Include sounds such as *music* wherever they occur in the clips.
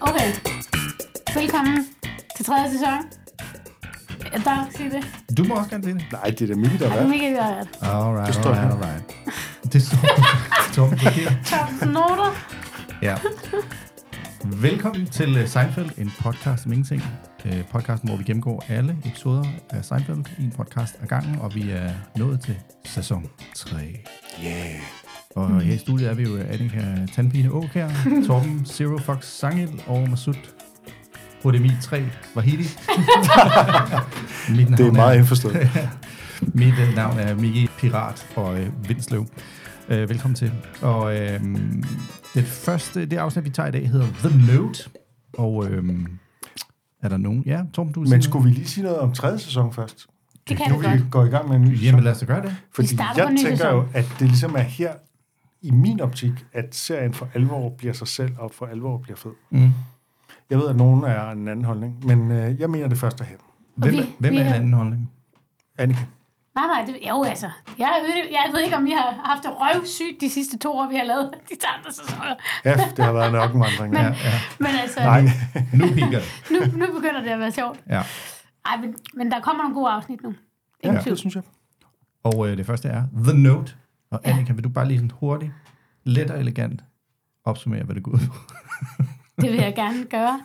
Okay. Velkommen til tredje sæson. Ja, der sig det. Du må også gerne sige det. Nej, det er da Mille, der Er er det vært. Mikkel, der er Alright, Det står alright, her. alright. Det står Buket. top noter? Ja. Velkommen til uh, Seinfeld, en podcast om ingenting. Uh, podcasten, hvor vi gennemgår alle episoder af Seinfeld i en podcast ad gangen, og vi er nået til sæson 3. Yeah. Og her i studiet er vi jo Annika Tandpine Åkær, Torben Zero Fox Sangil og Masud HDMI 3 Wahidi. *laughs* Mit Det er navn meget indforstået. *laughs* Mit øh, navn er Miki Pirat og øh, Vindsløv. Øh, velkommen til. Og øh, det første, det afsnit, vi tager i dag, hedder The Note. Og øh, er der nogen? Ja, Torben, du Men skulle vi lige sige noget om tredje sæson først? Det kan Nu vi godt. vi går i gang med en ny sæson. Jamen lad os da gøre det. Fordi starter på jeg en ny tænker sæson. jo, at det ligesom er her, i min optik, at serien for alvor bliver sig selv, og for alvor bliver fed. Mm. Jeg ved, at nogen er en anden holdning, men øh, jeg mener det første her. Hvem, vi- er- hvem vi er en anden holdning? Annika. Nej, nej, det, jo altså. Jeg, ved, jeg ved ikke, om I har haft det røvsygt de sidste to år, vi har lavet de andre sæsoner. Ja, det har været nok en vandring. Ja, *laughs* Ja. ja. Men altså, Nej, *laughs* Nu piker det. nu, nu begynder det at være sjovt. Ja. Ej, men, men der kommer nogle gode afsnit nu. Ingen ja, tvivl. det synes jeg. Og øh, det første er The Note. Og Annika, vil du bare lige sådan hurtigt, let og elegant opsummere, hvad det går ud på? *laughs* Det vil jeg gerne gøre.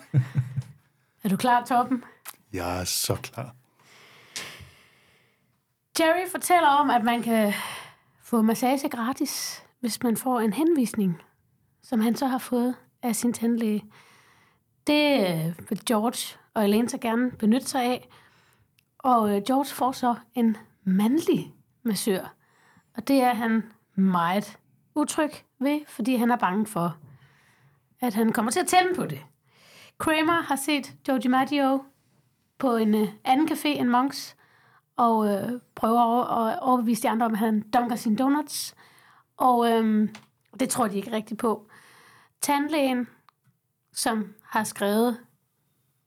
Er du klar, Torben? Jeg er så klar. Jerry fortæller om, at man kan få massage gratis, hvis man får en henvisning, som han så har fået af sin tandlæge. Det øh, vil George og Elaine så gerne benytte sig af. Og øh, George får så en mandlig massør. Og det er han meget utryg ved, fordi han er bange for, at han kommer til at tænde på det. Kramer har set Joe DiMaggio på en øh, anden café end Monks, og øh, prøver over, at overbevise de andre om, at han dunker sine donuts. Og øh, det tror de ikke rigtigt på. Tandlægen, som har skrevet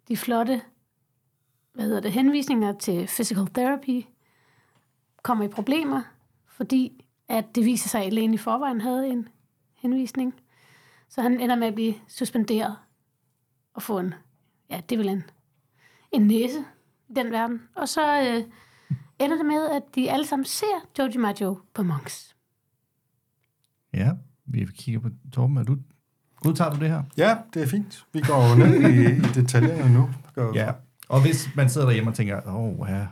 de flotte hvad hedder det, henvisninger til physical therapy, kommer i problemer, fordi at det viser sig, at Elaine i forvejen havde en henvisning. Så han ender med at blive suspenderet og få en, ja, det vel en, en næse i den verden. Og så øh, ender det med, at de alle sammen ser Joe DiMaggio på Monks. Ja, vi kigger på Torben. Er du, godtager du det her? Ja, det er fint. Vi går jo ned i, i detaljerne nu. Går Ja, og hvis man sidder derhjemme og tænker, åh, oh, ja,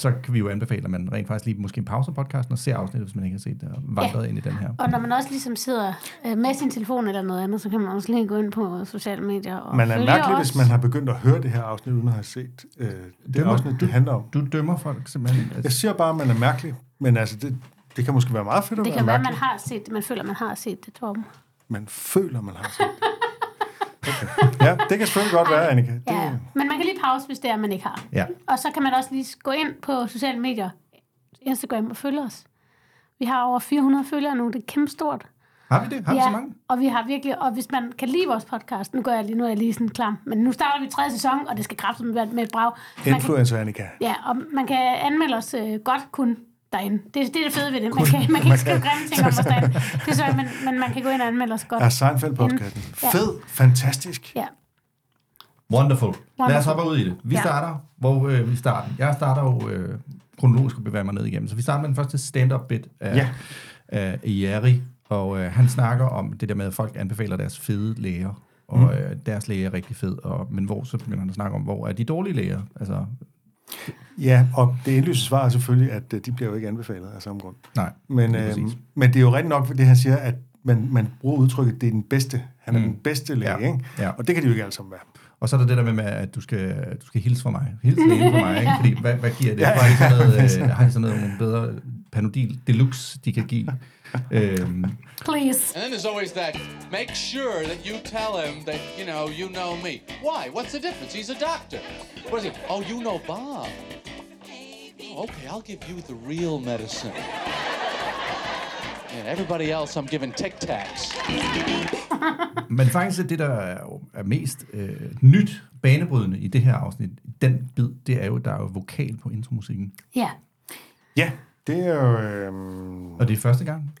så kan vi jo anbefale, at man rent faktisk lige måske pauser podcasten og ser afsnittet, hvis man ikke har set det, og vandret ja. ind i den her. Og når man også ligesom sidder øh, med sin telefon eller noget andet, så kan man også lige gå ind på sociale medier og Man er mærkelig, hvis man har begyndt at høre det her afsnit, uden at have set øh, det må- afsnit, det handler om. Du dømmer folk simpelthen. Jeg Altså, siger bare, at man er mærkelig, men altså, det, det kan måske være meget fedt at Det være kan være, at man har set det. Man føler, man har set det, Torben. Man føler, man har set det. Okay. *laughs* Ja, det kan selvfølgelig godt være, Annika. Det, Ja, men man kan lige pause, hvis det er, man ikke har. ja, Og så kan man også lige gå ind på sociale medier, Instagram og følge os. Vi har over 400 følgere nu, det er kæmpe stort. har vi det? Har vi så mange? og vi har virkelig, og hvis man kan lide vores podcast, nu går jeg lige, nu er jeg lige sådan klam, men nu starter vi tredje sæson, og det skal kraftigt være med et brag. Man kan, Influencer, Annika. ja, og man kan anmelde os øh, godt kun derinde. Det, det er det fede ved det. Man kan, man kan ikke skrive grimme ting om os *laughs* derinde. Det er så, men, men man kan gå ind og anmelde os godt. Ja, Seinfeld-podcasten. Ja. Fed, fantastisk. Ja. Wonderful. Lad os Wonderful. hoppe ud i det. Vi Ja. starter, hvor øh, vi starter. Jeg starter jo øh, kronologisk og bevæger mig ned igennem. Så vi starter med den første stand-up bit af, Ja. af Jerry, og øh, han snakker om det der med, at folk anbefaler deres fede læger, og Mm. øh, deres læge er rigtig fed, og, men hvor så begynder han at snakke om, hvor er de dårlige læger? Altså, Ja, og det indlysende svar er selvfølgelig, at øh, de bliver jo ikke anbefalet af samme grund. nej. Men, øh, men det er jo rigtigt nok, det han siger, at man, man bruger udtrykket, det er den bedste. Han er Mm. den bedste læge, Ja. ikke? Ja. Og det kan de jo ikke alle sammen være. Og så er der det der med, at du skal, du skal hilse for mig. Hilse lægen for mig, ikke? Fordi hvad, hvad giver det? *laughs* Ja, Har de sådan noget, ja, øh, har de sådan noget nogle bedre Panodil Deluxe, de kan give? Øhm, Please. And then there's always that make sure that you tell him that, you know, you know me. Why? What's the difference? He's a doctor. What is it? Oh, you know Bob. Oh, okay, I'll give you the real medicine. Yeah, everybody else, I'm giving Tic Tacs. Men faktisk det, der er, mest øh, nyt, banebrydende i det her afsnit, den bid, det er jo, der er jo vokal på intromusikken. Ja. Ja, det er jo... Øhm, Og det er første gang.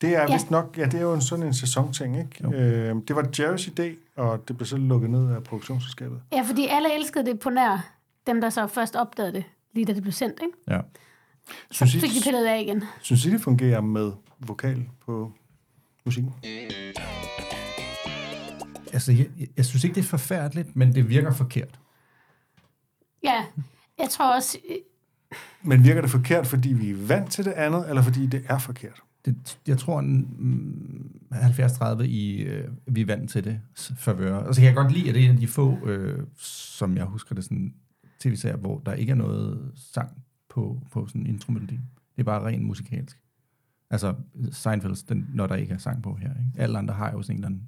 Det er Ja. vist nok, ja, det er jo en sådan en sæsonting, ikke? Øh, det var Jerrys idé, og det blev så lukket ned af produktionsselskabet. Ja, fordi alle elskede det på nær dem, der så først opdagede det, lige da det blev sendt, ikke? Ja. Så Synes I, fik de pillet af igen. synes I, det fungerer med vokal på musikken? Altså, jeg, jeg, jeg synes ikke, det er forfærdeligt, men det virker forkert. Ja, jeg tror også... Men virker det forkert, fordi vi er vant til det andet, eller fordi det er forkert? Det, jeg tror, mm, en, 70-30 i, øh, vi er vant til det s- favør. Altså, jeg kan godt lide, at det er en af de få, øh, som jeg husker det, sådan tv-serier, hvor der ikke er noget sang på, på sådan en intromelodi. Det er bare rent musikalsk. Altså, Seinfeld, den, når der ikke er sang på her. Ikke? Alle andre har jo sådan en eller anden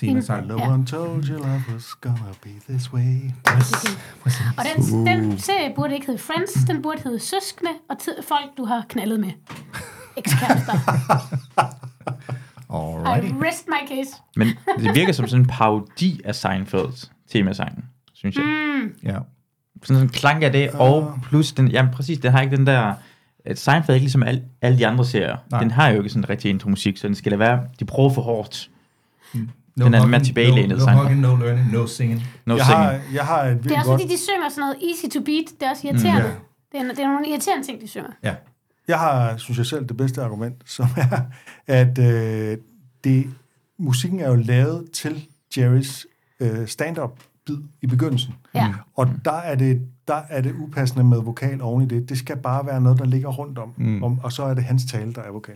temasang. No Ja. one told you life was gonna be this way. Og den, den serie burde ikke hedde Friends, den burde hedde Søskende og folk, du har knaldet med. Ekskærester. *laughs* Alrighty. I rest my case. Men det virker som sådan en parodi af Seinfelds temasangen, synes jeg. Mm. Ja. Sådan en klang af det, og plus, den, jamen præcis, den har ikke den der... at Seinfeld er ikke ligesom al, alle de andre serier. Nej. Den har jo ikke sådan rigtig intro-musik, så den skal da være... De prøver for hårdt. No Den er hugging, mere tilbagelænet, No, no hugging, no learning, no singing. No Jeg singing. har, jeg har et Det er også godt... fordi, de synger sådan noget easy to beat. Det er også irriterende. Mm, det, er, det er nogle irriterende ting, de synger. Ja. Jeg har, synes jeg selv, det bedste argument, som er, at øh, det, musikken er jo lavet til Jerrys øh, stand-up-bid i begyndelsen. Ja. Og der er, det, der er det upassende med vokal oven i det. Det skal bare være noget, der ligger rundt om. Mm. om og så er det hans tale, der er vokal.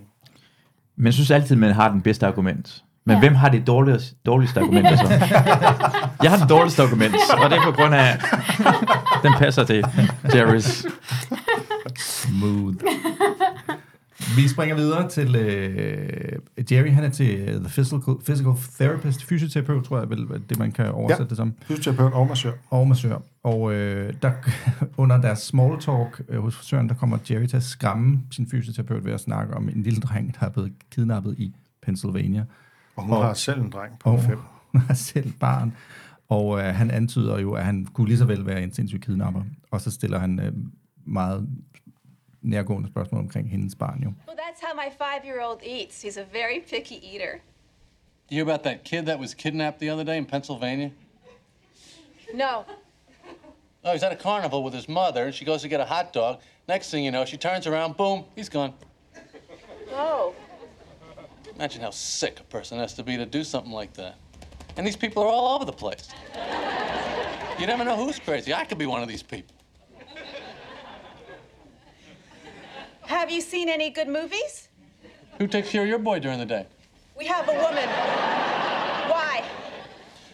Men jeg synes altid, man har den bedste argument. Men Ja. hvem har det dårligste, dårligste argument så? jeg har det dårligste argument, og det er på grund af, den passer til Jerry's. Smooth. Vi springer videre til øh, Jerry, han er til øh, The Physical, physical Therapist, fysioterapeut, tror jeg vel, det man kan oversætte Ja. det som, Fysioterapeut og massør. og massør. Og øh, der, *laughs* under deres small talk øh, hos frisøren, der kommer Jerry til at skræmme sin fysioterapeut ved at snakke om en lille dreng, der er blevet kidnappet i Pennsylvania. Og hun Og- har selv en dreng på Og fem. hun *laughs* har selv et barn. Og øh, han antyder jo, at han kunne lige så vel være en sindssyg kidnapper. Og så stiller han øh, meget nærgående spørgsmål omkring hendes barn jo. Well, that's how my five-year-old eats. He's a very picky eater. You hear about that kid that was kidnapped the other day in Pennsylvania? No. Oh, he's at a carnival with his mother. She goes to get a hot dog. Next thing you know, she turns around, boom, he's gone. Oh. Imagine how sick a person has to be to do something like that. And these people are all over the place. You never know who's crazy. I could be one of these people. Have you seen any good movies? Who takes care of your boy during the day? We have a woman. Why?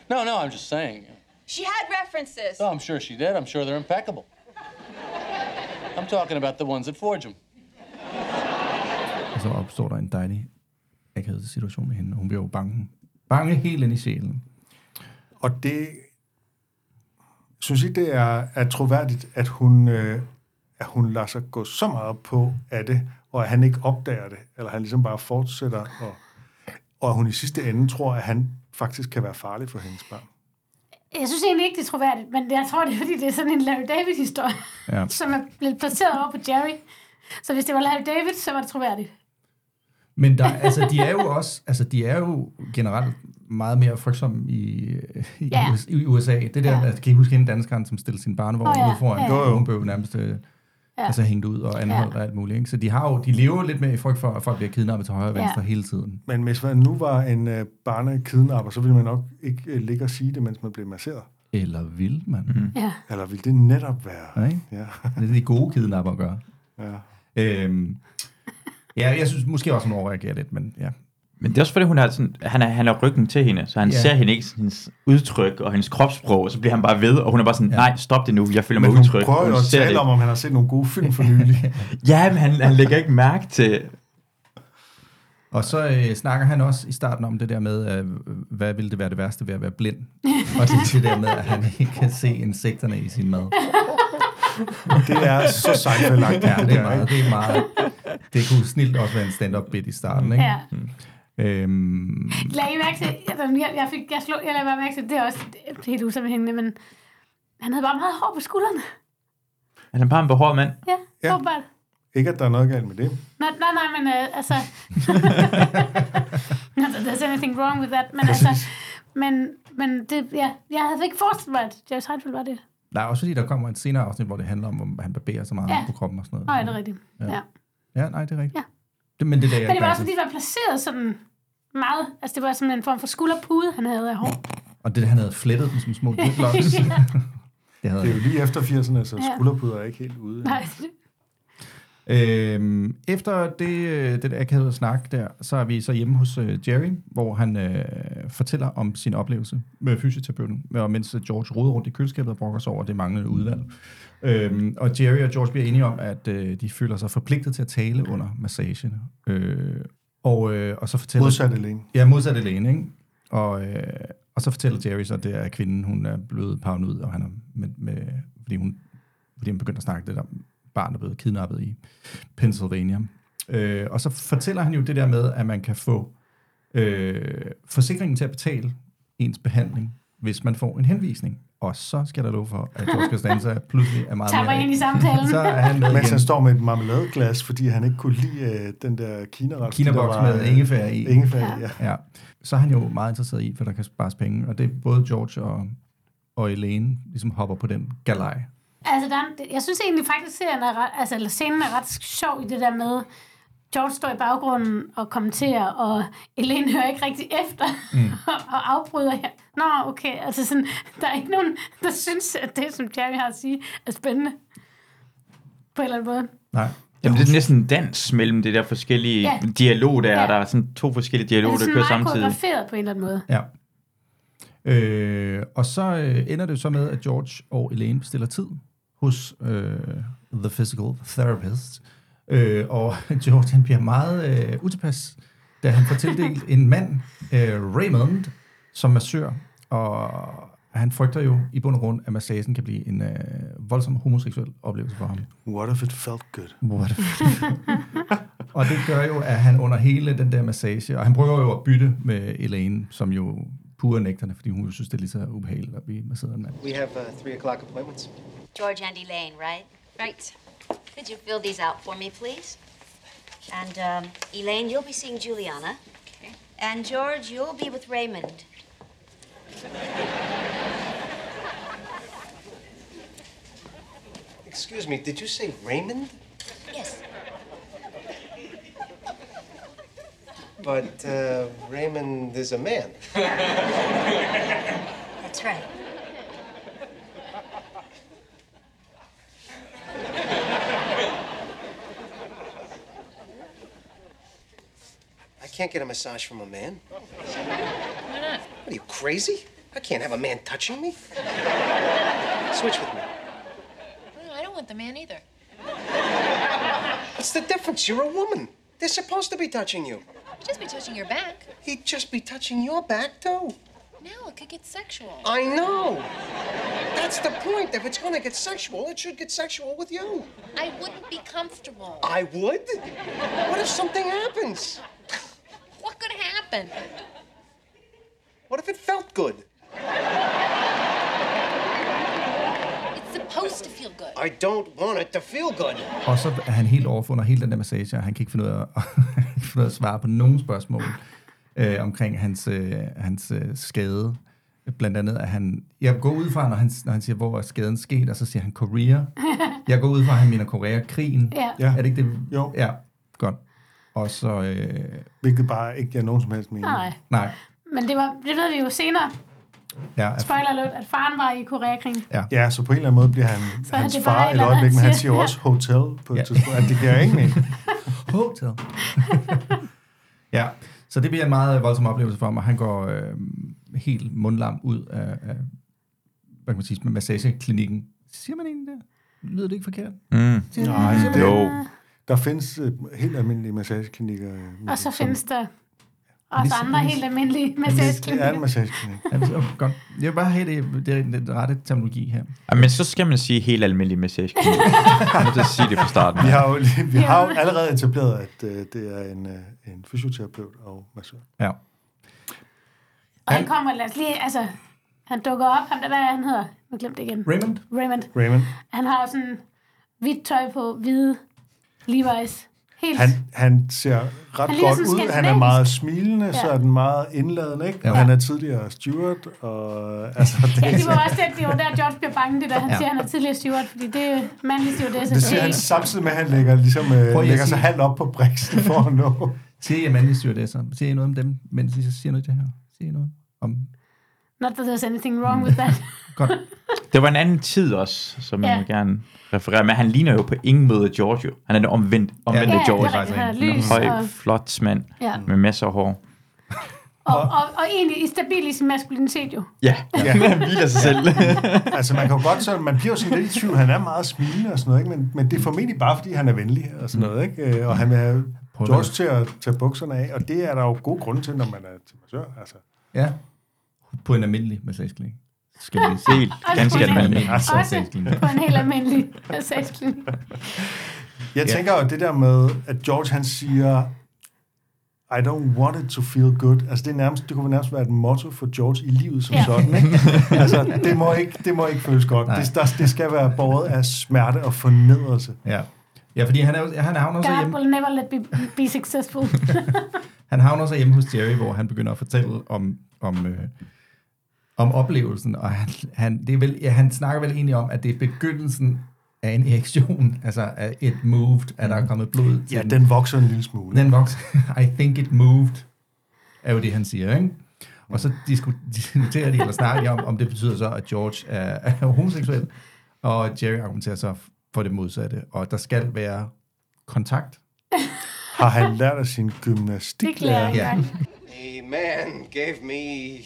No, no, I'm just saying. She had references. Oh, I'm sure she did. I'm sure they're impeccable. I'm talking about the ones that forge them. Og så opstår der en dejlig akavet situation med hende. og Hun bliver jo bange. Bange helt ind i sjælen. Og det synes ikke, det er, er troværdigt, at hun, øh, at hun lader sig gå så meget på af det, og at han ikke opdager det, eller han ligesom bare fortsætter, og, og at hun i sidste ende tror, at han faktisk kan være farlig for hendes barn. Jeg synes egentlig ikke, det er troværdigt, men jeg tror, det er, fordi det er sådan en Larry David-historie, Ja. *laughs* som er blevet placeret over på Jerry. Så hvis det var Larry David, så var det troværdigt. Men der, altså, de er jo også, altså, de er jo generelt meget mere frygtsomme i, i, Ja. I USA. Det der, Ja. ja. altså, kan I huske hende danskeren, som stillede sin barnevogn oh, ja. ja. ud foran? Ja, ja. Hun blev jo nærmest øh, ja. altså, hængt ud og anholdt ja. og alt muligt. Ikke? Så de, har jo, de lever jo lidt med i frygt for, at folk bliver kidnappet til højre og Ja. venstre hele tiden. Men hvis man nu var en øh, barnekidnapper, så ville man nok ikke øh, ligge og sige det, mens man blev masseret. Eller vil man? Mm. Ja. Eller ville det netop være? Ja, ikke? Ja. Det er de gode kidnapper gør. ja. Øhm, ja, jeg synes måske også, hun overreagerer lidt, men ja. Men det er også fordi, hun er sådan, han, er, han er ryggen til hende, så han Ja. yeah. ser hende ikke hendes udtryk og hendes kropssprog, og så bliver han bare ved, og hun er bare sådan, nej, stop det nu, jeg føler mig Men hun prøver Og jo at tale det. om, om han har set nogle gode film for nylig. *laughs* Ja, men han, han lægger ikke mærke til... Og så øh, snakker han også i starten om det der med, øh, hvad ville det være det værste ved at være blind? *laughs* og det, det der med, at han ikke kan se insekterne i sin mad. Det er så sejfældigt. Ja, det er meget. Det, er meget, det kunne snilt også være en stand-up bit i starten, ikke? Ja. Øhm, Lad I mærke til, jeg, jeg, fik, jeg, slog, jeg lagde bare mærke til, det er også helt usammenhængende, men han havde bare meget hår på skuldrene. Han er bare en behåret mand. Ja, Ja. åbenbart. Ikke, at der er noget galt med det. Nej, nej, nej, men uh, altså... *laughs* Not that there's anything wrong with that, men altså... Men, men det, ja, jeg havde ikke forestillet mig, at Jerry Seinfeld var det. Der er også fordi, der kommer et senere afsnit, hvor det handler om, om han barberer så meget Ja. på kroppen og sådan noget. Nej, det er rigtigt. Ja. ja. Ja, nej, det er rigtigt. Ja. Det, men det er jeg Men det var også, fordi det var placeret sådan meget... Altså, det var sådan en form for skulderpude, han havde af hår. Og det, han havde flettet dem som små *laughs* dreadlocks. *laughs* det havde Det er jo lige efter 80'erne, så Ja. skulderpuder er ikke helt ude. Nej, Øhm, efter det, øh, det akavede snak der, så er vi så hjemme hos øh, Jerry, hvor han øh, fortæller om sin oplevelse med fysioterapeuten, og mens øh, George roder rundt i køleskabet og brokker sig over det manglende udvalg. Øhm, og Jerry og George bliver enige om, at øh, de føler sig forpligtet til at tale under massagen. Øh, og, øh, og så fortæller... Modsat alene. Ja, modsat Elaine, ikke? Og, øh, og så fortæller Jerry så, at det er kvinden, hun er blevet paranoid, og han er med, med, fordi, hun, fordi hun begynder at snakke lidt om barn, der er blevet kidnappet i Pennsylvania. Øh, og så fortæller han jo det der med, at man kan få øh, forsikringen til at betale ens behandling, hvis man får en henvisning. Og så skal der lov for, at George Costanza *laughs* pludselig er meget tager ind i samtalen. *laughs* Så er han med Mens han står med et marmeladeglas, fordi han ikke kunne lide øh, den der kinaret. Kinaboks med ingefær i. Ingefær i, ja. Ja, så er han jo meget interesseret i, for der kan spares penge, og det er både George og, og Elaine ligesom hopper på den galej. Altså, der, er- jeg synes egentlig faktisk, serien er ret, altså, eller scenen er ret sjov i det der med, George står i baggrunden og kommenterer, og Elaine hører ikke rigtig efter mm. *laughs* og afbryder her. Nå, okay, altså sådan, der er ikke nogen, der synes, at det, som Jerry har at sige, er spændende. På en eller anden måde. Nej. Jamen, det er næsten en dans mellem det der forskellige Ja. dialog, der er. Ja. Der er sådan to forskellige Det er dialoger, der sådan kører meget samtidig. koreograferet på en eller anden måde. Ja. Øh, og så øh, ender det så med, at George og Elaine bestiller tid hos øh, The Physical Therapist. Øh, og *laughs* George han bliver meget øh, utilpas, da han får tildelt en mand, øh, Raymond, som massør. Og han frygter jo i bund og grund, at massagen kan blive en øh, voldsom homoseksuel oplevelse for ham. What if it felt good? What og det gør jo, at han under hele den der massage, og han prøver jo at bytte med Elaine, som jo pure nægterne, fordi hun synes, det er lige så ubehageligt at blive masseret af en mand. We have uh, three o'clock appointments. George and Elaine, right? Right. Could you fill these out for me, please? And um, Elaine, you'll be seeing Juliana. Okay. And George, you'll be with Raymond. Excuse me, did you say Raymond? Yes. But uh, Raymond is a man. That's right. Can't get a massage from a man. Oh. Why not? What are you, crazy? I can't have a man touching me. Switch with me. I don't want the man either. What's the difference? You're a woman. They're supposed to be touching you. He'd just be touching your back. He'd just be touching your back, too. No, it could get sexual. I know. That's the point. If it's going to get sexual, it should get sexual with you. I wouldn't be comfortable. I would? What if something happens? What could happen? What if it felt good? It's supposed to feel good. I don't want it to feel good. Og så er han helt off under hele den der massage, og han kan ikke finde ud af, *laughs* ikke finde at svare på nogen spørgsmål øh, omkring hans, øh, hans øh, skade. Blandt andet, at han... Jeg går ud fra, når han, når han siger, hvor er skaden sket, og så siger han Korea. Jeg går ud fra, at han mener Korea-krigen. Ja. Er det ikke det? Jo. Ja, godt. Og så... Øh, Hvilket bare ikke giver nogen som helst mening. Nej. nej. Men det, var, det ved vi jo senere. Ja, at- Spoiler alert, at faren var i Koreakrigen. Ja, så på en eller anden måde bliver han Så hans far et et øjeblik, men han siger. siger jo også hotel på et Ja. tidspunkt, at det giver ingen mening. *laughs* Hotel. *laughs* ja, så det bliver en meget voldsom oplevelse for ham, og han går øh, helt mundlam ud af, af hvad kan man sige, med massageklinikken. Siger man egentlig det? Lyder det ikke forkert? Mm. Nej, det, Jo. Der findes øh, helt almindelige massageklinikker. øh, Og så som- findes der også andre helt almindelige Det er en massageklinikker. massageklinik. Ja, det er godt. Jeg vil bare have det, det, er den rette terminologi her. Ja, men så skal man sige helt almindelig massage. *laughs* Jeg må sige det fra starten. Vi har jo, vi har jo allerede etableret, at øh, det er en, øh, en fysioterapeut og massør. Ja. Og han kommer, lad os lige, altså, han dukker op, han, hvad er han hedder? Nu glemte det igen. Raymond? Raymond. Raymond. Han har sådan hvidt tøj på, hvide Levi's. Helt. Han, han ser ret Han godt ud. Han er meget smilende, Ja. så er den meget indladende, ikke? Ja. Og han er tidligere steward, og *laughs* altså, det, Ja, det var også det, det var der, George bliver bange, det der, han Ja. siger, han er tidligere steward, fordi det er mandlig stewardesse. det siger han samtidig med, at han lægger, ligesom, øh, at lægger sig halvt op på briksen for at nå. *laughs* Siger I mandlige stewardesser? Siger I noget om dem, mens I siger noget til her? Siger I noget om... Not that there's anything wrong with that. Godt. *laughs* Det var en anden tid også, som Ja. jeg vil gerne referere. Men han ligner jo på ingen måde Giorgio. Han er den omvendt, omvendte Ja, ja, George. det er rigtigt. Han er lys. Høj, Og, flot mand ja. med masser af hår. og, og, og egentlig stabil i sin maskulinitet jo. Ja, ja. *laughs* han hviler sig selv. *laughs* Altså, man kan jo godt så, man bliver jo sådan lidt i tvivl. Han er meget smilende og sådan noget, ikke? Men, men det er formentlig bare, fordi han er venlig og sådan noget, ikke? Øh, Og han vil have George til at tage bukserne af, og det er der jo gode grunde til, når man er til massør. Altså, Ja. På en almindelig massageklinik. Skal vi se. Helt ganske. Altså, Også massageklinik. på en helt almindelig massageklinik. Jeg Ja. tænker jo det der med, at George han siger, I don't want it to feel good. Altså det, er nærmest, det kunne nærmest være et motto for George i livet som Ja. sådan. Ikke? *laughs* Altså det må ikke, det må ikke føles godt. Nej. Det, der, det skal være båret af smerte og fornedrelse. Ja. Ja, fordi han, er, han havner så God hjemme, will never let me be successful. *laughs* han havner så hjemme hos Jerry, hvor han begynder at fortælle om, om, øh, om oplevelsen, og han, han, det er vel, ja, han snakker vel egentlig om, at det er begyndelsen af en erektion, altså af et moved, at der er kommet blod til Ja, den vokser en lille smule. Den vokser. *laughs* I think it moved, er jo det, han siger, ikke? Og så disku- diskuterer de, eller snakker de om, om det betyder så, at George er, er homoseksuel, og Jerry argumenterer så for det modsatte, og der skal være kontakt. Har han lært af sin Det klæder gymnastiklærer? Ja. A man gave me.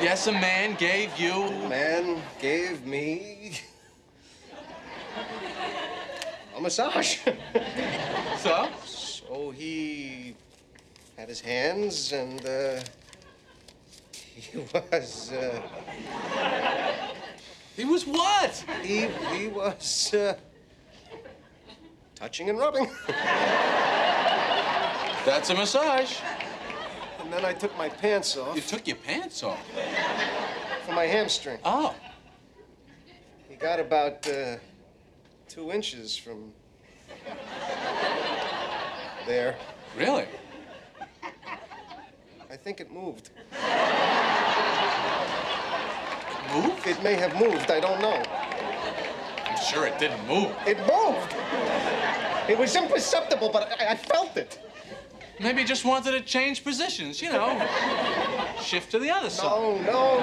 Yes, a man gave you. A man gave me. A massage. *laughs* So? so he had his hands and uh, he *laughs* was uh, He was what? he he was uh, touching and rubbing. *laughs* That's a massage. And then I took my pants off You took your pants off. for my hamstring. Oh. He got about uh, two inches from there. Really? I think it moved. Move? It may have moved. I don't know. I'm sure it didn't move. It moved. It was imperceptible, but I, I felt it. Maybe he just wanted to change positions, you know. *laughs* Shift to the other side. No, no.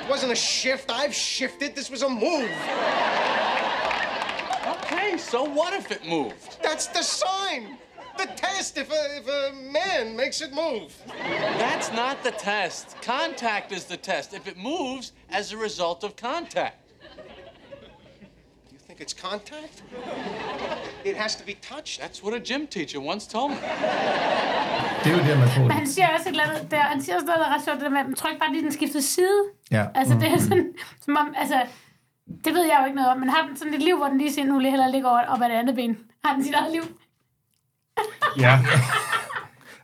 It wasn't a shift. I've shifted. This was a move. Okay, so what if it moved? That's the sign. The test if a, if a man makes it move. That's not the test. Contact is the test. If it moves as a result of contact. Think it's contact? It has to be touched. That's what a gym teacher once told me. Det er jo det, man får. Men han siger også et eller andet der, han siger også noget, der er ret sjovt, det der med, man tror ikke bare lige, den skifter side. Ja. Altså, det er sådan, som om, altså, det ved jeg jo ikke noget om, men har den sådan et liv, hvor den lige siger, nu lige heller ligger over op ad det andet ben? Har den sit eget liv? Ja. *laughs*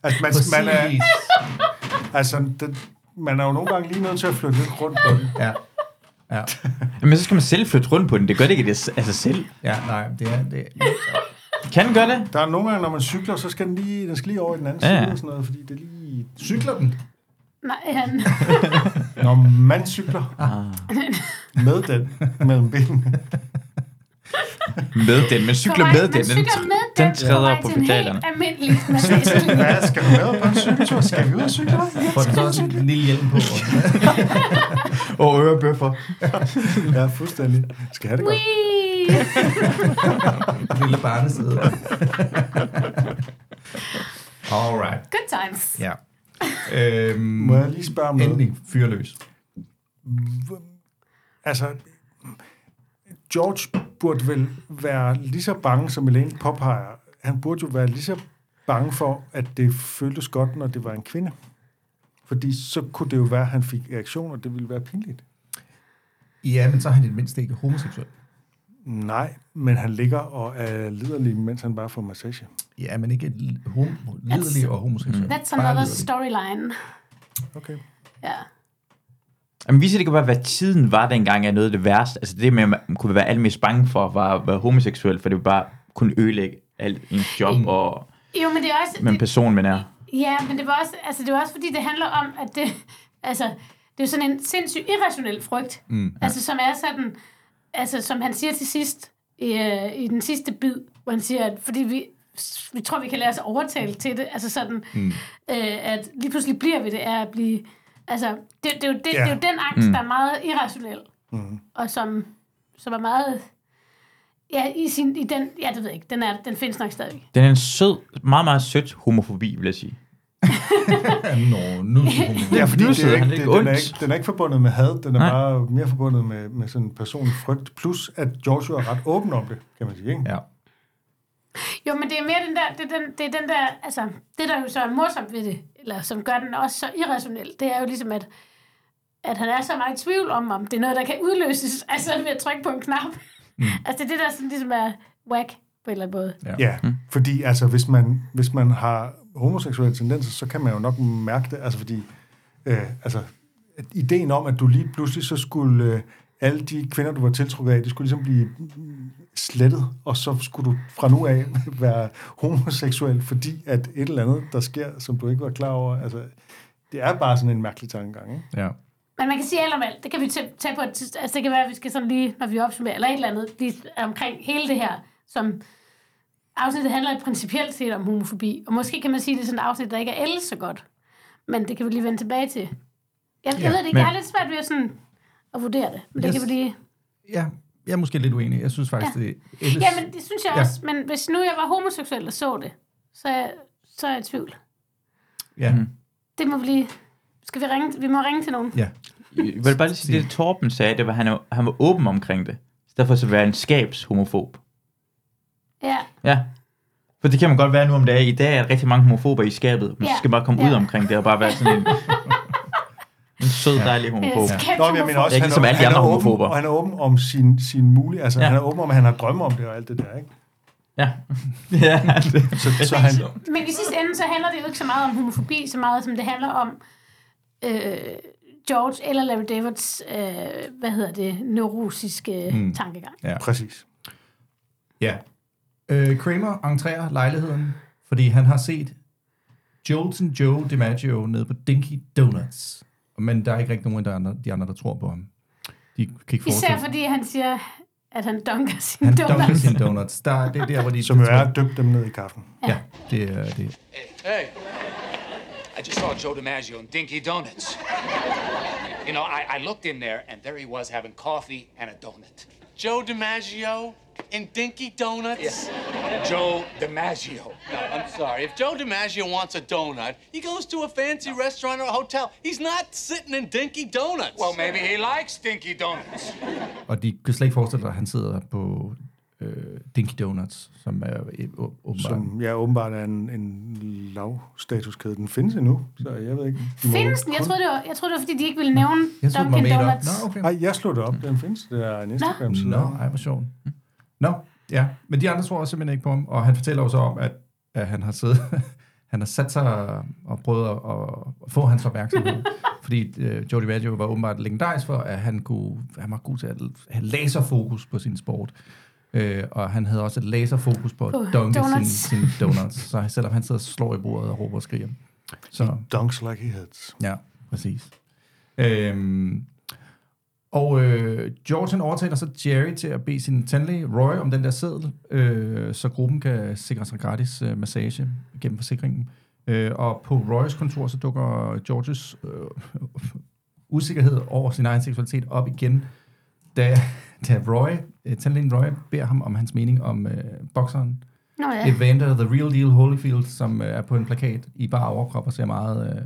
Altså, man, man, er, Præcis. altså den, man er jo nogle gange lige nødt til at flytte lidt rundt på den. Ja. Ja. *laughs* Men så skal man selv flytte rundt på den. Det gør det ikke af sig selv. Ja, nej, det er... Det, Kan den gøre det? Der er nogle gange, når man cykler, så skal den lige, den skal lige over i den anden Ja, side og sådan noget, fordi det lige... cykler den? Nej, han, Når man cykler med den mellem benene. Med den. Man cykler Korrekt, med den. Den, cykler med den, den træder på pedalerne. helt almindelig massageklinik. Ja, skal du med på en cykeltur? Skal vi ud og cykle? Får den så også en lille hjelm på? *laughs* Og ørebøffer. Ja, fuldstændig. Skal have det godt. *laughs* Lille barnesæde. Alright. Good times. Ja. Øhm, Må jeg lige spørge om noget? endelig fyr løs. Altså, George burde vel være lige så bange, som Elaine påpeger. Han burde jo være lige så bange for, at det føltes godt, når det var en kvinde. Fordi så kunne det jo være, at han fik reaktion, og det ville være pinligt. Ja, men så er han i det mindste ikke homoseksuel. Nej, men han ligger og er liderlig, mens han bare får massage. Ja, men ikke hom- liderlig og homoseksuel. That's another storyline. Okay. Ja. Jamen, viser det kan være, hvad tiden var dengang er noget af det værste. Altså det med, at man kunne være allermest bange for, var at være homoseksuel, for det var bare kunne ødelægge alt ens job og Jo, men det er også... med en det, person, man er. Ja, men det var også, altså, det var også fordi, det handler om, at det, altså, det er jo sådan en sindssygt irrationel frygt. Mm, ja. Altså, som er sådan, altså, som han siger til sidst, i, øh, i den sidste bid, hvor han siger, at fordi vi, vi tror, vi kan lade os overtale til det, altså sådan, mm. øh, at lige pludselig bliver vi det af at blive, altså, det, det, er, jo det, Ja. det er jo den angst, Mm. der er meget irrationel, Mm. og som, som er meget, ja, i, sin, i den, ja, det ved jeg ikke, den, er, den findes nok stadig. Den er en sød, meget, meget sødt homofobi, vil jeg sige. *laughs* Nå, nu er. Ja, fordi det er han ikke, det, ikke den, er ikke, den er ikke forbundet med had, den er Nej. bare mere forbundet med, med sådan en personlig frygt, plus at Joshua er ret åben om det, kan man sige. Ikke? Ja. Jo, men det er mere den der, det er den, det er den der, altså, det der jo så er morsomt ved det, eller som gør den også så irrationel, det er jo ligesom, at, at han er så meget i tvivl om, om det er noget, der kan udløses, *laughs* altså ved at trykke på en knap. Mm. *laughs* Altså det er det, der sådan ligesom er whack på en eller anden måde. Ja. Ja, mm. fordi altså, hvis man, hvis man har homoseksuelle tendenser, så kan man jo nok mærke det, altså fordi, øh, altså, ideen om, at du lige pludselig så skulle, øh, alle de kvinder, du var tiltrukket af, de skulle ligesom blive slettet, og så skulle du fra nu af *laughs* være homoseksuel, fordi at et eller andet, der sker, som du ikke var klar over, altså, det er bare sådan en mærkelig tankegang, ikke? ja. Men man kan sige alt om alt. Det kan vi tage på et tidspunkt. Altså det kan være, at vi skal sådan lige, når vi opsummerer, eller et eller andet, lige omkring hele det her, som afsnittet handler principielt set om homofobi. Og måske kan man sige, at det er sådan et afsnit, der ikke er ældet så godt. Men det kan vi lige vende tilbage til. Jeg, jeg Ja, ved det ikke, men- jeg har lidt svært ved at, sådan, at vurdere det. Men det Yes. kan vi lige... ja, jeg er måske lidt uenig. Jeg synes faktisk, Ja. det er ellers... Ja, men det synes jeg Ja. også. Men hvis nu jeg var homoseksuel og så det, så, er- så er jeg i tvivl. Ja, Mhm. Det må vi lige... Skal vi ringe? Vi må ringe til nogen. ja. Jeg vil bare lige sige, det Torben sagde, det var, at han, han var åben omkring det. Så derfor så være en skabshomofob. Ja. Ja. For det kan man godt være nu om dagen. I dag er der rigtig mange homofober i skabet, men Ja. skal man bare komme Ja. ud omkring det og bare være sådan en, *laughs* en sød, dejlig homofob. Ja. Nå, men jeg mener også, han, ligesom er, alle de er andre åben, homofober. og han er åben om sin, sin mulige, altså Ja. han er åben om, at han har drømme om det og alt det der, ikke? Ja. *laughs* ja det. Så, så han, Men i sidste ende, så handler det jo ikke så meget om homofobi, så meget som det handler om øh, George eller Larry Davids, øh, hvad hedder det, neurosiske mm. tankegang. ja. præcis. Ja. Øh, Kramer entrerer lejligheden, fordi han har set Jolton Joe DiMaggio nede på Dinky Donuts. Men der er ikke rigtig nogen af de andre, de andre der tror på ham. De kan ikke Især fordi han siger, at han dunker sin Han donuts. dunker sine donuts. Der, det er der, hvor de... Som jo er døbt dem ned i kaffen. Ja, det er det. Hey, I just saw Joe DiMaggio and Dinky Donuts. You know, I, I looked in there, and there he was having coffee and a donut. Joe DiMaggio in Dinky Donuts? Joe DiMaggio. No, I'm sorry. If Joe DiMaggio wants a donut, he goes to a fancy restaurant or a hotel. He's not sitting in Dinky Donuts. Well, maybe he likes Dinky Donuts. Og de kan slet ikke forestille sig, at han sidder på øh, Dinky Donuts, som er øh, åbenbart... Som ja, åbenbart er en, en lavstatuskæde. Den findes endnu, så jeg ved ikke. de Findes den? Jeg troede, det var, jeg troede, det var, fordi de ikke ville nævne Dunkin'. Donuts. Nå, okay. Nej, jeg slog det op. Den findes. Det er en Instagram-side. Nå, ej, hvor sjovt. Nå, ja. Men de andre tror simpelthen ikke på ham, og han fortæller jo så om, at, at han har siddet, *laughs* han har sat sig og prøvet at, at få hans opmærksomhed. *laughs* fordi øh, Jody Maggio var åbenbart legendarisk for, at han, kunne, han var god til at have laserfokus på sin sport. Øh, og han havde også et laserfokus på at På dunke sin, donuts. sin *laughs* donuts. Så selvom han sidder og slår i bordet og råber og skriger. Så, Dunks like he hits. Ja, præcis. Øhm, og øh, George han overtaler så Jerry til at bede sin tandlæge Roy om den der seddel, øh, så gruppen kan sikre sig gratis øh, massage gennem forsikringen. Øh, og på Roys kontor så dukker Georges øh, usikkerhed over sin egen seksualitet op igen, da, da Roy, øh, tandlægen Roy beder ham om hans mening om øh, bokseren Nå ja. Evander The Real Deal Holyfield, som øh, er på en plakat i bare overkrop og ser meget øh,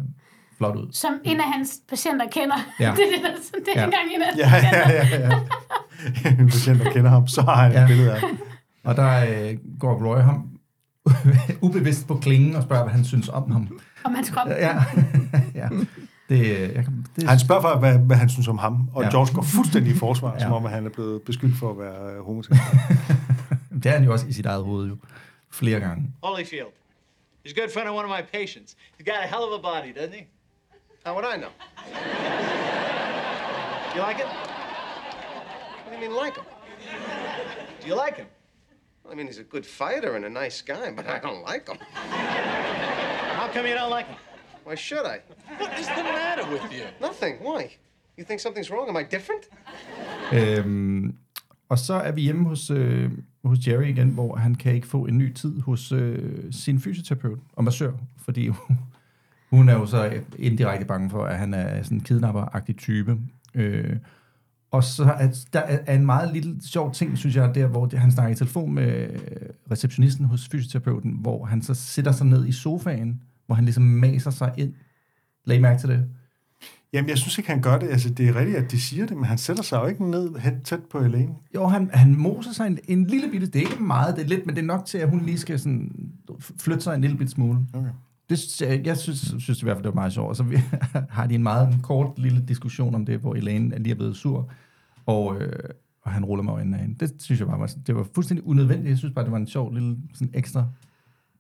flot ud. Som en af hans patienter kender. Ja. *laughs* det er det, der, det er Ja. ja. engang en af hans Ja, patienter. ja, ja. ja. en patient, der kender ham, så har han Ja. et billede af ham. Og der øh, går Roy ham *laughs* ubevidst på klingen og spørger, hvad han synes om ham. Om hans krop. Ja, *laughs* ja. Det, øh, jeg kan, det, Han spørger for, hvad, hvad han synes om ham, og Ja. George går fuldstændig i forsvar, ja. som om at han er blevet beskyldt for at være øh, homoseksuel. det er han jo også i sit eget hoved jo. Flere gange. Holyfield. He's a good friend of one of my patients. He's got a hell of a body, doesn't he? How would I know? You like it? What do you mean, like him? Do you like him? Well, I mean, he's a good fighter and a nice guy, but I don't like him. How come you don't like him? Why should I? What is the matter with you? Nothing. Why? You think something's wrong? Am I different? Øhm, og så er vi hjemme hos, øh, hos Jerry igen, hvor han kan ikke få en ny tid hos øh, sin fysioterapeut og massør, fordi hun er jo så indirekte bange for, at han er sådan en kidnapper-agtig type. Øh, og så er der er en meget lille sjov ting, synes jeg, der hvor han snakker i telefon med receptionisten hos fysioterapeuten, hvor han så sætter sig ned i sofaen, hvor han ligesom maser sig ind. Lag I mærke til det? Jamen, jeg synes ikke, han gør det. Altså, det er rigtigt, at de siger det, men han sætter sig jo ikke ned helt tæt på Elaine. Jo, han, han moser sig en, en lille bitte, det er ikke meget, det er lidt, men det er nok til, at hun lige skal sådan flytte sig en lille bitte smule. Okay. Det, jeg, synes, synes i hvert fald, det var meget sjovt. Og så vi, *laughs* har de en meget kort lille diskussion om det, hvor Elaine er lige er blevet sur, og, øh, og han ruller mig øjnene af hende. Det synes jeg bare var, det var fuldstændig unødvendigt. Jeg synes bare, det var en sjov lille sådan ekstra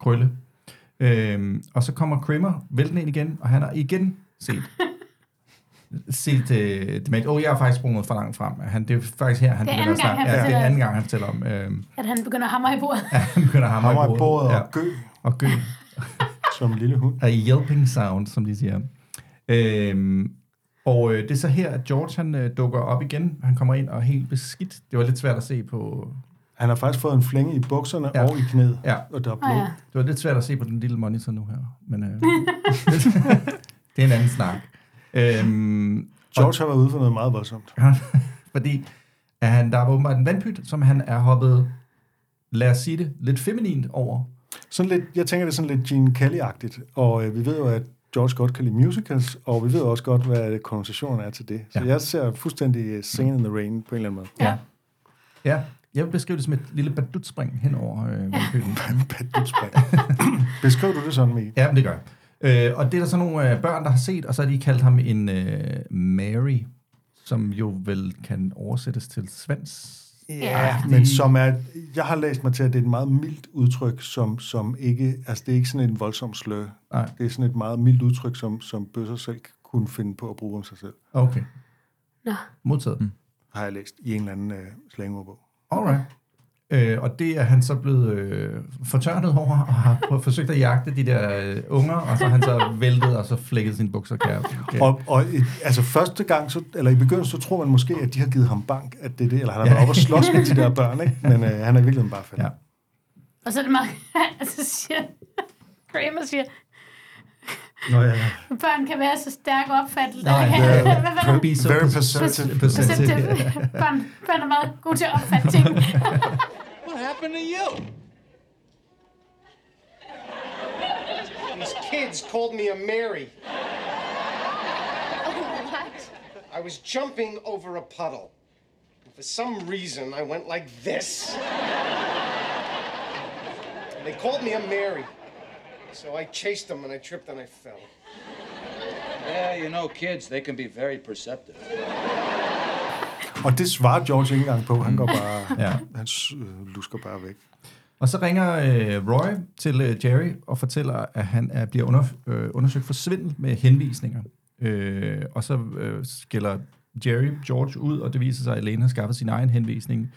krølle. Øhm, og så kommer Kramer væltende ind igen, og han har igen set *laughs* set uh, Dementia. Oh, jeg har faktisk sprunget for langt frem. Han, det er faktisk her, han Det er begynder at anden gang, snakke. Ja, det er anden gang, han fortæller om. Øhm, At han begynder at hamre i bordet. *laughs* ja, han begynder at hamre, Hammer i bordet Ja, og gø og gø. Som en lille hund. A yelping sound, som de siger. Øhm, og øh, det er så her, at George han øh, dukker op igen. Han kommer ind og er helt beskidt. Det var lidt svært at se på... Han har faktisk fået en flænge i bukserne Ja. og i knæet, Ja. og der er Ah, blod. ja. Det var lidt svært at se på den lille monitor nu her. Men øh, *laughs* *laughs* det er en anden snak. Øhm, George har været ude for noget meget voldsomt. *laughs* fordi at han, der var åbenbart en vandpyt, som han er hoppet, lad os sige det, lidt feminint over. Sådan lidt, jeg tænker, det er sådan lidt Gene Kelly-agtigt, og øh, vi ved jo, at George godt kan lide musicals, og vi ved også godt, hvad konnotationen er til det. Så Ja. jeg ser fuldstændig øh, Singing in the Rain på en eller anden måde. Ja. Ja, jeg vil beskrive det som et lille badutspring hen over øh, vandpytten. *laughs* Badutspring. *laughs* Beskriv du det sådan, Mikkel? Ja, men det gør jeg. Øh, og det er der så nogle øh, børn, der har set, og så har de kaldt ham en øh, Mary, som jo vel kan oversættes til svans. Ja, men som er, jeg har læst mig til, at det er et meget mildt udtryk, som, som ikke, altså det er ikke sådan en voldsom slør. Nej. Det er sådan et meget mildt udtryk, som, som bøsser selv kunne finde på at bruge om sig selv. Okay. Nå. Modtaget. Mm. Har jeg læst i en eller anden øh, slangeordbog. Alright. Øh, og det er han så blevet øh, fortørnet over, og har prøvet- forsøgt at jagte de der øh, unger, og så har han så væltet, og så flækket sine bukser kære. Okay. Og, og altså første gang, så, eller i begyndelsen, så tror man måske, at de har givet ham bank, at det er det, eller han har Ja. været oppe og slås med de der børn, ikke? men øh, han er i virkeligheden bare faldet. Ja. Og så er det meget... *laughs* altså siger... Kramer siger, Nå, ja, ja. børn kan være så stærkt opfattet. Nej, Hvad *laughs* det er be so Very pers- perceptive. Perceptive. børn, børn er meget gode til at opfatte ting. *laughs* What happened to you? These kids called me a Mary. Oh, what? I was jumping over a puddle. And for some reason, I went like this. And they called me a Mary. So I chased them and I tripped and I fell. Yeah, you know, kids, they can be very perceptive. Og det svarer George ikke engang på. Han går bare, *laughs* Ja. han øh, lusker bare væk. Og så ringer øh, Roy til øh, Jerry og fortæller, at han er, bliver under, øh, undersøgt for svindel med henvisninger. Øh, og så øh, skiller Jerry George ud, og det viser sig, at Elaine har skaffet sin egen henvisning.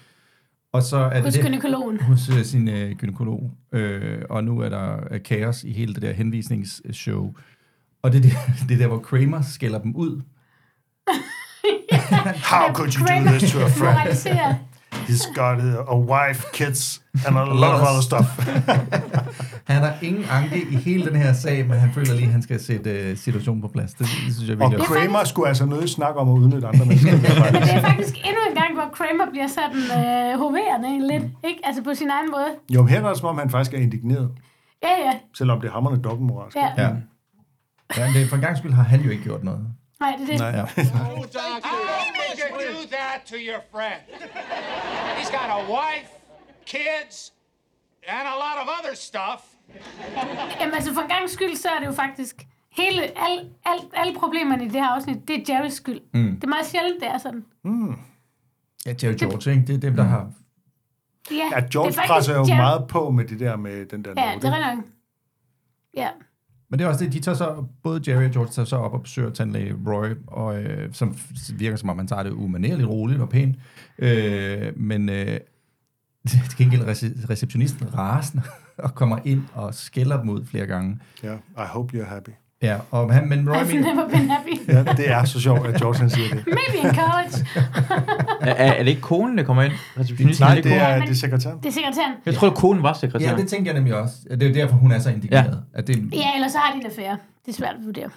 Og så er det Hos det- gynækologen. Hos øh, sin øh, gynekolog. Øh, og nu er der øh, kaos i hele det der henvisningsshow. Og det er det, *laughs* det er der, hvor Kramer skælder dem ud. *laughs* How could you do Kramer this to a friend? He's got a, a wife, kids, and a lot of other stuff. *laughs* Han har ingen anke i hele den her sag, men han føler lige, at han skal sætte øh, situationen på plads. Det, det synes jeg Og virkelig. Kramer skulle altså nødt snakke om at udnytte andre mennesker. *laughs* Men det er faktisk endnu en gang, hvor Kramer bliver sådan øh, hoverende lidt. Ikke? Altså på sin egen måde. Jo, men her er det som om, han faktisk er indigneret, Ja, ja. selvom det er hammerne dobbeltmoralsk. ja. Ja. ja det, for en gang skyld har han jo ikke gjort noget. Nej, det er det. Nej. Ja. *laughs* Oh, doctor. You do that to your friend? He's got a wife, kids, and a lot of other stuff. Jamen altså for en gang skyld, så er det jo faktisk hele, al, al, alle problemerne i det her afsnit, det er Jerrys skyld. Mm. Det er meget sjældent, det er sådan. Ja, Jerry George, ikke? Det er dem, der har... Ja, Ja, det George er faktisk presser jo Jerry- meget på med det der med den der Ja, note, det er nok. Ja. Men det er også det, de tager så, både Jerry og George tager så op og besøger tandlæge Roy, og, øh, som virker som om, man tager det umanerligt roligt og pænt. Øh, men øh, *laughs* til gengæld rece- receptionisten rasende og kommer ind og skælder dem ud flere gange. Ja, I hope you're happy. Ja, og han, men Roy I've mener, never been happy. Ja, det er så sjovt, at George han siger det. Maybe in college. *laughs* Er, er, det ikke konen, der kommer ind? Receptionisten, Nej, er det konen? er, det er sekretæren. Det er sekretæren. Jeg tror, at konen var sekretær. ja, det tænker jeg nemlig også. Det er derfor, hun er så indigneret. Ja. At det, Ja, ellers så har de en affære. Det er svært at vurdere.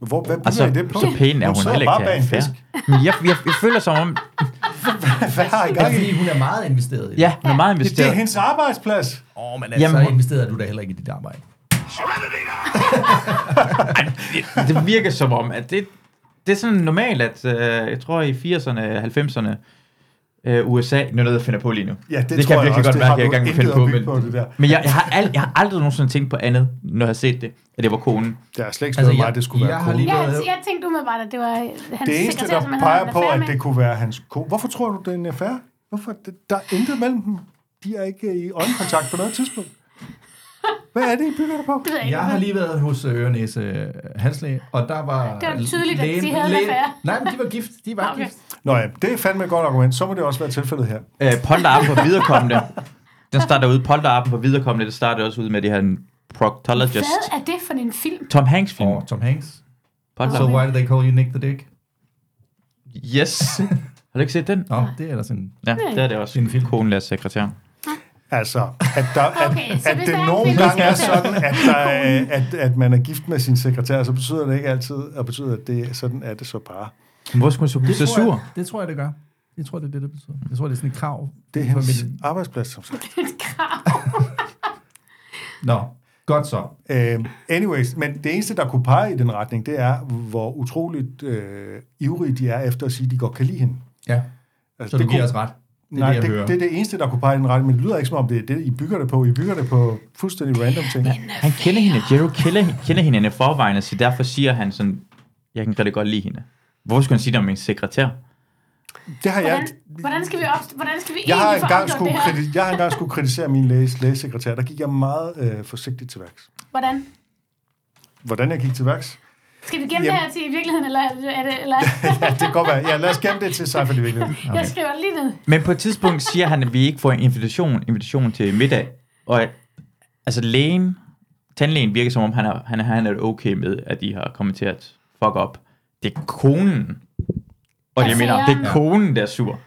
Hvor, hvad Altså, I det på? så pæn er hun sidder heller bare ikke bag en til fisk. Men jeg, jeg, jeg føler som om... Hvad har I gang i? fordi, hun er meget investeret i det. Ja, hun er meget Det, det er investeret. hendes arbejdsplads. Åh, men altså, Jamen, hun- investerede du da heller ikke i dit arbejde. det, det virker som om, at det, det er sådan normalt, at øh, jeg tror i 80'erne, 90'erne, øh, USA, nu er noget, jeg finder på lige nu. Ja, det, det tror kan jeg jeg virkelig også. godt det mærke, har at jeg du er i gang med at finde på. Men, på, det der. men jeg, jeg, har ald, jeg har aldrig nogensinde tænkt på andet, når jeg har set det, at det var konen. Der er slet ikke Altså, jeg- mig, det skulle jeg være har kone. lige- Ja, været- jeg, jeg tænkte umiddelbart, at det var hans Det eneste, der peger på, at det kunne være hans kone. Hvorfor tror du, det er en affære? Hvorfor? Det, der er intet mellem dem. De er ikke i øjenkontakt på noget tidspunkt. Hvad er det, I bygger det på? Det jeg. Jeg har lige været hos øh, Ørenæse Halslæge, og der var... Det var tydeligt, at de lægen- havde en lægen-. Nej, men de var gift. De var Okay. gift. Nå ja, det er fandme et godt argument. Så må det også være tilfældet her. Øh, polterappen på viderekommende, den starter ud, polterappen på viderekommende, det starter også ud med det her proctologist. Hvad er det for en film? Tom Hanks film. Og Tom Hanks. So Polterappen. why do they call you Nick the Dick? Yes. Har du ikke set den? Nå, det er ellers en... Ja, det er det også. En film. Konen lærer sekretær. Altså, at, der, at, Okay, at hvis det en nogle gange er sådan, at, der, er- at, at man er gift med sin sekretær, så betyder det ikke altid, at betyder, at det er sådan er det så bare. Hvor skulle hun så blive så tror jeg- sur? Det tror jeg, det gør. Jeg tror, det er det, det betyder. Jeg tror, det er sådan et krav. Det er for hendes mit- arbejdsplads, som sagt. *laughs* Et krav. *laughs* Nå, godt så. Uh, anyways, men det eneste, der kunne pege i den retning, det er, hvor utroligt uh, ivrige de er efter at sige, at de godt kan lide hende. Ja, Altså, så du det giver kunne- os ret. Det er Nej, det, det, hører. det er det eneste, der kunne pege i den retning, men det lyder ikke som om, det er det, I bygger det på. I bygger det på fuldstændig random ting. Han kender hende. Jero kender, kender hende i forvejen, så derfor siger han sådan, jeg kan rigtig godt lide hende. Hvorfor skulle han sige det om min sekretær? Det har jeg... Hvordan, hvordan skal vi op, hvordan skal vi Jeg har, engang skulle det her? kriti- jeg har engang skulle kritisere min læge, lægesekretær. Der gik jeg meget øh, forsigtigt til værks. Hvordan? Hvordan jeg gik til værks? Skal vi gemme Jamen- det her til i virkeligheden, eller er det... Er eller? *laughs* ja, det kan godt være. Ja, lad os gemme det til sig for det virkeligheden. *laughs* Jeg skriver lige ned. Men på et tidspunkt siger han, at vi ikke får en invitation, invitation til middag. Og at- altså lægen, tandlægen virker som om, han er, han er, han er okay med, at de har kommenteret fuck up. Det er konen. Og jeg mener, det er konen, der er sur.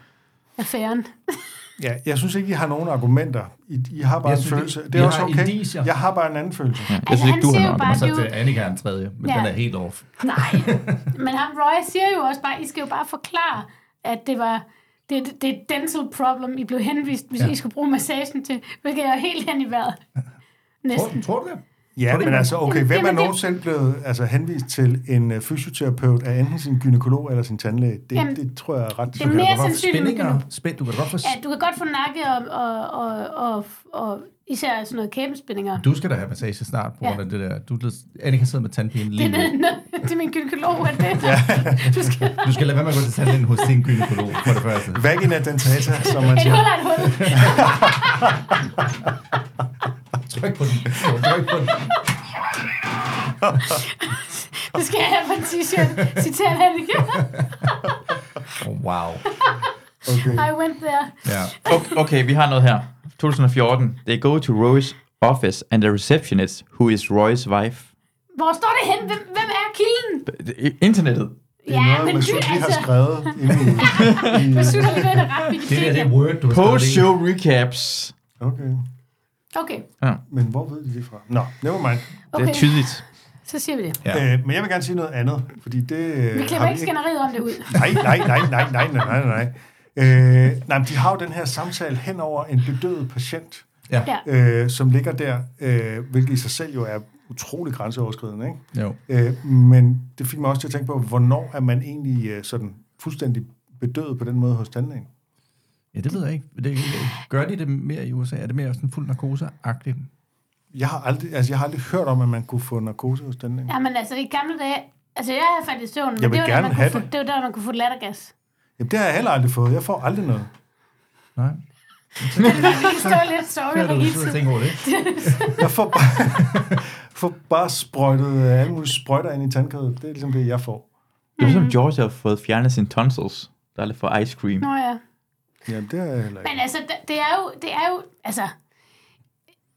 Affæren. *laughs* Ja, jeg synes ikke, I har nogen argumenter. I, I har bare Jeg en synes, følelse. Det er også okay. indicier. Jeg har bare en anden følelse. Ja, jeg Altså, synes han ikke, du siger har bare, Og så det er til Annika er en tredje, men Ja. den er helt off. Nej, men ham Roy siger jo også bare, I skal jo bare forklare, at det var det, det er et dental problem, I blev henvist, hvis Ja. I skulle bruge massagen til, hvilket er helt hen i vejret. Tror, Næsten. tror du det? Ja, men altså, okay, hvem er nogensinde blevet altså, henvist til en uh, fysioterapeut af enten sin gynekolog eller sin tandlæge? Det, Jamen, det tror jeg er ret det er mere Du kan godt få sandsynligt. Spænd, du kan godt få... Ja, du kan godt få nakke og, og, og, og, og især sådan noget kæbespændinger. Du skal da have massage snart på grund af det der. Du, Annika sidder med tandpine lige Det er nu. det er min gynekolog, at det ja. du skal Du skal lade være med at gå til tandlægen hos din gynekolog, for det første. Vagina dentata, som man siger. hul er et hul. *laughs* Tryk på den. Tryk på den. Det skal jeg have på en t-shirt. Annika. Oh, wow. Okay. I went there. Ja. Okay, okay, vi har noget her. 2014. They go to Roy's office, and the receptionist, who is Roy's wife. Hvor står det hen? Hvem, hvem er kilden? Internettet. Det er noget, men Masud du- lige har altså- skrevet inde i... *laughs* det er ret Det Word, du har. Post-show recaps. okay. Okay, Men hvor ved de det fra? Nå, never mind. Det er okay. tydeligt. Så siger vi det. Ja. Øh, men jeg vil gerne sige noget andet, fordi det... øh, Vi klipper ikke skænderiet om det ud. Nej, nej, nej, nej, nej, nej, nej, nej. Øh, nej, men de har jo den her samtale hen over en bedøvet patient, Ja. Ja. øh, som ligger der, øh, hvilket i sig selv jo er utrolig grænseoverskridende. Ikke? Jo. Øh, men det fik mig også til at tænke på, hvornår er man egentlig øh, sådan fuldstændig bedøvet på den måde hos tandlægen? Ja, det ved jeg ikke. Det, gør de det mere i USA? Er det mere sådan fuld narkose-agtigt? Jeg har, aldrig, altså, jeg har aldrig hørt om, at man kunne få narkose hos tandlægen. Ja, men altså i gamle dage... Altså jeg har faldet i søvn, men Jeg vil det var, der, gerne man have kunne få, det. det var der, man kunne få lattergas. Jamen, det har jeg heller aldrig fået. Jeg får aldrig noget. Nej. Vi står lidt Så er sorry du hele tiden. tænker over det. Jeg får bare, *laughs* får bare sprøjtet øh, alle mulige sprøjter ind i tandkødet. Det er ligesom det, jeg får. Det er som George har fået fjernet sine tonsils. Der er lidt for ice cream. Nå ja. Jamen, det er jeg heller ikke. Men altså, det, er jo, det er jo, altså,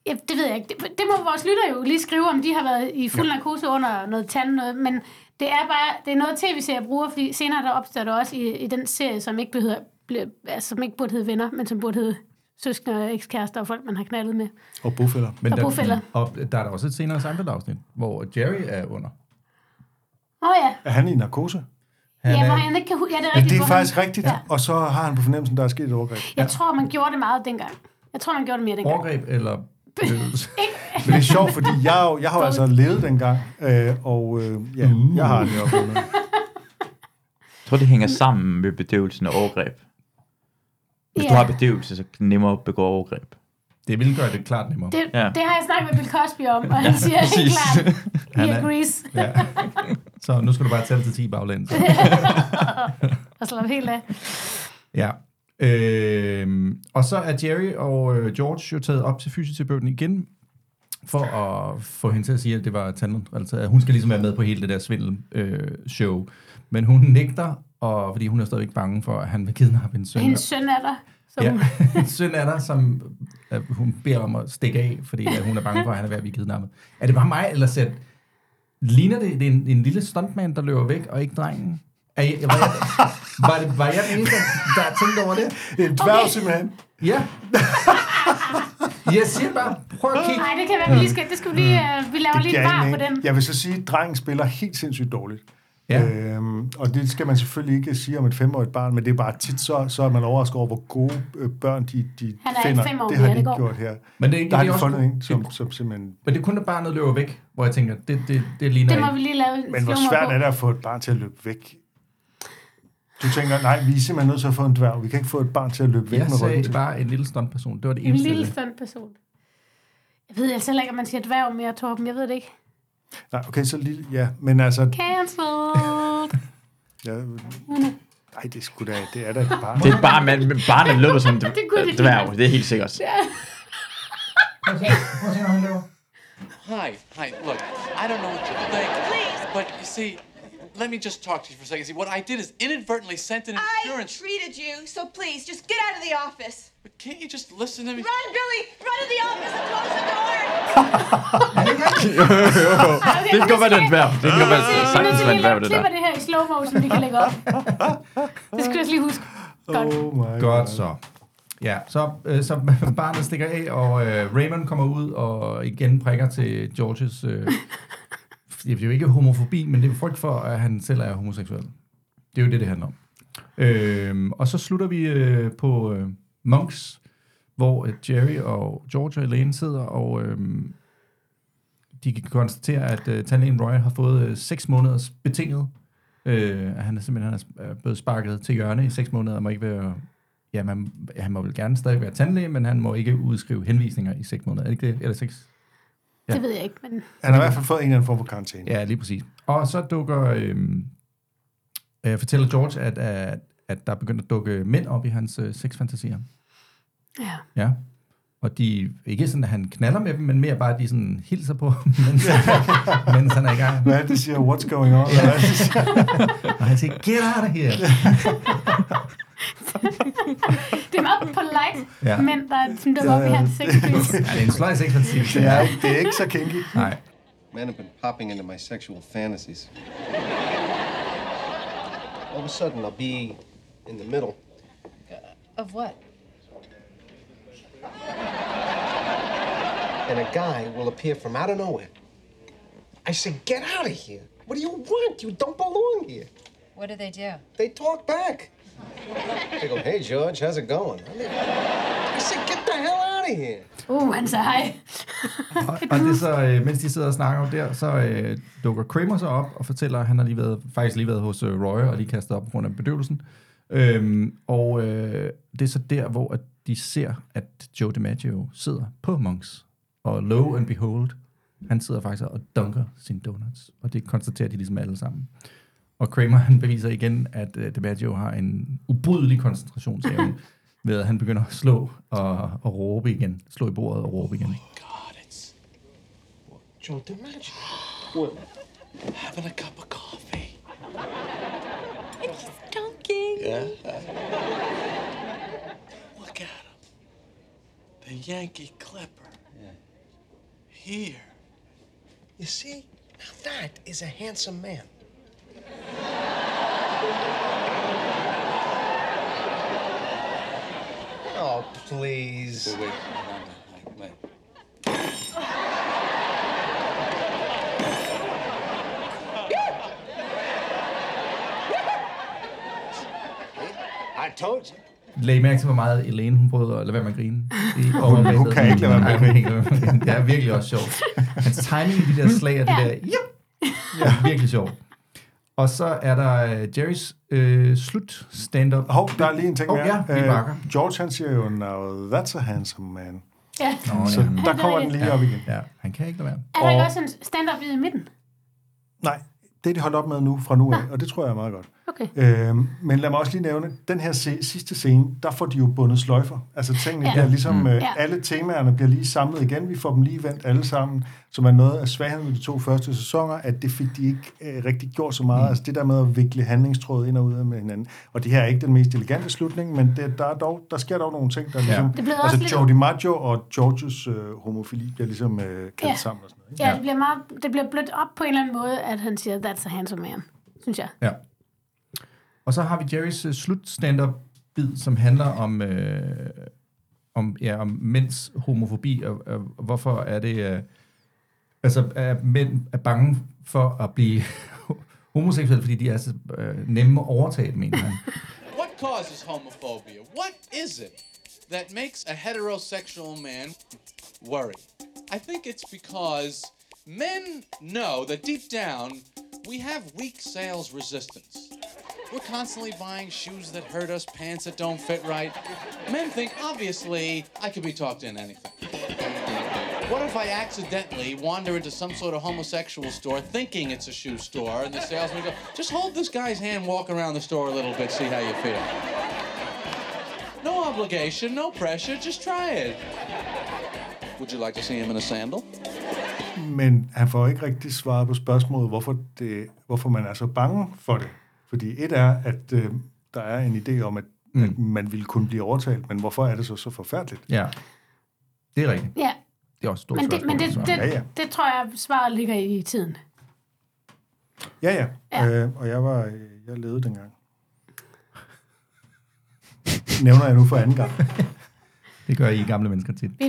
ja, det ved jeg ikke. Det, det må vores lytter jo lige skrive, om de har været i fuld narkose under noget tand, noget, men det er bare, det er noget tv-serier bruger, fordi senere der opstår det også i, i den serie, som ikke, behøver, ble, altså, som ikke burde hedde venner, men som burde hedde søskende og ekskærester og folk, man har knaldet med. Og bofælder. Men Og der, og der er der også et senere Seinfeld-afsnit, hvor Jerry er under. Åh oh, ja. Er han i narkose? Han ja, hvor han ikke kan Ja, det er Ja, rigtigt. det er faktisk han, rigtigt. Ja. Og så har han på fornemmelsen, der er sket et overgreb. Jeg tror, man gjorde det meget dengang. Jeg tror, man gjorde det mere dengang. Overgreb eller? *laughs* Men det er sjovt, fordi jeg, jo- jeg har jo altså levet dengang, øh, og øh, ja, jeg har aldrig oplevet noget. Jeg tror, det hænger sammen med bedøvelsen og overgreb. Hvis du Ja. har bedøvelse, så er det nemmere at begå overgreb. Det vil gøre det klart nemmere. Det, Ja. ja. det har jeg snakket med Bill Cosby om, og *laughs* han siger helt klart, he er- agrees. Ja. *laughs* Så nu skal du bare tælle til 10 baglæns. *laughs* og slå helt af. Ja. Øhm, og så er Jerry og øh, George jo taget op til fysioterapeuten igen, for at få hende til at sige, at det var tandrelateret. Hun skal ligesom være med på hele det der svindel-show. Men hun nægter, og, fordi hun er stadigvæk bange for, at han vil kidnappe hendes søn. Hendes søn er der. Som, Ja, *laughs* hendes søn er der, som øh, hun beder om at stikke af, fordi at hun er bange for, at han er ved at blive kidnappet. Er det bare mig, eller sæt, ligner det, det er en, en lille stuntman, der løber væk, og ikke drengen? Er jeg, var, jeg, var, det, var jeg den eneste, der tænkte over det? Det er en dværg simpelthen. Ja. Jeg siger bare, prøv at kigge. Nej, det kan være, vi lige skal, det skal vi lige, uh, vi laver Det lige var ingen på den. Jeg vil så sige, at drengen spiller helt sindssygt dårligt. Ja. Øhm, og det skal man selvfølgelig ikke sige om et femårigt barn, men det er bare tit, så, så er man overrasket over, hvor gode øh, børn de, de Han er finder. ikke fem år det har de ikke gjort her. Men det er ikke- Der har er de også- fundet en, som, som simpelthen... Men det er kun, at barnet løber væk, hvor jeg tænker, det, det, det ligner Det må ikke. vi lige lave en Men hvor svært på. er det at få et barn til at løbe væk? Du tænker, nej, vi er simpelthen nødt til at få en dværg. Vi kan ikke få et barn til at løbe væk Jeg med ryggen sagde til. bare en lille stuntperson. Det var det En eneste. lille jeg- stunt person. Jeg ved altså heller ikke, om man siger dværg mere, Torben. Jeg ved det ikke. Nej, okay, så lille, ja. Men altså, Cancelled. *laughs* ja, nej, det er sgu da, det er da et barn. Det er bare, man, barnet løber som *laughs* Det det dværg. Det er helt sikkert. Løber. Hi, hi. Look, I don't know what you think, but you see, let me just talk to you for a second. See, what I did is inadvertently sent an I insurance. treated you, so please, just get out of the office. But can't you just listen to me? Run, Billy! Run to the office and close the door! *laughs* Det kan godt være, den dværg. Det kan godt være, er sagtens være en dværg, det der. det her i slow motion, vi kan lægge op. Det skal jeg også lige huske. Godt. Oh my Godt så. Ja, så, øh, så *laughs* barnet stikker af, og øh, Raymond kommer ud og igen prikker til Georges... Øh, det er jo ikke homofobi, men det er frygt for, at han selv er homoseksuel. Det er jo det, det handler om. Øhm, og så slutter vi øh, på øh, Monks, hvor øh, Jerry og George og Elaine sidder, og øh, de kan konstatere, at øh, tandlægen Roy har fået øh, 6 måneders betinget. Øh, at han er simpelthen han er blevet sparket til hjørne i 6 måneder, og må ikke være Ja, man, han må vel gerne stadig være tandlæge, men han må ikke udskrive henvisninger i 6 måneder. Er det ikke det? Eller 6? Ja. Det ved jeg ikke, men... Han har i hvert fald fået en eller anden form for karantæne. Ja, lige præcis. Og så dukker, øhm, øh, fortæller George, at, at, at der er begyndt at dukke mænd op i hans øh, sexfantasier. Ja. Ja. Og de, ikke sådan, at han knaller med dem, men mere bare, at de sådan hilser på, *laughs* mens, *laughs* mens han er i gang. Hvad er det, de siger? What's going on? Eller hvad er det, siger? *laughs* Og han siger, get out of here. Det er meget polite Ja. ja. mænd, der som dukker op i hans sexfilm. Ja, det er en sløj sexfantasi. Det er, det er ikke så kinky. Nej. Men have been popping into my sexual fantasies. All of a sudden, I'll be in the middle, Of what? and a guy will appear from out of nowhere. I say, Get out of here! What do you want? You don't belong here. What do they do? They talk back. They go, Hey, George, how's it going? I, mean, I say, Get the hell out of here! Uh, han sagde hej. Og, *laughs* og det er så, øh, mens de sidder og snakker om der, så øh, dukker Kramer så op og fortæller, at han har lige været, faktisk lige været hos øh, Roy og lige kastet op på grund af bedøvelsen. Øhm, og øh, det er så der, hvor at de ser, at Joe DiMaggio sidder på Monks. Og lo and behold, han sidder faktisk og dunker sin donuts. Og det konstaterer de ligesom alle sammen. Og Kramer han beviser igen, at øh, DiMaggio har en ubrydelig koncentrationsevne. *laughs* ved at han begynder at slå og, og råbe igen. Slå i bordet og råbe igen. God, it's Joe DiMaggio. What? having a cup of coffee. Dunking. Yeah. Look at him. The Yankee Clipper. Here. You see? Now that is a handsome man. Oh, please. Wait, wait, wait, wait, wait. I told you. Lag I mærke til, hvor meget Elaine, hun prøvede at lade være med at grine. I Hun- hun kan ikke lade være med at grine. Det er virkelig også sjovt. Hans timing i de der slag og det Ja. der, yep, er virkelig sjovt. Og så er der uh, Jerrys uh, slut stand-up. Hov, der er lige en ting Hov, mere. ja, vi Øh, bakker. George, han siger jo, now that's a handsome man. Ja. Nå, Så ja. der kommer den lige op igen. Ja, han kan ikke lade være. Er der ikke Og- også en stand-up i midten? Nej, det er de holdt op med nu, fra nu af, og det tror jeg er meget godt. Okay. Øhm, men lad mig også lige nævne, den her se, sidste scene, der får de jo bundet sløjfer. Altså tingene Ja. ja. bliver ligesom, Mm. øh, Ja. alle temaerne bliver lige samlet igen. Vi får dem lige vendt alle sammen, som er noget af svagheden ved de to første sæsoner, at det fik de ikke øh, rigtig gjort så meget. Mm. Altså det der med at vikle handlingstråd ind og ud af med hinanden. Og det her er ikke den mest elegante slutning, men det, der, er dog, der sker dog nogle ting, der ligesom... Det altså lidt- Joe DiMaggio og Georges øh, homofili bliver ligesom øh, kaldt Ja. sammen og sådan noget. Ikke? Ja, det bliver, meget, det bliver blødt op på en eller anden måde, at han siger, that's a handsome man, synes jeg. Ja. Og så har vi Jerrys øh, uh, slut stand-up bid, som handler om, øh, om, ja, om mænds homofobi, og, og, og hvorfor er det, øh, altså er mænd er bange for at blive *laughs* homoseksuelle, fordi de er så øh, nemme at overtage, mener han. *laughs* What causes homophobia? What is it that makes a heterosexual man worry? I think it's because men know that deep down we have weak sales resistance. We're constantly buying shoes that hurt us, pants that don't fit right. Men think, obviously, I could be talked into anything. What if I accidentally wander into some sort of homosexual store thinking it's a shoe store and the salesman goes, just hold this guy's hand, walk around the store a little bit, see how you feel. No obligation, no pressure, just try it. Would you like to see him in a sandal? Men han får ikke rigtig svaret på spørgsmålet, hvorfor, det, hvorfor man er så bange for det. Fordi et er, at øh, der er en idé om, at, mm. at man ville kunne blive overtalt, men hvorfor er det så så forfærdeligt? Ja, det er rigtigt. Ja, Det er også stort men, det, men det, spørgsmål. det, Ja, ja. det tror jeg, svaret ligger i tiden. Ja, ja. Ja. Øh, og jeg var, øh, jeg levede dengang. Nævner jeg nu for anden gang. *laughs* Det gør I gamle mennesker tit. *laughs*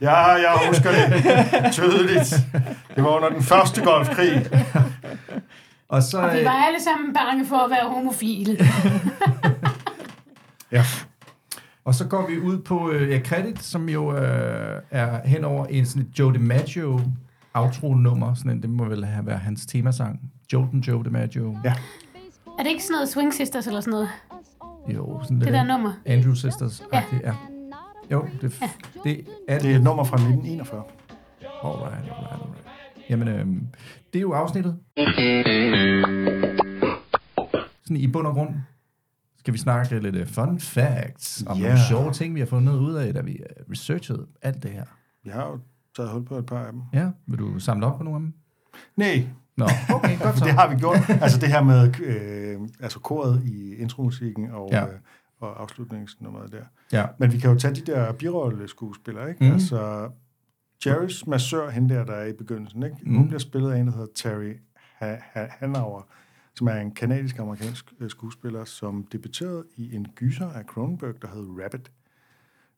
Ja, jeg husker det tydeligt. Det var under den første golfkrig. *laughs* Og så, og vi øh, var alle sammen bange for at være homofile. *laughs* Ja. Og så går vi ud på øh, ja, Credit, som jo øh, er hen over en sådan et Joe DiMaggio outro-nummer. Sådan en, det må vel have været hans temasang. Jolten Joe DiMaggio. Ja. er det ikke sådan noget Swing Sisters eller sådan noget? Jo, sådan Det der nummer. Andrew Sisters. Ja. ja. Jo, det, ja. det er Det er et nummer fra 1941. Alright, alright, alright. Jamen, øhm, det er jo afsnittet. Sådan i bund og grund skal vi snakke lidt øh, fun facts om yeah. nogle sjove ting, vi har fundet ud af, da vi øh, researchede alt det her. Vi har jo taget hul på et par af dem. Ja, vil du samle op på nogle af dem? Nej, Nå, *laughs* okay, godt så. det har vi gjort. Altså det her med øh, altså koret i intromusikken og, Ja. øh, og afslutningsnummeret der. Ja. Men vi kan jo tage de der birolle-skuespillere, ikke? Mm. Altså, Jerrys massør, hende der, der er i begyndelsen, ikke? Mm. Hun bliver spillet af en, der hedder Terry ha- ha- Hanauer, som er en kanadisk-amerikansk øh, skuespiller, som debuterede i en gyser af Cronenberg, der hed Rabbit.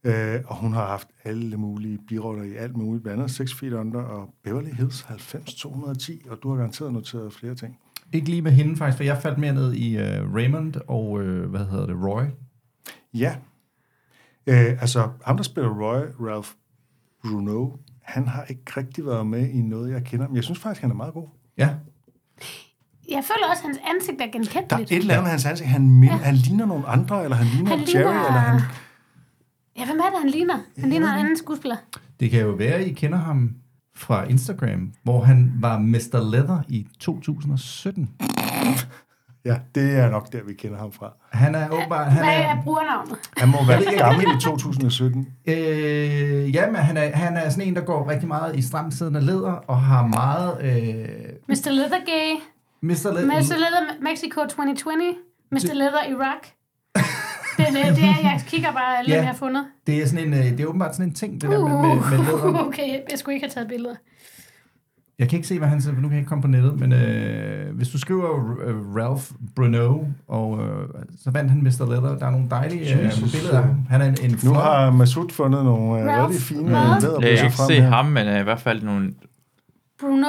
Øh, og hun har haft alle mulige biroller i alt muligt, blandt andet Six Feet Under og Beverly Hills 90210, og du har garanteret noteret flere ting. Ikke lige med hende faktisk, for jeg faldt mere ned i uh, Raymond og, uh, hvad hedder det, Roy. Ja. Øh, altså, ham, der spiller Roy, Ralph Bruno, han har ikke rigtig været med i noget, jeg kender. Men jeg synes faktisk, han er meget god. Ja, Jeg føler også, at hans ansigt er Der er genkendeligt. et eller andet med hans ansigt. Han, ja. han ligner nogle andre, eller han ligner Han Jerry, ligner- eller han... Ja, hvem er det, han ligner? Han ligner en anden skuespiller. det kan jo være, at I kender ham fra Instagram, hvor han var Mr. Leather i 2017. Ja, det er nok der, vi kender ham fra. Han er åbenbart... Han Hvad er, er brugernavnet? Han må være gammel i 2017. Øh, ja, men han er, han er sådan en, der går rigtig meget i stramsiddende læder, og har meget... Øh, Mr. Leather Gay. Mr. Le- Mr. Leather Mexico 2020. Mr. Leather Iraq. Det er det, det er, jeg kigger bare alle Ja. jeg har fundet. Det er, sådan en, øh, det er åbenbart sådan en ting, det der med, med, med læder. *laughs* okay, jeg skulle ikke have taget billeder. Jeg kan ikke se, hvad han siger, for nu kan jeg ikke komme på nettet, men øh, hvis du skriver øh, Ralph Bruno, og øh, så vandt han Mr. Leather. Der er nogle dejlige øh, billeder af ham. Han er en, en Nu flot... har Masud fundet nogle øh, Ralph, rigtig fine hvad? Jeg kan ikke frem se her. ham, men uh, i hvert fald nogle Bruno.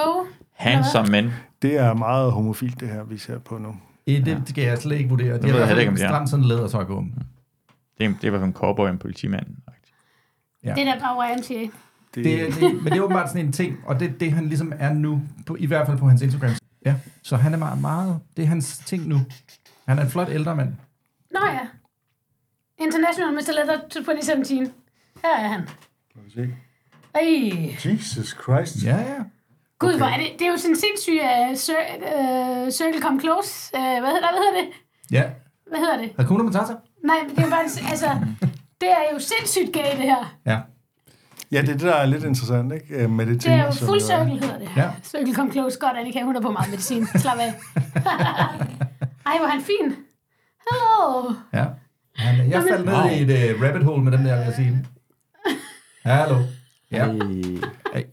handsome mænd. Det er meget homofilt, det her, vi ser på nu. Eh, det, det kan jeg slet ikke vurdere. Det ved er i jeg ikke, om det er. stramt sådan lædertøj på. Det er, det er i hvert fald en cowboy og en politimand. Ja. Det er der bare YMCA. Det, Det, er- det, men det er åbenbart sådan en ting, og det det, han ligesom er nu, på, i hvert fald på hans Instagram. Ja, så han er meget, meget, det er hans ting nu. Han er en flot ældre mand. Nå ja. International Mr. Leather 2017. Her er han. Må vi se. Ej. Jesus Christ. Ja, ja. Gud, hvor er det, det er jo sådan en sindssyg uh, cir, uh, Circle Come Close. Uh, hvad, hedder, hvad hedder det? Ja. Hvad hedder det? Hakuna Matata? Nej, det er jo bare, altså, det er jo sindssygt gay, det her. Ja. Ja, det er det, der er lidt interessant, ikke? Øh, Med det, Det er jo fuld er- cirkel, hedder det. Ja. Circle Come Close. Godt, Annika, hun er på meget medicin. Slap af. *laughs* Ej, hvor han fin. Hello. Ja. Han, jeg faldt ned i et uh, rabbit hole med dem der, vil jeg sige. Hallo. Ja.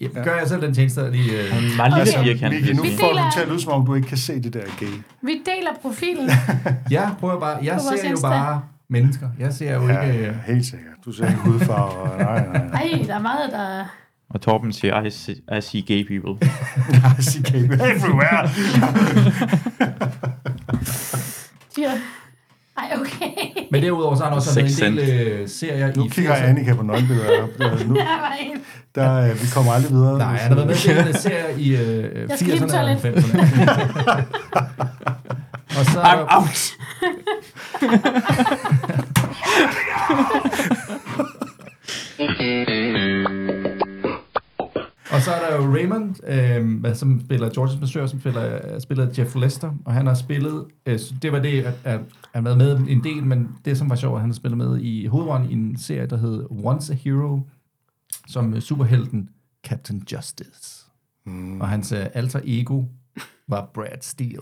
Jeg gør jeg selv den tjeneste, at lige... Uh, Han er meget lille Altså, firkant. Miki, nu Vi får deler- du til at lyde, som om du ikke kan se det der gay. Vi deler profilen. jeg prøver bare... Jeg ser jo bare mennesker. Jeg ser jo Ja, ikke... ja, Uh, helt sikkert. Du ser ikke hudfarve. og- Nej, nej, nej. *laughs* Ej, der er meget, der... Og Torben siger, I see, I see gay people. *laughs* I see gay everywhere. Siger... Ej, okay. men derudover så har han også været en del uh, serier Nu i kigger 80'erne. Annika på nøgenbilleder. *laughs* Nu, Der øh, vi kommer aldrig videre. Nej, han har været med til en serie i uh, lige på 80'erne og toilet. 90'erne. og så I'm out! Og så er der jo Raymond, øh, som spiller Georges Masseur, som spiller, spiller Jeff Lester, og han har spillet, øh, det var det, at, at han været med en del, men det som var sjovt, at han har spillet med i hovedrollen i en serie, der hed Once a Hero, som øh, superhelten Captain Justice. Mm. Og hans øh, alter ego var Brad Steele.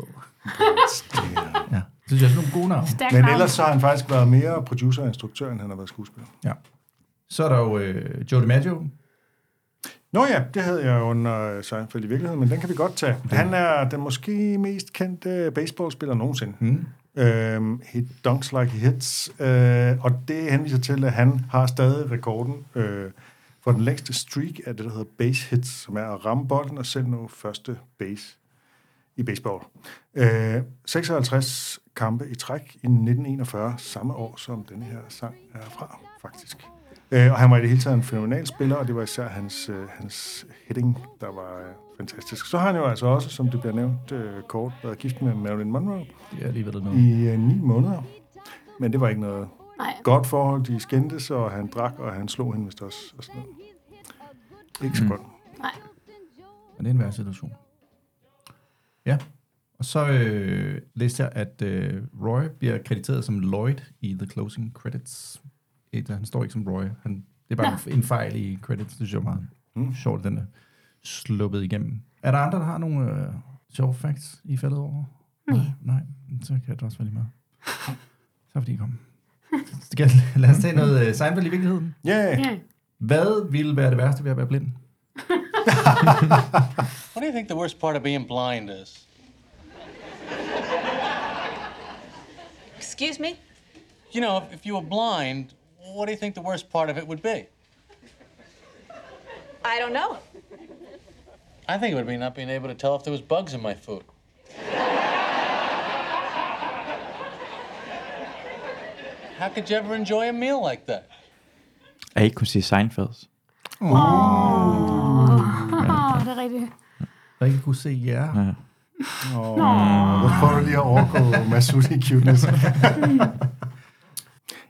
Ja, det synes jeg er sådan nogle gode navne. Stærk Men ellers så har han faktisk været mere producer og instruktør, end han har været skuespiller. Ja. Så er der jo øh, Joe DiMaggio. Nå ja, det havde jeg under Seinfeld i virkeligheden, men den kan vi godt tage. Han er den måske mest kendte baseballspiller nogensinde. Mm. Øhm, he dunks like he hits. Øh, og det henviser til, at han har stadig rekorden øh, for den længste streak af det, der hedder base hits, som er at ramme bolden og selv nå første base i baseball. Øh, 56 kampe i træk i 1941, samme år som denne her sang er fra, faktisk. Øh, og han var i det hele taget en fænomenal spiller, og det var især hans, øh, hans hitting, der var øh, fantastisk. Så har han jo altså også, som det bliver nævnt øh, kort, været gift med Marilyn Monroe Det er lige ved det i øh, ni måneder. Men det var ikke noget Nej. godt forhold. De skændtes, og han drak, og han slog hende vist også. Og sådan noget. Ikke så Mm. godt. Men det er en værre situation. Ja. Og så øh, læste jeg, at øh, Roy bliver krediteret som Lloyd i The Closing Credits. Et, han står ikke som Roy. Han, det er bare en, en fejl i credits. Det synes jeg er meget Mm. sjovt, den er sluppet igennem. Er der andre, der har nogle øh, sjove facts, I faldet over? Nej. Nej, så kan det også være lige meget. *laughs* Så fordi I kom. *laughs* Skal, lad os tage noget øh, Seinfeld i virkeligheden. Ja, yeah. Ja. Hvad ville være det værste ved at være blind? *laughs* What do you think the worst part of being blind is? Excuse me? You know, if, if you were blind, what do you think the worst part of it would be? I don't know. I think it would be not being able to tell if there was bugs in my food. How could you ever enjoy a meal like that? Jeg ikke kunne se Seinfelds. Åh, det er rigtigt. Der ikke kunne se jer. Ja. Oh, nu prøver du lige at overgå Masud i cuteness. *laughs*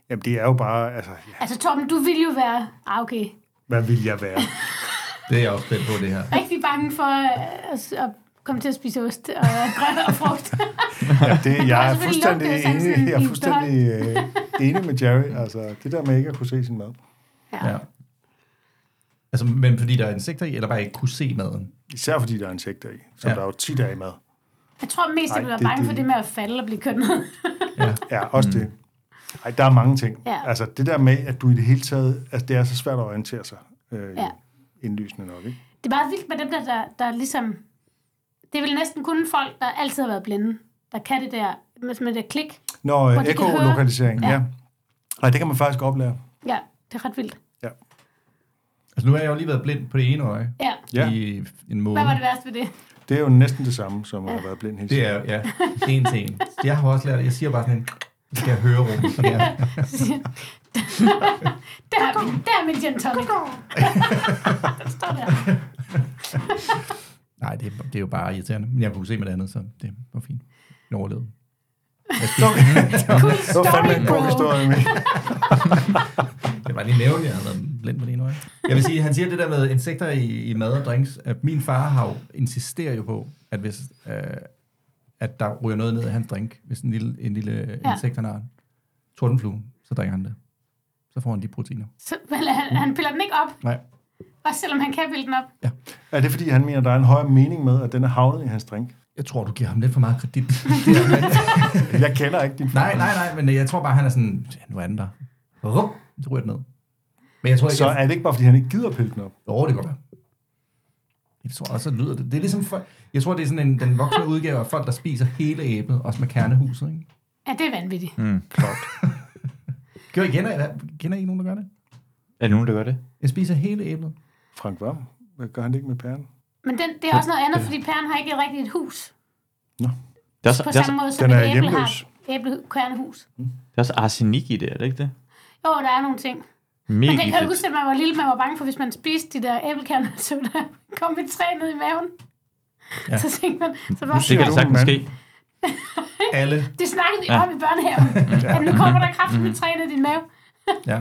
Jamen, det er jo bare, altså, ja, Altså, Torben, du vil jo være... Ah, okay. hvad vil jeg være? *laughs* Det er jeg også spændt på, det her. Rigtig bange for øh, at, at komme til at spise ost og grøn og frugt. *laughs* Ja, det, jeg er fuldstændig enig, jeg er fuldstændig øh, enig med Jerry. Altså, det der med ikke at kunne se sin mad. Ja. Ja. Altså, men fordi der er insekter i, eller bare ikke kunne se maden? Især fordi der er insekter i, som Ja. ja. der jo tit er i mad. Jeg tror mest, jeg bliver det- bange for det- det med at falde og blive kørt ned. Ja, også mm. det. Ej, der er mange ting. Ja. Altså, det der med, at du i det hele taget... Altså, det er så svært at orientere sig. Øh, Ja. ja. Indlysende nok, ikke? Det er bare vildt med dem, der, der, der ligesom... Det er vel næsten kun folk, der altid har været blinde, der kan det der med, med det klik. Når Hvor øh, ekolokalisering, Ja. ja. ja. Ej, det kan man faktisk oplære. Ja, det er ret vildt. Altså, nu har jeg jo lige været blind på det ene øje Ja. I en måned. Hvad var det værste ved det? Det er jo næsten det samme, som at have været blind hele Det er, ja, en til en. Jeg har også lært, jeg siger bare sådan en, skal jeg høre. Så *laughs* ja. der, er min, der er min gin tonic. Den står der. Nej, det er, det er jo bare irriterende. Men jeg kunne se med det andet, så det var fint. Jeg overlevede. Cool *laughs* Det var fandme en story, god bro. historie, med. *laughs* Det var lige nævnt, jeg havde været blind på det ene øje. Jeg vil sige, han siger det der med insekter i, i mad og drinks. At min far har jo, insisterer jo på, at hvis øh, at der ryger noget ned i hans drink, hvis en lille, en lille Ja. ja. insekt, han har tordenflue, så drikker han det. Så får han de proteiner. Så, vel, han, han piller den ikke op, Nej. også selvom han kan pille den op. Er det, fordi han mener, der er en højere mening med, at den er havnet i hans drink? Jeg tror, du giver ham lidt for meget kredit. *laughs* *laughs* Jeg kender ikke din far. nej, nej, nej, men jeg tror bare, han er sådan, ja, nu er den der. Rup, så ryger den ned. Men jeg tror ikke, Så jeg, er det ikke bare, fordi han ikke gider pille den op? Jo, det går være. Jeg tror også, at lyder det. Det er ligesom, for, jeg tror, det er sådan en, den voksne udgave af folk, der spiser hele æblet, også med kernehuset, ikke? Ja, det er vanvittigt. Mm. *laughs* Gør I, kender, kender I ikke nogen, der gør det? Er der nogen, der gør det? Jeg spiser hele æblet. Frank Vam, hvad gør han det ikke med pæren? Men den, det er også noget andet, fordi pæren har ikke rigtig et hus. Det er også, På det er samme også, måde som den er æble hjemløs. har. Æble, kernehus. det er også arsenik i det, er det ikke det? Jo, der er nogle ting. Mega Men det kan du giftigt. huske, at man var lille, man var bange for, hvis man spiste de der æblekerner, *laughs* så der kom et træ ned i maven. Ja. Ja. Så tænkte man, så var Det kan du, sagtens mand. ske. Alle. *laughs* det snakkede vi Ja. om i børnehaven. *laughs* At nu kommer der kraftigt med træ ned i din mave. Ja.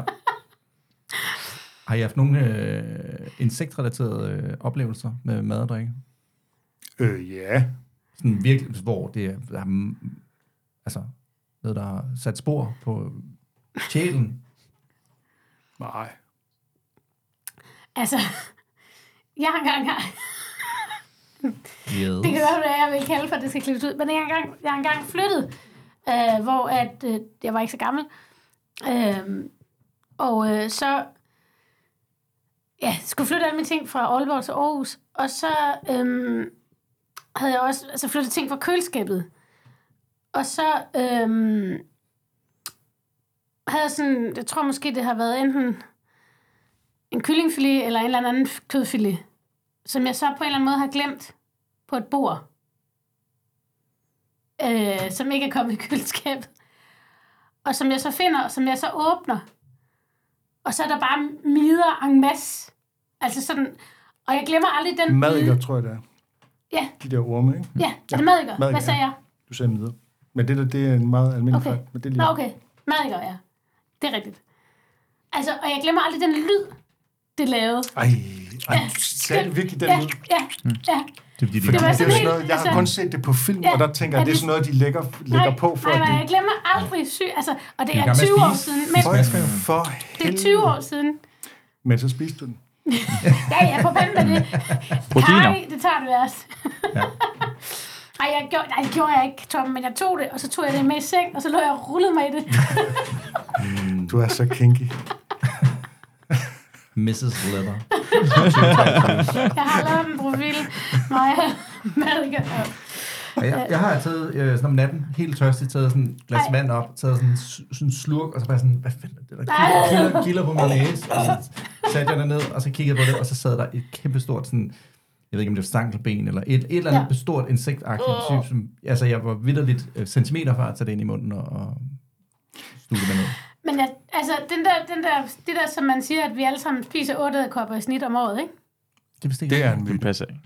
Har I haft nogle øh, insektrelaterede øh, oplevelser med mad og drikke? Øh, ja. Sådan virkelig, hvor det er, der altså, noget, der har sat spor på sjælen. Nej. Altså, jeg har engang... Yes. Det kan være, hvad jeg vil kalde for, at det skal klippes ud. Men jeg har engang, jeg har engang flyttet, øh, hvor at, øh, jeg var ikke så gammel. Øh, og øh, så ja, skulle flytte alle mine ting fra Aalborg til Aarhus. Og så øhm, havde jeg også altså flyttet ting fra køleskabet. Og så øhm, havde jeg sådan, jeg tror måske, det har været enten en kyllingfilet eller en eller anden kødfilet, som jeg så på en eller anden måde har glemt på et bord, øh, som ikke er kommet i køleskabet. Og som jeg så finder, og som jeg så åbner. Og så er der bare midder en masse. Altså sådan, og jeg glemmer aldrig den Madikker, tror jeg, det er. Ja, De der orme, ikke? ja, er det madikker? Madikker, Hvad sagde ja. jeg? Du sagde midder. Men det der, det er en meget almindelig Okay. fejl. Men det er lige Nå, okay. Madikker, ja. Det er rigtigt. Altså, og jeg glemmer aldrig den lyd, det lavede. Ej, ej sagde du virkelig den ja, lyd? ja, ja. Det fordi, Fordi Det var det, sådan er helt- noget, jeg har altså- kun set det på film, Ja, og der tænker jeg, det er sådan noget, de lægger, lægger nej, på for, nej, at nej, jeg glemmer aldrig syg. Altså, og det er gang med at 20 år siden. Men, For, for det er 20 år siden. Men så spiste du den. *laughs* Ja, ja, på med det. Proteiner. Nej, det tager du værst. Ja. *laughs* Ej, jeg gjorde, nej, det gjorde jeg ikke, Tom, men jeg tog det, og så tog jeg det med i seng, og så lå jeg og rullede mig i det. *laughs* Du er så kinky. Mrs. Leather. *laughs* Jeg har lavet en profil. Nej, Malika. Og jeg, jeg har taget øh, sådan om natten, helt tørstig, taget sådan et glas Ej. vand op, taget sådan, sådan en slurk, og så bare sådan, hvad fanden er det, der kilder, kilder, kilder på min næse? Og så satte jeg den ned, og så kiggede jeg på det, og så sad der et kæmpe stort sådan, jeg ved ikke, om det var stankelben, eller et, et eller andet Ja. stort insektagtigt type, som, altså jeg var vidderligt øh, centimeter fra at tage det ind i munden og, og stuge det ned. Men jeg, altså, den der, den der, det der, som man siger, at vi alle sammen spiser 8 kopper i snit om året, ikke? Det, er Det er en Du myte. passer ikke.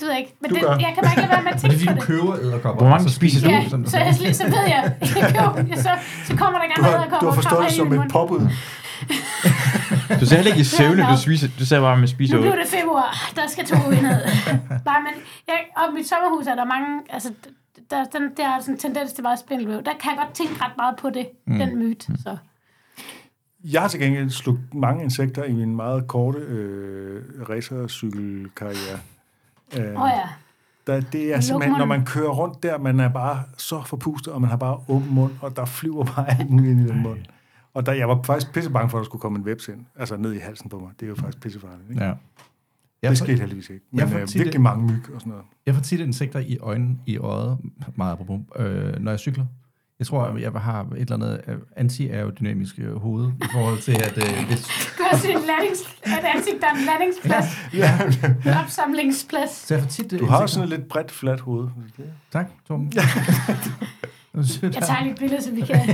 Det ved jeg ikke. Men Du det, gør. jeg kan bare ikke lade være med at *laughs* Men det er tænke fordi, på du det. køber æderkopper, Hvor mange så spiser du Ja, som så, jeg, så ved jeg, *laughs* jeg køber, så, så kommer der Du gerne æderkopper du har forstået det som et påbud. Du ser heller ikke i søvne, du, spiser, du ser bare, at man spiser Nu blev ud. det februar, der skal to ned. *laughs* Nej, men jeg, op i mit sommerhus er der mange, altså, der, den, der er sådan en tendens til meget spindelvæv. Der kan jeg godt tænke ret meget på det, Mm. mm. den myte. Så. Jeg har til gengæld slugt mange insekter i min meget korte øh, racercykelkarriere. Øh, Åh oh, ja. der, det er simpelthen, når man kører rundt der, man er bare så forpustet, og man har bare åben mund, og der flyver bare alt muligt ind i den mund. Og der, jeg var faktisk pisse bange for, at der skulle komme en webs ind, altså ned i halsen på mig. Det er jo faktisk pissefarligt. Ikke? Ja. Det skete heldigvis ikke. Jeg Men får øh, tit- virkelig mange myg og sådan noget. Jeg får tit insekter i øjnene, i øjet, meget apropos, øh, når jeg cykler. Jeg tror, jeg har et eller andet øh, anti-aerodynamisk øh, hoved i forhold til, at øh, hvis... Du har sådan en landings, et ansigt, der er en landingsplads. *laughs* Ja. En opsamlingsplads. Så jeg får tit, øh, Du har insekter. sådan et lidt bredt, fladt hoved. Tak, Torben. *laughs* Jeg tager lige et billede, så vi kan... *laughs*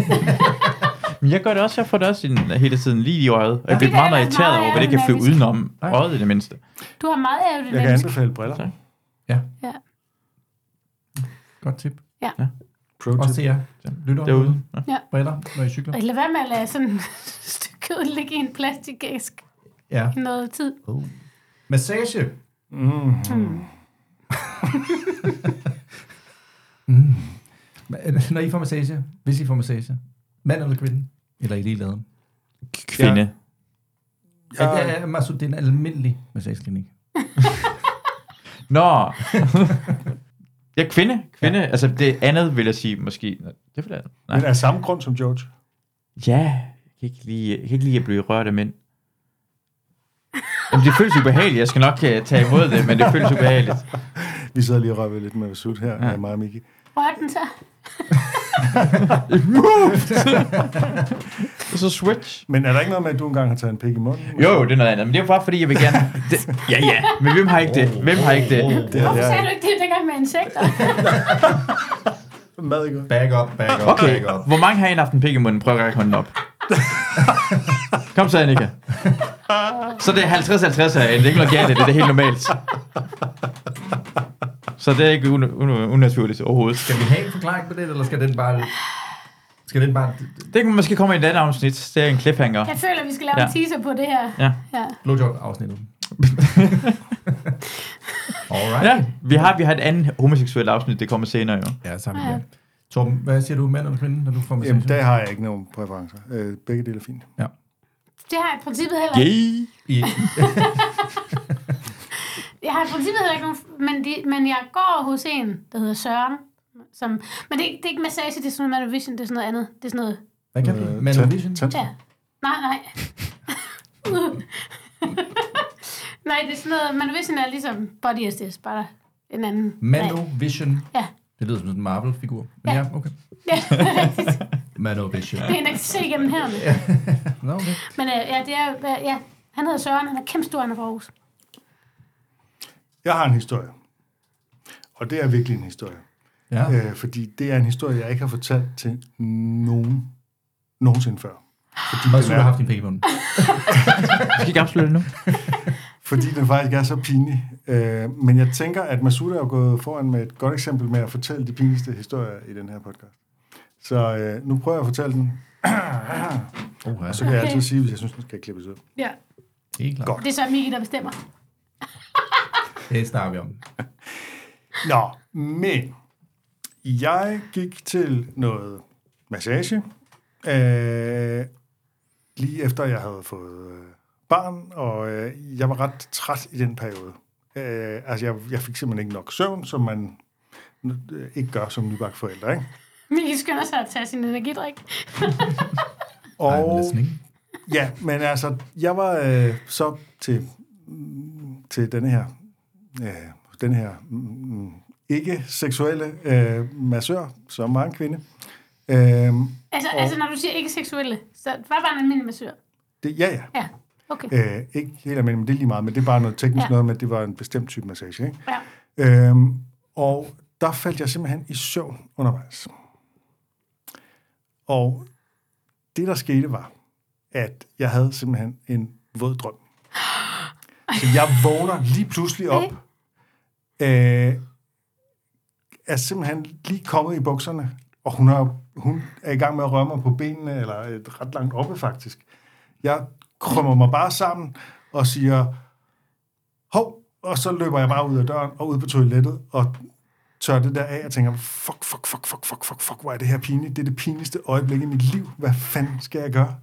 Men jeg gør det også, jeg får det også en, hele tiden lige i øjet. Og jeg det bliver meget, meget irriteret over, hvad det kan flyve udenom øjet i det mindste. Du har meget Jeg kan anbefale briller. Ja, Ja. godt tip. Ja. Pro Også tip. til jer, lytter Derude. Ja. Ja. briller, når I cykler. Lad være med at lade sådan et *laughs* stykke kød ligge i en plastikæsk Ja. i noget tid. Oh. Massage. Mm. Mm. *laughs* Men, Når I får massage, hvis I får massage, mand eller kvinde, eller i lige laden. Kvinde. Ja. Er, er, Masud, det er en almindelig massageklinik. *laughs* Nå. ja, kvinde. Kvinde. Ja. Altså, det andet vil jeg sige, måske. Nå, Det vil jeg. Nej. Men af samme grund som George. Ja, jeg kan ikke lide, jeg kan ikke lide at blive rørt af mænd. Jamen, det føles ubehageligt. Jeg skal nok uh, tage imod det, men det føles ubehageligt. *laughs* Vi sidder lige og rører ved lidt med Masud her, Ja. ja. mig og Miki. Rør den så. *laughs* så switch. Men er der ikke noget med, at du engang har taget en pik i munden? Jo, det er noget andet. Men det er bare fordi, jeg vil gerne... Det, ja, ja. Men hvem har ikke det? Hvem har ikke det? Det Hvorfor det sagde er du ikke det dengang med insekter? *laughs* mad ikke? Back up, back up, Okay, back up. hvor mange har en haft en pik i munden? Prøv at række hånden op. *laughs* Kom så, Annika. Så det er 50-50 herinde. Det er ikke noget galt, i det det er helt normalt. Så det er ikke un- un- unaturligt overhovedet. Skal vi have en forklaring på det, eller skal den bare... Skal den bare... Det kan måske komme i et andet afsnit. Det er en cliffhanger. Jeg føler, vi skal lave Ja. en teaser på det her. Ja. ja. Blowjob-afsnittet. *laughs* Alright. Ja, vi har, vi har et andet homoseksuelt afsnit, det kommer senere jo. Ja, så har vi Ja. det. Torben, hvad siger du, mand eller kvinde, når du får massage? Jamen, der har jeg ikke nogen præferencer. Øh, begge dele er fint. Ja. Det har jeg i princippet heller ikke. Gay. I, *laughs* Jeg har i princippet heller ikke nogen... Men, de, men jeg går hos en, der hedder Søren. Som, men det, er ikke- det er ikke massage, det er sådan noget Manovision, det er sådan noget andet. Det er sådan noget... hvad kan Øh, du? Manovision? Ja. Nej, nej. *laughs* nej, det er sådan noget... Manovision er ligesom Body Assist, bare en anden... Manovision. Ja. Det lyder som sådan en Marvel-figur. Men ja, Ja. okay. Ja, det er. *laughs* Manovision. Det er en, der kan se igennem her. *laughs* Nå, okay. Men øh, ja, det er, øh, ja, han hedder Søren, han er kæmpe stor, han er fra Aarhus. Jeg har en historie. Og det er virkelig en historie. Ja. Øh, fordi det er en historie, jeg ikke har fortalt til nogen nogensinde før. Fordi skulle du have er, haft din pik i munden? *laughs* Vi skal ikke afsløre det nu. fordi den faktisk er så pinlig. Øh, men jeg tænker, at Masud er gået foran med et godt eksempel med at fortælle de pinligste historier i den her podcast. Så øh, nu prøver jeg at fortælle den. Oh, ja. Og så kan jeg altid sige, hvis jeg synes, den skal klippes ud. Ja. Helt klart. Godt. Det er så Miki, der bestemmer. Det snakker vi om. *laughs* Nå, men jeg gik til noget massage, øh, lige efter jeg havde fået øh, barn, og øh, jeg var ret træt i den periode. Øh, altså, jeg, jeg fik simpelthen ikke nok søvn, som man øh, ikke gør som nybagt forældre, ikke? Miki skynder sig at tage sin energidrik. *laughs* Og. Ja, men altså, jeg var øh, så til, mm, til denne her, øh, den her mm, ikke-seksuelle øh, massør, som var en kvinde. Øh, Altså, Og- altså, når du siger ikke seksuelle, så hvad var en almindelig massør? det, ja, ja. Ja, okay. Øh, ikke helt almindeligt, men det er lige meget, men det er bare noget teknisk ja. noget med, at det var en bestemt type massage. Ikke? Ja. Øhm, og der faldt jeg simpelthen i søvn undervejs. Og det, der skete, var, at jeg havde simpelthen en våd drøm. *gasps* Så jeg vågner lige pludselig op, øh, er simpelthen lige kommet i bukserne, og hun, har, hun er i gang med at røre mig på benene, eller et ret langt oppe faktisk. Jeg krømmer mig bare sammen og siger, hov, og så løber jeg bare ud af døren og ud på toilettet og tør det der af og tænker, fuck, fuck, fuck, fuck, fuck, fuck, fuck, hvor er det her pinligt. Det er det pinligste øjeblik i mit liv. Hvad fanden skal jeg gøre?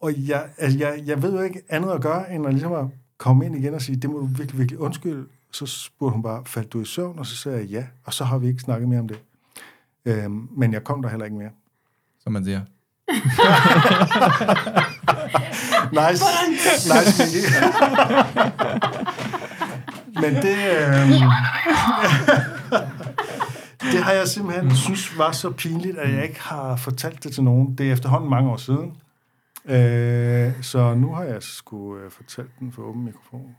Og jeg, altså jeg, jeg ved jo ikke andet at gøre, end at ligesom at komme ind igen og sige, det må du virkelig, virkelig undskylde. Så spurgte hun bare, faldt du i søvn? Og så sagde jeg ja, og så har vi ikke snakket mere om det. Øhm, men jeg kom der heller ikke mere. Som man siger. *laughs* nice. nice, Miki. Men det... Øhm, *laughs* det har jeg simpelthen synes var så pinligt, at jeg ikke har fortalt det til nogen. Det er efterhånden mange år siden. Øh, så nu har jeg sgu øh, fortalt den for åben mikrofon.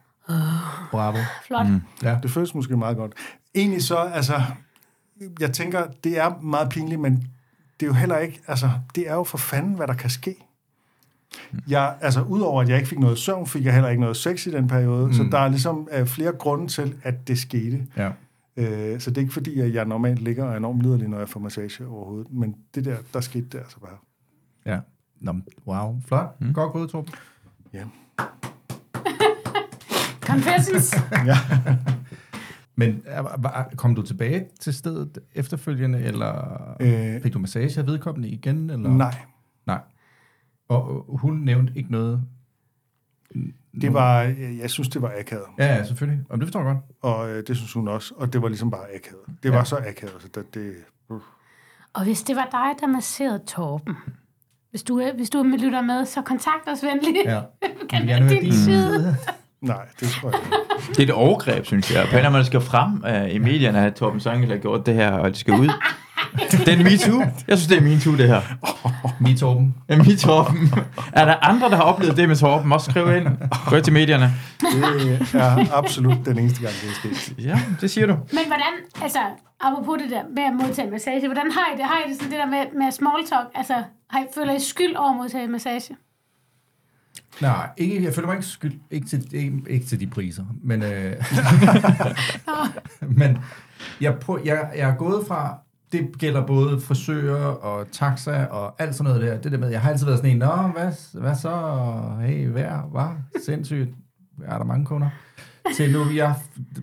Bravo. Flot. Mm. Ja. Det føles måske meget godt. Egentlig så, altså, jeg tænker, det er meget pinligt, men det er jo heller ikke, altså, det er jo for fanden, hvad der kan ske. Jeg, altså, udover at jeg ikke fik noget søvn, fik jeg heller ikke noget sex i den periode, mm. så der er ligesom uh, flere grunde til, at det skete. Ja. Uh, så det er ikke fordi, at jeg normalt ligger og er enormt liderlig, når jeg får massage overhovedet, men det der, der skete der altså bare. Ja. Nå, wow. Flot. Mm. Godt gået, Torben. Ja. Confessions. *laughs* ja. Men kom du tilbage til stedet efterfølgende, eller Øh. fik du massage af vedkommende igen? Eller? Nej. Nej. Og øh, hun nævnte ikke noget? Det var, jeg jeg synes, det var akavet. Ja, ja, selvfølgelig. Og det forstår jeg godt. Og øh, det synes hun også, og det var ligesom bare akavet. Det Ja. var så akavet, så det... det uh. Og hvis det var dig, der masserede Torben, hvis du, er- hvis du lytter med, så kontakt os venligt. Ja. *laughs* kan være din side. Nej, det tror jeg ikke. Det er et overgreb, synes jeg. På måde skal frem uh, i medierne, at Torben Sørenkel har gjort det her, og det skal ud. Det er en MeToo. Jeg synes, det er MeToo, det her. Me Torben. Ja, me Torben. Er der andre, der har oplevet det med Torben? Også skriv ind. Gå til medierne. Det er absolut den eneste gang, det er sket. Ja, det siger du. Men hvordan, altså, apropos det der med at modtage massage, hvordan har I det? Har I det sådan det der med, med small talk? Altså, har I, føler I skyld over at modtage massage? Nej, ikke, jeg føler mig ikke skyld. Ikke til, ikke, ikke til de priser. Men, øh, *laughs* men jeg, prøv, jeg, jeg er gået fra, det gælder både frisører og taxa og alt sådan noget der. Det der med, jeg har altid været sådan en, Nå, hvad, hvad så? Hey, hvad? Hvad? Sindssygt. Er der mange kunder? Til nu, jeg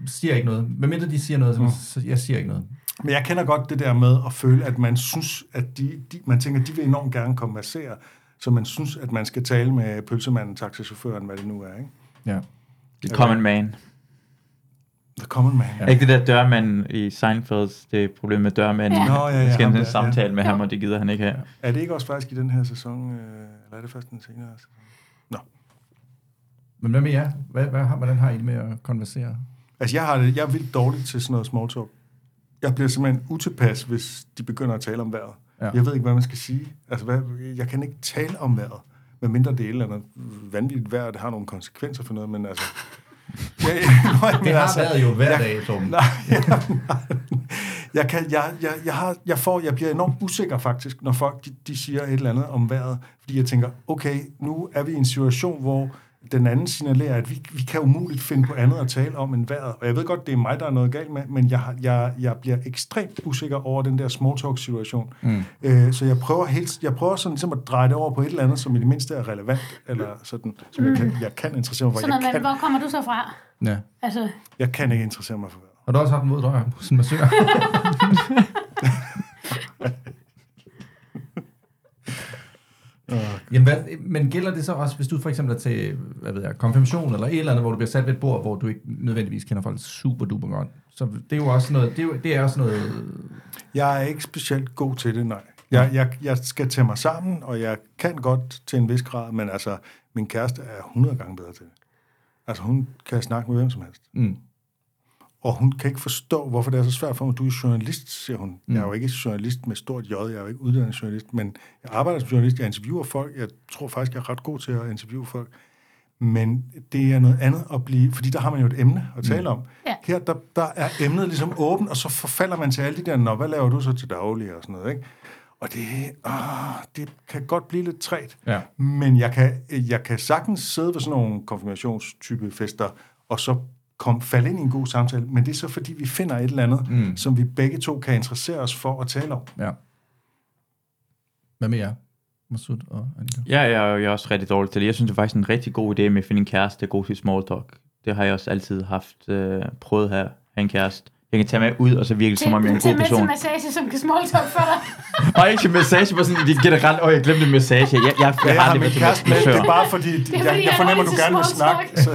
siger ikke noget. Hvad mindre de siger noget, så, jeg siger ikke noget. Men jeg kender godt det der med at føle, at man synes, at de, de man tænker, de vil enormt gerne komme massere, så man synes, at man skal tale med pølsemanden, taxichaufføren, hvad det nu er, ikke? Ja. The common man. The common man. Er ikke det der dørmand i Seinfelds, det er problemet med dørmanden? Ja. Nå, ja, ja, skal have en samtale ja. med ham, og det gider han ikke have. Er det ikke også faktisk i den her sæson, øh, eller er det først den senere sæson? Nå. Men hvad med jer? Hvad, hvad, har- hvordan har I det med at konversere? Altså, jeg, har det, jeg er vildt dårlig til sådan noget small talk. Jeg bliver simpelthen utilpas, hvis de begynder at tale om vejret. Ja. Jeg ved ikke, hvad man skal sige. Altså, hvad, jeg kan ikke tale om vejret. Med mindre det er et eller andet vanvittigt vejr, det har nogle konsekvenser for noget, men altså... *laughs* Ja, ja, Det har været jo hver jeg- dag, Torben. Nej, *laughs* ja, nej. Jeg, kan, jeg, jeg, jeg, har, jeg, får, jeg bliver enormt usikker faktisk, når folk de, de siger et eller andet om vejret. Fordi jeg tænker, okay, nu er vi i en situation, hvor den anden signalerer, at vi, vi kan umuligt finde på andet at tale om end vejret. Og jeg ved godt, det er mig, der er noget galt med, men jeg, jeg, jeg bliver ekstremt usikker over den der small talk situation. Mm. Øh, så jeg prøver, helt, jeg prøver sådan ligesom at dreje det over på et eller andet, som i det mindste er relevant, eller sådan, som jeg, kan, jeg kan interessere mig for. Sådan Jeg men kan, hvor kommer du så fra? Ja. Altså, jeg kan ikke interessere mig for vejret. Har du også haft en moddrøjer på sin massør? *laughs* *laughs* Jamen, hvad, men gælder det så også, hvis du for eksempel er til, hvad ved jeg, konfirmation eller et eller andet, hvor du bliver sat ved et bord, hvor du ikke nødvendigvis kender folk super duper godt. Så det er jo også noget, det er, jo, det er også noget, Jeg er ikke specielt god til det, nej. Jeg, jeg, jeg skal tage mig sammen, og jeg kan godt til en vis grad, men altså, min kæreste er 100 gange bedre til det. Altså, hun kan snakke med hvem som helst. Mm. Og hun kan ikke forstå, hvorfor det er så svært for mig. Du er journalist, siger hun. Mm. Jeg er jo ikke journalist med stort J, jeg er jo ikke uddannet journalist, men jeg arbejder som journalist, jeg interviewer folk. Jeg tror faktisk, jeg er ret god til at interviewe folk. Men det er noget andet at blive, fordi der har man jo et emne at tale om. Ja. Her, der, der er emnet ligesom åbent, og så forfalder man til alle de der, nå, hvad laver du så til daglig og sådan noget, ikke? Og det, åh, det kan godt blive lidt træt. Ja. Men jeg kan, jeg kan sagtens sidde ved sådan nogle konfirmationstype fester, og så kom, falde ind i en god samtale, men det er så fordi, vi finder et eller andet, Mm. som vi begge to kan interessere os for at tale om. ja. Hvad med jer? Masud og Annika? Ja, jeg, er- jeg er også rigtig dårlig til det. Jeg synes, det er faktisk en rigtig god idé med at finde en kæreste, der er god til small talk. Det har jeg også altid haft øh, prøvet her. Have en kæreste. Jeg kan tage med ud, og så virke det, som om jeg er en god med til person. massage, som kan small talk for dig. *laughs* Og ikke til massage, bare sådan, det generelt, åh, jeg glemte en massage. Jeg, jeg, jeg, Jeg jeg har været til kæreste med, det er bare fordi, Det er jeg, fordi, jeg jeg er fornemmer, du gerne vil snakke. Så.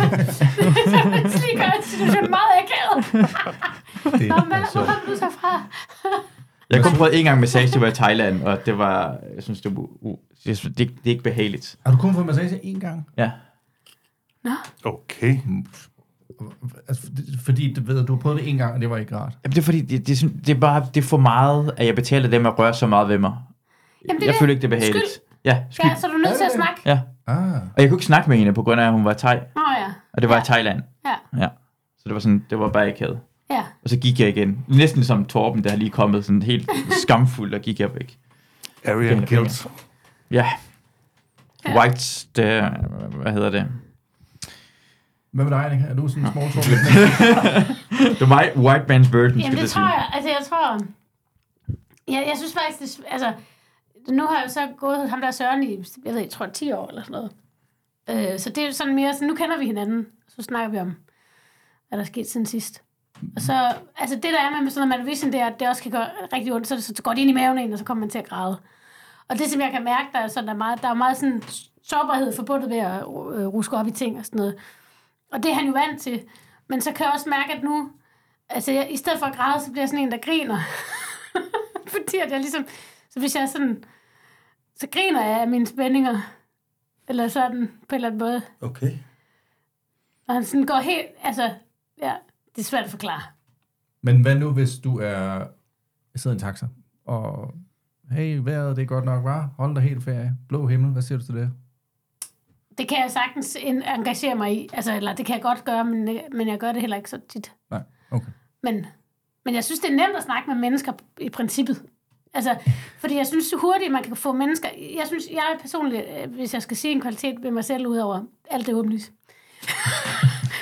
så lige gør situationen meget akavet. *laughs* Det Nå, er men hvor sjovt. kom du så fra? Jeg har kun prøvet en gang massage, det var i Thailand, og det var, jeg synes, det var, u- jeg synes, det, det er ikke behageligt. Har du kun fået massage én gang? Ja. Okay. Altså, fordi du ved, du har prøvet det én gang, og det var ikke rart. Jamen, det er fordi, det, det, er det, er bare, det er for meget, at jeg betaler dem at røre så meget ved mig. Jamen, det jeg det. føler ikke, det er behageligt. Skyld. Ja, skyld. Ja, så er du nødt til at snakke. Ja. Ah. Og jeg kunne ikke snakke med hende, på grund af, at hun var thai. Nå ja. Og det var i Thailand. Ja. Ja. Så det var sådan, det var bare ikke Ja. Og så gik jeg igen. Næsten som Torben, der har lige kommet sådan helt skamfuld, og gik jeg væk. Arian. Guilt. Ja. White, det, hvad hedder det? Hvad med dig, Annika? Er du sådan en small talk? *laughs* det var white, white man's burden, Jamen, skal det det tror jeg. Altså, jeg tror... Ja, jeg synes faktisk, det, altså... Nu har jeg jo så gået ham der Søren i, jeg ved ikke, jeg tror 10 år eller sådan noget. Øh, så det er jo sådan mere sådan, nu kender vi hinanden, så snakker vi om, hvad der er sket siden sidst. Og så, altså det der er med sådan noget Madavision, det er, at det også kan gøre rigtig ondt, så, så går det ind i maven en, og så kommer man til at græde. Og det, som jeg kan mærke, der er, sådan, der er meget, der er meget sådan sårbarhed forbundet ved at øh, ruske op i ting og sådan noget. Og det er han jo vant til. Men så kan jeg også mærke, at nu, altså jeg, i stedet for at græde, så bliver jeg sådan en, der griner. *laughs* Fordi at jeg ligesom, så hvis jeg sådan, så griner jeg af mine spændinger. Eller sådan, på en eller anden måde. Okay. Og han sådan går helt, altså, ja, det er svært at forklare. Men hvad nu, hvis du er jeg sidder i en taxa, og hey, vejret det er godt nok, var? Hold dig helt ferie. Blå himmel, hvad siger du til det? Det kan jeg sagtens en- engagere mig i. Altså, eller det kan jeg godt gøre, men, men jeg gør det heller ikke så tit. Nej, okay. Men, men jeg synes, det er nemt at snakke med mennesker i princippet. Altså, fordi jeg synes hurtigt, man kan få mennesker... Jeg synes, jeg er personligt, øh, hvis jeg skal sige en kvalitet ved mig selv, udover alt det åbenlyst.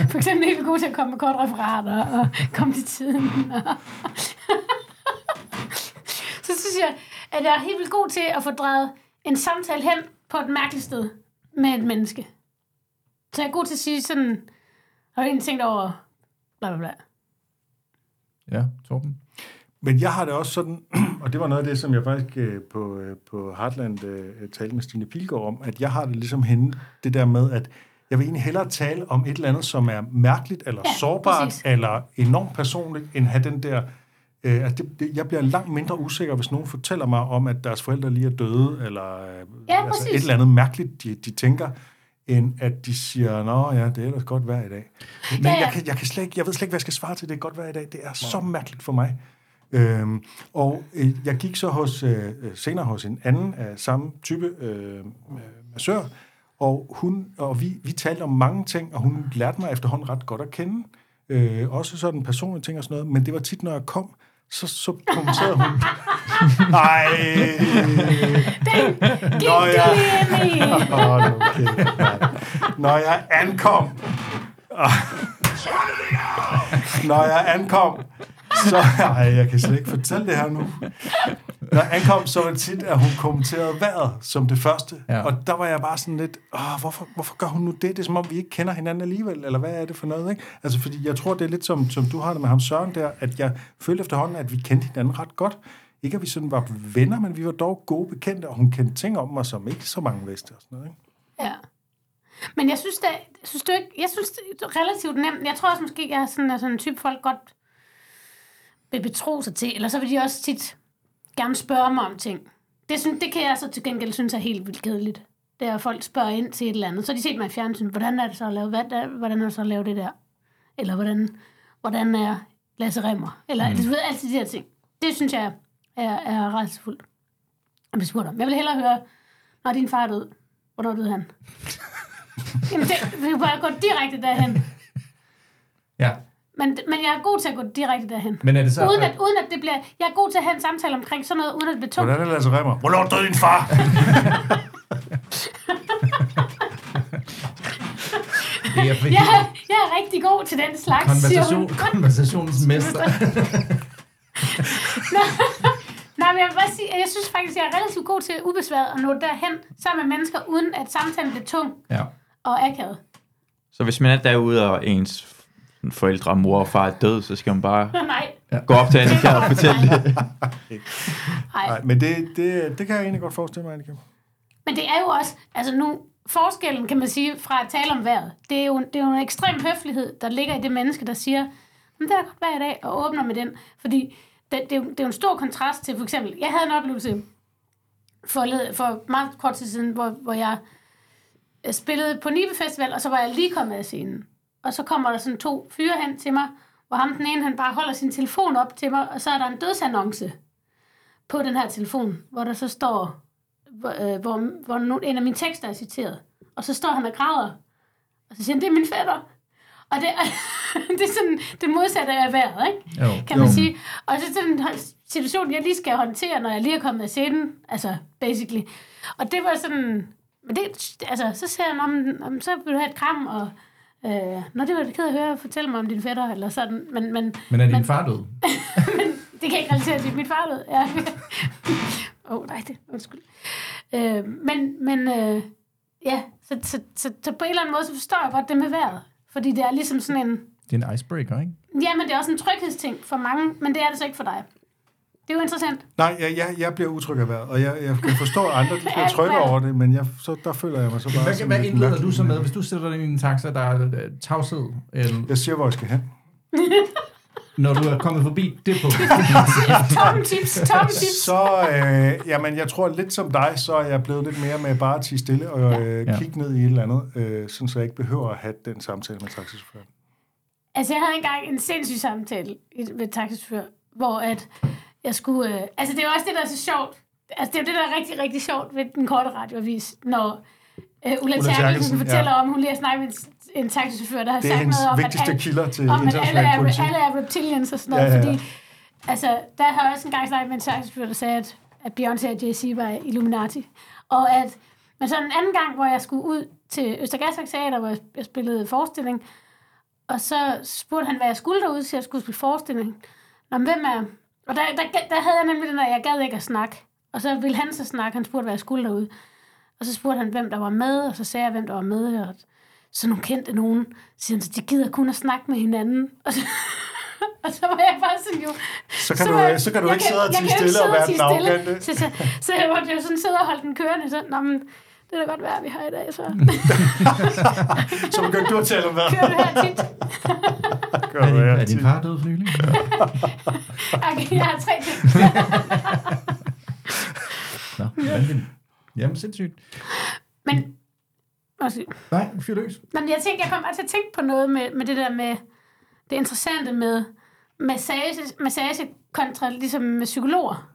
For eksempel helt god til at komme med kort referater og komme til tiden. *laughs* Så synes jeg, at jeg er helt vildt god til at få drejet en samtale hen på et mærkeligt sted med et menneske. Så jeg er god til at sige sådan, har du egentlig tænkt over bla bla bla. Ja, Torben? Men jeg har det også sådan, *clears throat* og det var noget af det, som jeg faktisk øh, på, øh, på Heartland øh, talte med Stine Pilgaard om, at jeg har det ligesom hende, det der med, at jeg vil egentlig hellere tale om et eller andet, som er mærkeligt, eller Ja, ja, sårbart, præcis. eller enormt personligt, end have den der... Øh, at det, det, jeg bliver langt mindre usikker, hvis nogen fortæller mig om, at deres forældre lige er døde, eller øh, Ja, altså præcis. et eller andet mærkeligt, de, de tænker, end at de siger, nå ja, det er ellers godt vejr i dag. Men Ja, ja. jeg, kan, jeg, kan slet ikke, jeg ved slet ikke, hvad jeg skal svare til, det er godt vejr i dag. Det er så mærkeligt for mig. Øhm, og øh, jeg gik så hos, øh, øh, senere hos en anden af samme type øh, øh, massør, og, hun, og vi, vi talte om mange ting, og hun lærte mig efterhånden ret godt at kende. Øh, også sådan personlige ting og sådan noget, men det var tit, når jeg kom, så, så kommenterede hun... Ej! Når jeg, Åh, okay. Når jeg ankom... Når jeg ankom, så... Ej, jeg kan slet ikke fortælle det her nu. Når jeg ankom, så var det tit, at hun kommenterede vejret som det første. Ja. Og der var jeg bare sådan lidt, Åh, hvorfor, hvorfor gør hun nu det? Det er som om, vi ikke kender hinanden alligevel, eller hvad er det for noget? Ikke? Altså, fordi jeg tror, det er lidt som, som du har det med ham Søren der, at jeg følte efterhånden, at vi kendte hinanden ret godt. Ikke at vi sådan var venner, men vi var dog gode bekendte, og hun kendte ting om mig, som ikke så mange vidste. Og sådan noget, ikke? Ja. Men jeg synes, det, synes du ikke, jeg synes, det er relativt nemt. Jeg tror også måske, jeg er sådan, er sådan en type folk godt vil betro sig til. Eller så vil de også tit gerne spørge mig om ting. Det, synes, det kan jeg så til gengæld synes er helt vildt kedeligt. Det er, at folk spørger ind til et eller andet. Så de set mig i fjernsyn. Hvordan er det så at lave, hvad, der, hvordan er det så at lave det der? Eller hvordan, hvordan er Lasse Remmer? Eller mm. du ved, altid de her ting. Det synes jeg er, er rejsefuldt. Jeg bliver spurgt om. Jeg vil hellere høre, når din far er død. Hvornår døde han? *laughs* Jamen, det, vi kan bare gå direkte derhen. Ja. Men, men jeg er god til at gå direkte derhen. Men er det så... Uden at, uden at det bliver... Jeg er god til at have en samtale omkring sådan noget, uden at det bliver tungt. Hvordan er det, Lasse Remmer? Hvornår døde din far? *laughs* det er fordi, Jeg, er- jeg er rigtig god til den slags, siger hun. konversation, konversationens mester. *laughs* Nej, men jeg vil bare sige, at jeg synes faktisk, jeg er relativt god til ubesværet at nå derhen sammen med mennesker, uden at samtalen bliver tung Ja. og akavet. Så hvis man er derude, og ens forældre, mor og far er død, så skal man bare *laughs* Nej. gå op til Annika og fortælle det. *laughs* Nej, men det, det, det kan jeg egentlig godt forestille mig, Annika. Men det er jo også, altså nu, forskellen kan man sige fra at tale om vejret, det er jo, det er jo en ekstrem høflighed, der ligger i det menneske, der siger, men det er godt hver dag, og åbner med den. Fordi det, det, er jo, det er jo en stor kontrast til, for eksempel, jeg havde en oplevelse for, for meget kort tid siden, hvor, hvor jeg jeg spillede på Nibe Festival, og så var jeg lige kommet af scenen. Og så kommer der sådan to fyre hen til mig, hvor ham den ene, han bare holder sin telefon op til mig, og så er der en dødsannonce på den her telefon, hvor der så står, hvor, øh, hvor, hvor no- en af mine tekster er citeret. Og så står han og græder. Og så siger han, det er min fætter. Og det, *laughs* det er sådan det modsatte af vejret, ikke? Jo. kan man Jo. sige. Og så er det en situation, jeg lige skal håndtere, når jeg lige er kommet af scenen. Altså, basically. Og det var sådan... Men det, altså, så siger han, om, om, så vil du have et kram, og... Øh, Nå, det var det ked at høre. Fortæl mig om din fætter, eller sådan. Men, men, Men er din far død? *laughs* det kan ikke relatere til mit far død. Ja. Åh, oh, nej, det undskyld. Øh, men, men øh, ja, så, så, så, så, på en eller anden måde, så forstår jeg godt det med vejret. Fordi det er ligesom sådan en... Det er en icebreaker, ikke? Ja, men det er også en tryghedsting for mange, men det er det så ikke for dig. Det er jo interessant. Nej, jeg, jeg, jeg bliver utryg af vejret, og jeg, jeg kan forstå, at andre de *laughs* bliver trygge over det, men jeg, så, der føler jeg mig så bare... Hvad, hvad indleder du så med, hvis du sætter dig ind i en taxa, der er øh, tavshed? Eller, Jeg siger, hvor jeg skal hen. *laughs* når du er kommet forbi det punkt? *laughs* Toppen tips, toppen tips. Så, øh, jamen, jeg tror lidt som dig, så er jeg blevet lidt mere med bare at tige stille og øh, Ja. kigge ned i et eller andet, øh, sådan så jeg ikke behøver at have den samtale med taxichaufføren. Altså, jeg havde engang en sindssyg samtale i- med taxichauffør, hvor at jeg skulle... Øh, altså, det er også det, der er så sjovt. Altså, det er jo det, der er rigtig, rigtig sjovt ved den korte radioavis, når øh, Ulla Ulla Terkelsen fortæller ja. om, hun lige har snakket med en, en taxichauffør, der har sagt noget om, at, kilder til om, at alle er, politik. alle er reptilians og sådan noget, Ja, ja, ja. fordi altså, der har jeg også engang snakket med en taxichauffør, der sagde, at, at Beyoncé og Jay-Z var Illuminati. Og at, men så en anden gang, hvor jeg skulle ud til Østergasværk Teater, hvor jeg, jeg spillede forestilling, og så spurgte han, hvad jeg skulle derude, så jeg skulle spille forestilling. Nå, men hvem er... Og der, der, der havde jeg nemlig den der, jeg gad ikke at snakke. Og så ville han så snakke, han spurgte, hvad jeg skulle derude. Og så spurgte han, hvem der var med, og så sagde jeg, hvem der var med. Og så nogle kendte nogen. Så siger han, så de gider kun at snakke med hinanden. *laughs* Og så, og så var jeg bare sådan jo... Så kan du- var jeg- så kan du jeg ikke sidde og ikke stille og være den stille. arrogante. Så, så, så jeg måtte jo sådan sidde og holde den kørende. Så, Nå, men, det er da godt værd, vi har i dag, så. *laughs* Så begyndte du at tale om vejret. Kører det her tit. Gør *laughs* Er du din, er din far død for nylig? *laughs* Okay, jeg har tre ting. Nå, vanvittigt. Jamen, sindssygt. Men, undskyld. Nej, fyr løs. Men jeg tænkte, jeg kom bare til at tænke på noget med, med det der med det interessante med massage, massage kontra ligesom med psykologer.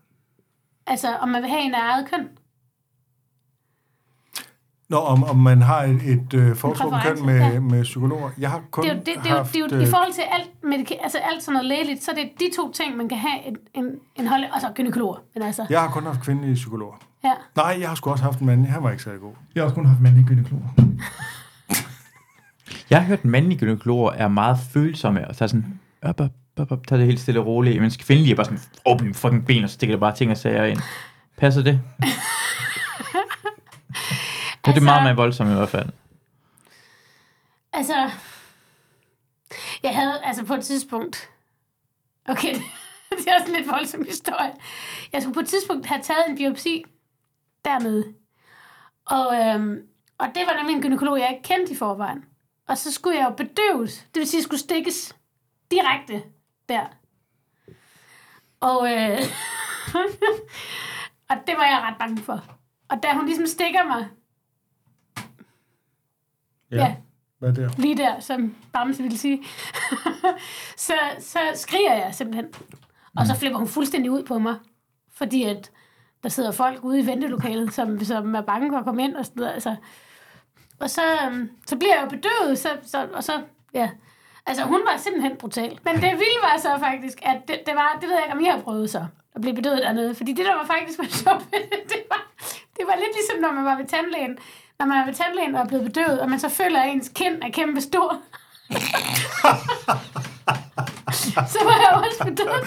Altså, om man vil have en af eget køn. Nå, om, om man har et, et øh, foretrukket køn med, ja. med psykologer. Jeg har kun Det er jo, det, det er jo, haft... det er jo, øh, I forhold til alt, medika- altså alt sådan noget lægeligt, så er det de to ting, man kan have en, en, en hold, og så gynekologer. Men altså, Jeg har kun haft kvindelige psykologer. ja. Nej, jeg har sgu også haft en mand. Han var ikke særlig god. Jeg har også kun haft mandlige gynekologer. *laughs* Jeg har hørt, at mandlige gynekologer er meget følsomme, og tager sådan, op, op, op, op, tager det helt stille og roligt, mens kvindelige er bare sådan, åbne fucking ben, og så stikker der bare ting og sager ind. Passer det? *laughs* Det er det meget mere voldsomt i hvert fald. Altså, jeg havde altså på et tidspunkt, okay, *laughs* det er også en lidt voldsom historie. Jeg skulle på et tidspunkt have taget en biopsi dernede. Og, øhm, og det var nemlig en gynekolog, jeg ikke kendte i forvejen. Og så skulle jeg jo bedøves. Det vil sige, at jeg skulle stikkes direkte der. Og, øh, *laughs* og det var jeg ret bange for. Og da hun ligesom stikker mig, Ja. Hvad er det? lige der, som Bamse ville sige, *laughs* så, så skriger jeg simpelthen. Og så flipper hun fuldstændig ud på mig, fordi at der sidder folk ude i ventelokalet, som, som er bange for at komme ind og sådan noget. Altså. Og så, øhm, så bliver jeg jo bedøvet, så, så, og så, ja. Altså, hun var simpelthen brutal. Men det vilde var så faktisk, at det, det var, det ved jeg ikke, om I har prøvet så, at blive bedøvet dernede. Fordi det, der var faktisk *laughs* var sjovt, det var, det var lidt ligesom, når man var ved tandlægen. Når man er ved tandlægen og er blevet bedøvet, og man så føler, at ens kind er kæmpe stor. *laughs* så var jeg også døden.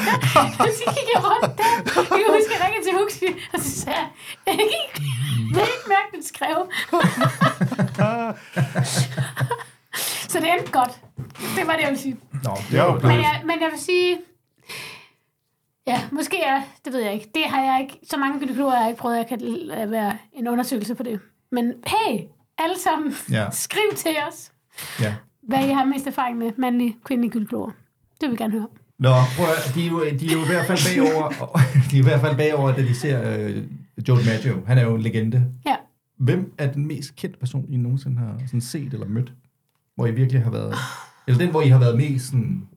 Og så gik jeg rundt der. Jeg kan huske, jeg ringede til Huxi, og så sagde jeg, jeg kan ikke, jeg kan ikke mærke, det skrev. så det endte godt. Det var det, jeg ville sige. Nå, det er Men jeg, men jeg vil sige, ja, måske er, det ved jeg ikke. Det har jeg ikke, så mange gynekologer har jeg ikke prøvet, at jeg kan lade være en undersøgelse på det. Men hey, alle sammen, Ja. *laughs* skriv til os, Ja. hvad I har mest erfaring med mandlige, kvindelige gynekologer. Det vil vi gerne høre. Nå, prøv at, de, er jo, de er jo i hvert fald bagover, *laughs* de er i hvert fald bagover, da de ser øh, Joe DiMaggio. Han er jo en legende. Ja. Hvem er den mest kendte person, I nogensinde har sådan set eller mødt? Hvor I virkelig har været... Eller den, hvor I har været mest sådan...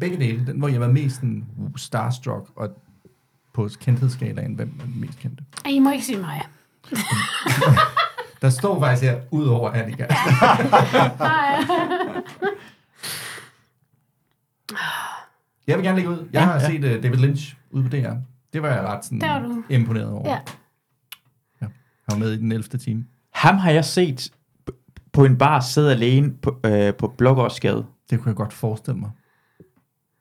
Begge dele. Den, hvor I har været mest sådan starstruck og på kendthedsskalaen, hvem er den mest kendte? I må ikke sige mig. *laughs* Der står faktisk her, ud over Annika. Nej. *laughs* Jeg vil gerne lægge ud. Jeg Ja, har ja. set uh, David Lynch ude på DR. Det var jeg ret sådan Der var du. imponeret over. Ja. Han var med i den 11. time. Ham har jeg set på en bar sidde alene på, øh, på Blågårdsgade. Det kunne jeg godt forestille mig.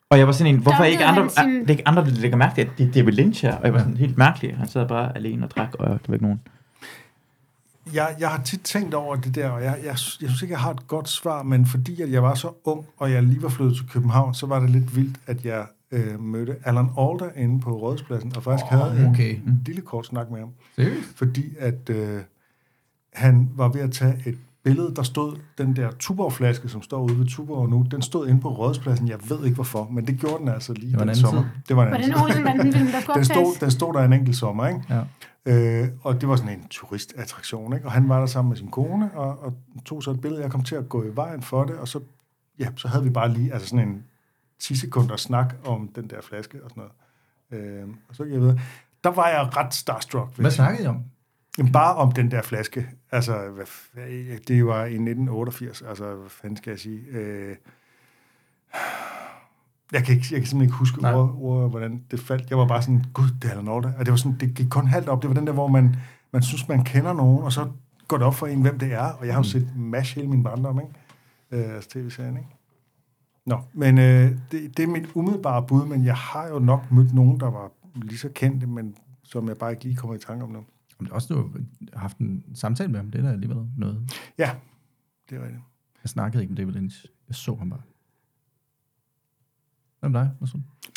Og jeg var sådan en, hvorfor er ikke andre, sin- er, det er ikke andre, der lægger mærke til, at det er David Lynch her? Og jeg var sådan helt mærkelig. Han sad bare alene og drak, og der var ikke nogen. Jeg, jeg har tit tænkt over det der, og jeg, jeg, jeg synes ikke, jeg har et godt svar, men fordi at jeg var så ung, og jeg lige var flyttet til København, så var det lidt vildt, at jeg øh, mødte Alan Alda inde på Rådhuspladsen, og faktisk oh, havde okay. en, en lille kort snak med ham. Seriøst? Fordi at øh, han var ved at tage et billede, der stod den der Tuborg-flaske, som står ude ved Tuborg nu, den stod inde på Rådhuspladsen. Jeg ved ikke hvorfor, men det gjorde den altså lige Det var en den anden sommer. tid. Det var en Var anden det en Olsenbanden-film, der *laughs* skulle den stod, den stod der en enkelt sommer, ikke? Ja. Øh, og det var sådan en turistattraktion, ikke? Og han var der sammen med sin kone, og, og tog så et billede. Jeg kom til at gå i vejen for det, og så, ja, så havde vi bare lige altså sådan en 10 sekunder snak om den der flaske og sådan noget. Øh, og så jeg ved, der var jeg ret starstruck. Hvad snakkede I om? Jamen, bare om den der flaske. Altså, hvad, det var i 1988. Altså, hvad fanden skal jeg sige? Øh, jeg kan, ikke, jeg kan simpelthen ikke huske Nej. ord, ord, hvordan det faldt. Jeg var bare sådan, gud, det er Alda. Og det, var sådan, det gik kun halvt op. Det var den der, hvor man, man synes, man kender nogen, og så går det op for en, hvem det er. Og jeg har jo set MASH hele min barndom, ikke? Øh, altså tv-serien, ikke? Nå, men øh, det, det er mit umiddelbare bud, men jeg har jo nok mødt nogen, der var lige så kendte, men som jeg bare ikke lige kommer i tanke om nu. Det også, du har haft en samtale med ham. Det er da alligevel noget. Ja, det er rigtigt. Jeg snakkede ikke med David Lynch. Jeg så ham bare. Hvem dig?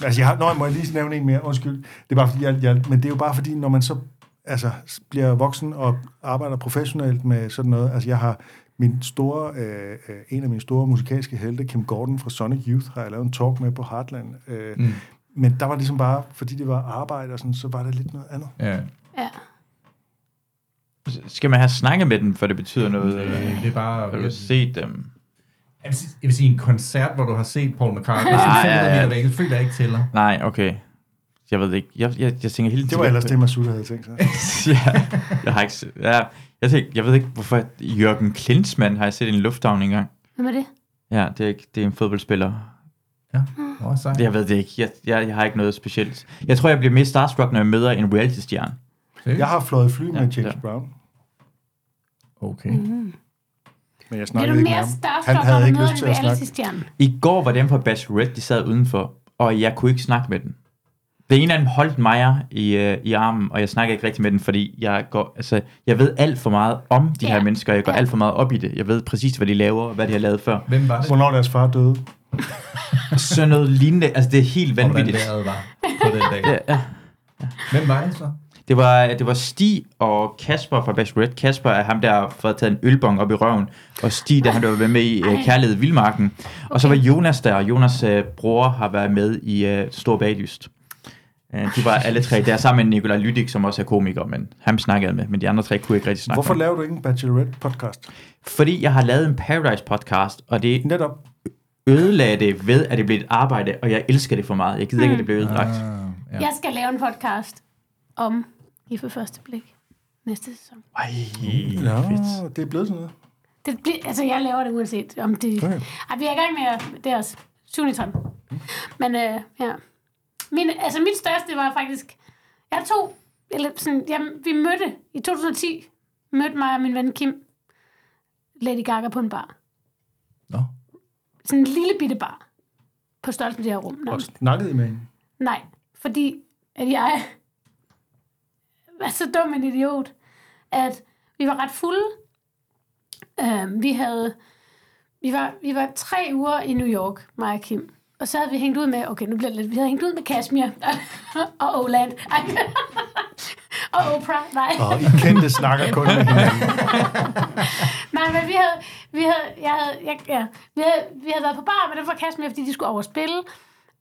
Altså, jeg har, nøj, må jeg lige nævne en mere? Undskyld. Det er bare fordi, jeg, jeg, men det er jo bare fordi, når man så altså, bliver voksen og arbejder professionelt med sådan noget. Altså, jeg har min store, øh, øh, en af mine store musikalske helte, Kim Gordon fra Sonic Youth, har jeg lavet en talk med på Heartland. Øh, Mm. Men der var ligesom bare, fordi det var arbejde og sådan, så var det lidt noget andet. Ja. Ja. Skal man have snakket med dem, for det betyder noget? Øh, Eller? det er bare... Har du set dem? Jeg vil, sige, jeg vil sige en koncert, hvor du har set Paul McCartney. Ah, ja, 500 ja. væk. Det føler jeg ikke tæller. Nej, okay. Jeg ved det ikke. Jeg, jeg, jeg tænker hele tiden... Det var ellers det, Masud havde tænkt sig. *laughs* ja, jeg har ikke set... Ja, jeg, tænker, jeg ved ikke, hvorfor... Jørgen Klinsmann har jeg set i en lufthavn engang. Hvem er det? Ja, det er, ikke, det er en fodboldspiller. Ja, oh, sej. Jeg ved det ikke. Jeg, jeg, jeg har ikke noget specielt. Jeg tror, jeg bliver mest starstruck, når jeg møder en reality-stjerne. Jeg har fløjet fly med Ja, James ja. Brown, Okay. Mm. Men jeg du ikke med mere ham. starstruck, Han havde ikke lyst til at snakke. I går var dem fra Bachelorette, de sad udenfor, og jeg kunne ikke snakke med den. Det ene af dem holdt mig i, øh, i armen, og jeg snakker ikke rigtig med den, fordi jeg, går, altså, jeg ved alt for meget om de Ja. her mennesker. Jeg går Ja. alt for meget op i det. Jeg ved præcis, hvad de laver, og hvad de har lavet før. Hvem var det? Hvornår deres far døde. *laughs* Sådan noget lignende. Altså, det er helt Og hvordan vanvittigt. vejret var på den dag. Ja, ja. Hvem var det så? Det var, det var Stig og Kasper fra Bachelorette. Kasper er ham, der har fået taget en ølbong op i røven. Og Stig, der han var med i uh, Kærlighed i Vildmarken. Og så var Jonas der. og Jonas uh, bror har været med i uh, Stor Baglyst. Uh, de var alle tre der sammen med Nikolaj Lydik, som også er komiker, men ham snakkede med. Men de andre tre kunne ikke rigtig snakke Hvorfor med. laver du ikke en Bachelorette-podcast? Fordi jeg har lavet en Paradise-podcast, og det Netop. ødelagde det ved, at det blev et arbejde, og jeg elsker det for meget. Jeg gider ikke, at det blev ødelagt. Ah, ja. Jeg skal lave en podcast om I for første blik næste sæson. Ej, Ja, fedt. det er blevet sådan noget. Det bliver, altså, jeg laver det uanset om det... Okay. Ej, vi er i gang med det er også 7. i 13. Men øh, ja. Min, altså, mit største var faktisk... Jeg tog... Eller sådan, jamen, vi mødte i 2010, mødte mig og min ven Kim Lady Gaga på en bar. Nå. Sådan en lille bitte bar. på størrelse med det her rum. Og nærmest. snakkede I med hende? Nej, fordi at jeg var så dum en idiot, at vi var ret fulde. Uh, vi havde vi var, vi var tre uger i New York, mig og Kim. Og så havde vi hængt ud med, okay, nu bliver det lidt, vi havde hængt ud med Kashmir *laughs* og Oland. *laughs* og Oprah, nej. Og I kendte snakker kun med hinanden. *laughs* Nej, men vi havde, vi havde, jeg havde, jeg, ja, vi havde, vi havde været på bar med dem fra Kashmir, fordi de skulle overspille.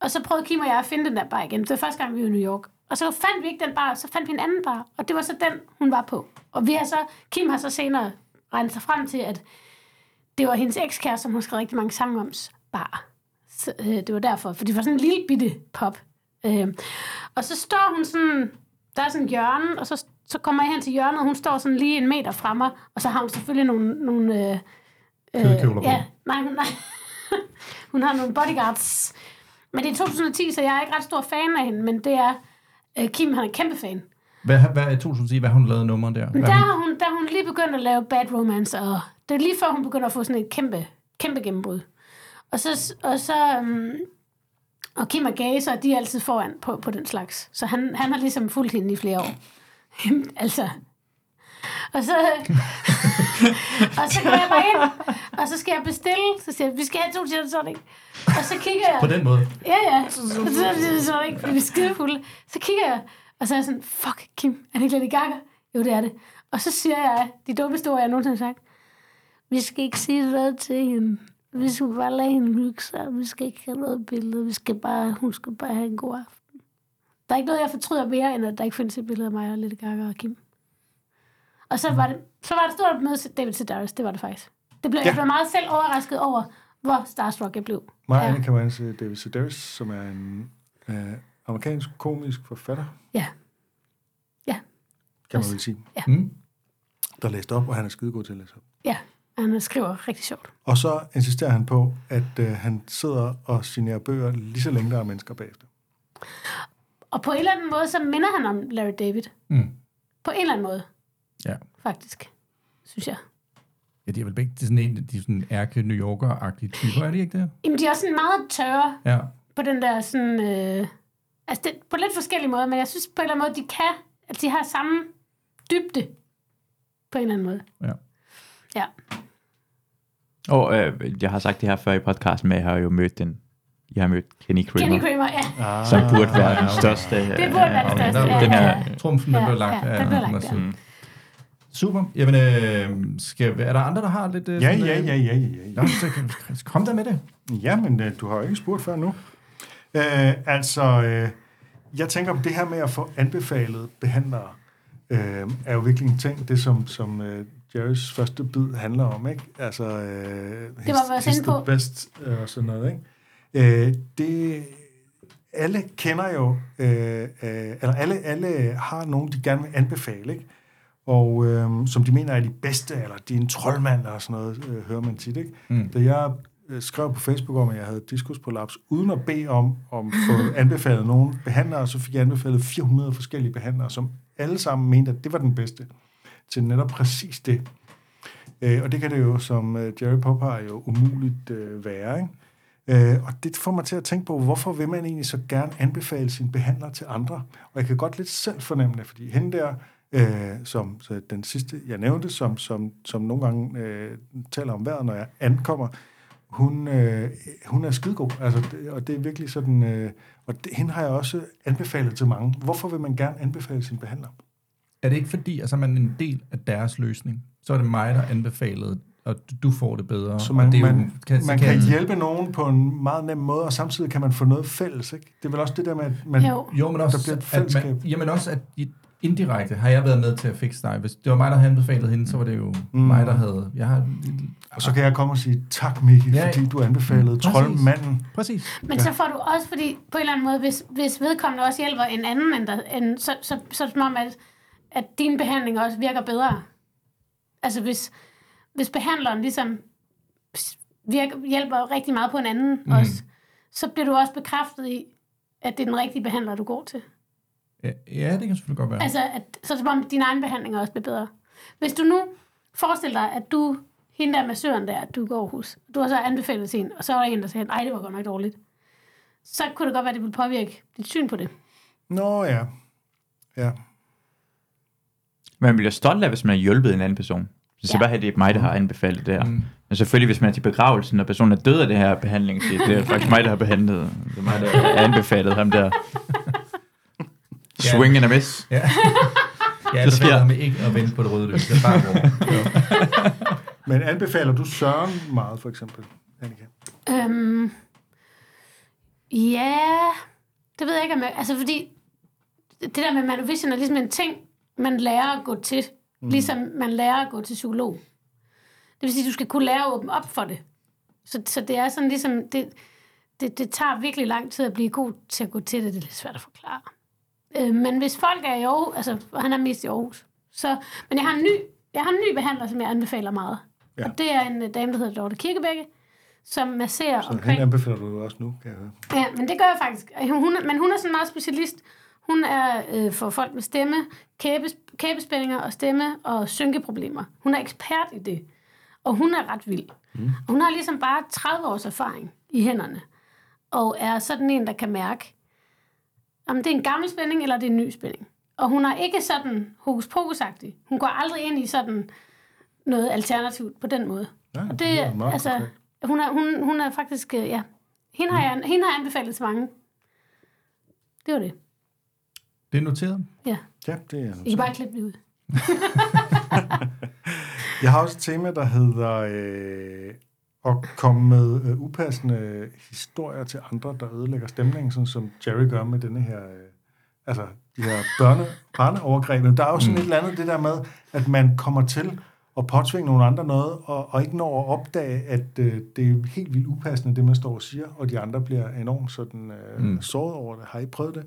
Og så prøvede Kim og jeg at finde den der bar igen. Det var første gang, vi var i New York. Og så fandt vi ikke den bar, så fandt vi en anden bar. Og det var så den, hun var på. Og vi har så, Kim har så senere regnet sig frem til, at det var hendes ekskæreste, som hun skrev rigtig mange sange om, bar. Så, øh, det var derfor, for det var sådan en lille bitte pop. Øh, og så står hun sådan, der er sådan en hjørne, og så, så kommer jeg hen til hjørnet, og hun står sådan lige en meter fra mig, og så har hun selvfølgelig nogle... nogle øh, på. ja, nej, nej. *laughs* hun har nogle bodyguards. Men det er 2010, så jeg er ikke ret stor fan af hende, men det er... Øh, Kim, han er kæmpe fan. Hvad, hvad er 2010? Hvad har hun lavet nummer der? Hvad der har har hun, der har hun lige begyndt at lave Bad Romance, og det er lige før hun begynder at få sådan et kæmpe, kæmpe gennembrud. Og så, og så um, og Kim og Gaze, de er altid foran på, på den slags. Så han, han har ligesom fulgt hende i flere år. *laughs* altså. Og så, og så går jeg bare ind, og så skal jeg bestille, så siger jeg, vi skal have to gin tonic. Og så kigger jeg. På den måde? Ja, ja. Så, så, så, så, ikke, vi er skidefulde. Så kigger jeg, og så er jeg sådan, fuck, Kim, er det ikke Lady Gaga? Jo, det er det. Og så siger jeg, de dummeste ord, jeg nogensinde har sagt, vi skal ikke sige noget til hende. Vi skal bare lade hende hygge sig. Vi skal ikke have noget billede. Vi skal bare, hun skal bare have en god aften. Der er ikke noget, jeg fortryder mere, end at der ikke findes et billede af mig og Lady Gaga og Kim. Og så var det, så var det stort møde til David Sedaris. Det var det faktisk. Det blev, ja. Ja. Jeg blev meget selv overrasket over, hvor starstruck jeg blev. Mig og Annika Vance, David Sedaris, som er en øh, amerikansk komisk forfatter, Ja. Ja. kan man vel sige. Ja. Mm. Der læste op, og han er skidegod til at læse op. Ja, han skriver rigtig sjovt. Og så insisterer han på, at øh, han sidder og signerer bøger lige så længe der er mennesker bagefter. Og på en eller anden måde, så minder han om Larry David. Mm. På en eller anden måde, Ja. faktisk. Synes jeg. Ja, de er vel begge de er sådan en, de er sådan ærke New Yorker-agtige typer, er de ikke det? Jamen, de er også sådan meget tørre Ja. på den der sådan... Øh, altså, det, på lidt forskellige måder, men jeg synes på en eller anden måde, de kan... At de har samme dybde. På en eller anden måde. Ja. Ja. Og øh, jeg har sagt det her før i podcasten, men jeg har jo mødt den. Jeg har mødt Kenny Kramer. Kenny Kramer, ja. Ah, som burde være den største. Det burde være den største, øh, ja, Den her. Trumfen, den blev lagt. ja, af den blev lagt, ja. Super. Jamen, øh, skal, er der andre, der har lidt... Øh, Ja, sådan, ja, øh, ja, ja, ja, ja. Nå, så kom der med det. Ja, men øh, du har jo ikke spurgt før nu. Øh, altså, øh, jeg tænker, det her med at få anbefalet behandlere, øh, er jo virkelig en ting, det som, som øh, Jerrys første bid handler om, ikke? Altså, øh, det var inde på. Best øh, og sådan noget, ikke? Øh, det, alle kender jo, øh, øh, eller alle, alle har nogen, de gerne vil anbefale, ikke? Og øh, som de mener er de bedste, eller de er en troldmand, og sådan noget, øh, hører man tit, ikke? Mm. Da jeg øh, skrev på Facebook om, at jeg havde diskusprolaps, uden at bede om at få *laughs* anbefalet nogle behandlere, så fik jeg anbefalet 400 forskellige behandlere, som alle sammen mente, at det var den bedste til netop præcis det. Øh, og det kan det jo, som øh, Jerry påpeger, jo umuligt øh, være. Ikke? Øh, og det får mig til at tænke på, hvorfor vil man egentlig så gerne anbefale sin behandler til andre? Og jeg kan godt lidt selv fornemme det, fordi hende der, øh, som så den sidste, jeg nævnte, som, som, som nogle gange øh, taler om vejret, når jeg ankommer, hun, øh, hun er skidegod, altså, det, og det er virkelig sådan, øh, og det, hende har jeg også anbefalet til mange. Hvorfor vil man gerne anbefale sin behandler? Er det ikke fordi, altså man er en del af deres løsning? Så er det mig, der anbefalede, og du- får det bedre. Så og man, det er jo- man, kan, man kan hjælpe nogen på en meget nem måde, og samtidig kan man få noget fælles, ikke? Det er vel også det der med, at man, Jo. Jo, men også, der bliver et at fællesskab. man, jamen også, at indirekte har jeg været med til at fikse dig. Hvis det var mig, der havde anbefalet hende, så var det jo mm. mig, der havde... Jeg har, Og så kan jeg komme og sige, tak Mikkel, Ja, fordi du anbefalede præcis. troldmanden. Præcis. Men ja. så får du også, fordi på en eller anden måde, hvis, hvis vedkommende også hjælper en anden, end der, end, så, så, så er det som om, at, at din behandling også virker bedre. Altså hvis, hvis behandleren ligesom virker, hjælper rigtig meget på en anden mm. også, så bliver du også bekræftet i, at det er den rigtige behandler, du går til. Ja, ja, det kan selvfølgelig godt være. Altså, at, så er det som om, din egen behandling også bliver bedre. Hvis du nu forestiller dig, at du, hende der massøren der, du går hos, du har så anbefalet til en, og så er der en, der siger, nej, det var godt nok dårligt. så kunne det godt være, at det ville påvirke dit syn på det. Nå ja. Ja. Man bliver stolt af, hvis man har hjulpet en anden person. Så Ja. bare have, det er mig, der har anbefalet det her. Mm. Men selvfølgelig, hvis man er til begravelsen, og personen er død af det her behandling, så det er *laughs* faktisk mig, der har behandlet. Det er mig, der har anbefalet ham der. Swing and a miss. Ja. *laughs* Jeg Det sker. ham ikke at vente på det røde lys. Det er bare. *laughs* Men anbefaler du Søren meget, for eksempel, Annika? Øhm, ja, det ved jeg ikke, om jeg, altså fordi det der med Manovision er ligesom en ting, man lærer at gå til, mm. ligesom man lærer at gå til psykolog. Det vil sige, at du skal kunne lære at åbne op for det. Så, så det er sådan ligesom, det, det, det tager virkelig lang tid at blive god til at gå til det. Det er lidt svært at forklare. Øh, men hvis folk er i Aarhus, altså han er mest i Aarhus, så, men jeg har en ny, jeg har en ny behandler, som jeg anbefaler meget. Ja. Og det er en øh, dame, der hedder Dorte Kirkebække, som masserer Så omkring... hende anbefaler du jo også nu, kan jeg høre. Ja, men det gør jeg faktisk. Hun, hun, men hun er sådan meget specialist. Hun er øh, for folk med stemme, kæbes, kæbespændinger og stemme og synkeproblemer. Hun er ekspert i det. Og hun er ret vild. Mm. Og hun har ligesom bare 30 års erfaring i hænderne. Og er sådan en, der kan mærke, om det er en gammel spænding, eller det er en ny spænding. Og hun er ikke sådan hokus pokus -agtig. Hun går aldrig ind i sådan noget alternativt på den måde. Ja, Og det meget altså, konkret. hun er, hun, hun er faktisk, øh, ja, hende har, jeg, hende har jeg anbefalet til mange. Det var det. Det er noteret. Ja, Ja, det er I kan bare klippe det ud. *laughs* Jeg har også et tema, der hedder øh, at komme med øh, upassende historier til andre, der ødelægger stemningen, sådan som Jerry gør med denne her, øh, altså de her børne, barneovergreb. Men Der er jo sådan mm. et eller andet det der med, at man kommer til at påtvinge nogle andre noget, og, og ikke når at opdage, at øh, det er helt vildt upassende, det man står og siger, og de andre bliver enormt sådan øh, Mm. mm. såret over det. Har I prøvet det?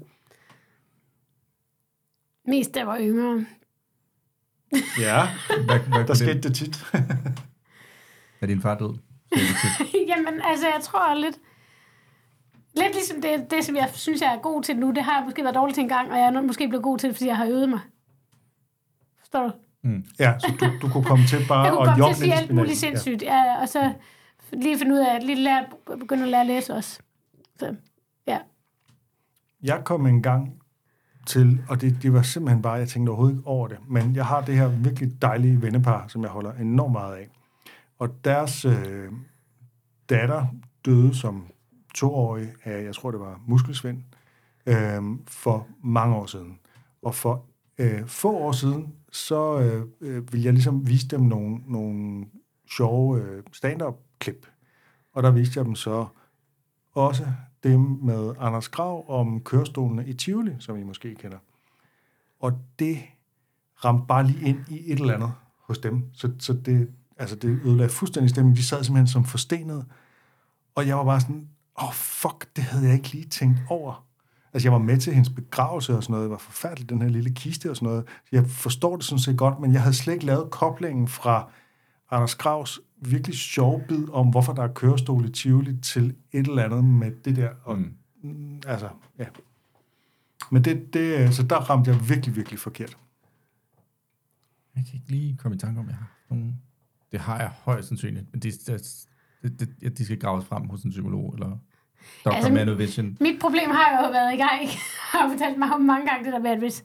Mest da jeg var yngre. Ja, Hvad, hvad der skete det tit. *laughs* Er din far død? *laughs* Jamen, altså, jeg tror lidt... Lidt ligesom det, det, som jeg synes, jeg er god til nu, det har jeg måske været dårlig til en gang, og jeg er måske blevet god til det, fordi jeg har øvet mig. Forstår du? ja, så du, du kunne komme til bare Jeg kunne at komme til jogge at sige lidt alt muligt sindssygt, ja. og så lige finde ud af, at lige lære, begynde at lære at læse også. Så, ja. Jeg kom en gang til, og det, det var simpelthen bare, jeg tænkte overhovedet ikke over det, men jeg har det her virkelig dejlige vennepar, som jeg holder enormt meget af. Og deres øh, datter døde som toårig af, jeg tror det var muskelsvind, øh, for mange år siden. Og for øh, få år siden, så øh, øh ville jeg ligesom vise dem nogle, nogle sjove øh, stand-up-klip. Og der viste jeg dem så også dem med Anders Grav om kørestolene i Tivoli, som I måske kender. Og det ramte bare lige ind i et eller andet hos dem. Så, så det, altså det ødelagde fuldstændig stemning. De sad simpelthen som forstenet. Og jeg var bare sådan, åh oh, fuck, det havde jeg ikke lige tænkt over. Altså jeg var med til hendes begravelse og sådan noget. Det var forfærdeligt, den her lille kiste og sådan noget. Jeg forstår det sådan set godt, men jeg havde slet ikke lavet koblingen fra Anders Gravs virkelig sjov bid om, hvorfor der er kørestol i Tivoli til et eller andet med det der. Og, Mm. mm. Altså, ja. Men det, det, så der ramte jeg virkelig, virkelig forkert. Jeg kan ikke lige komme i tanke om, jeg har nogen. Det har jeg højst sandsynligt, men de, de, de, de, de skal graves frem hos en psykolog, eller Dr. Altså, Altså, Manovision. Mit problem har jo været i gang. *laughs* Jeg har fortalt mig om mange gange det der med, at hvis,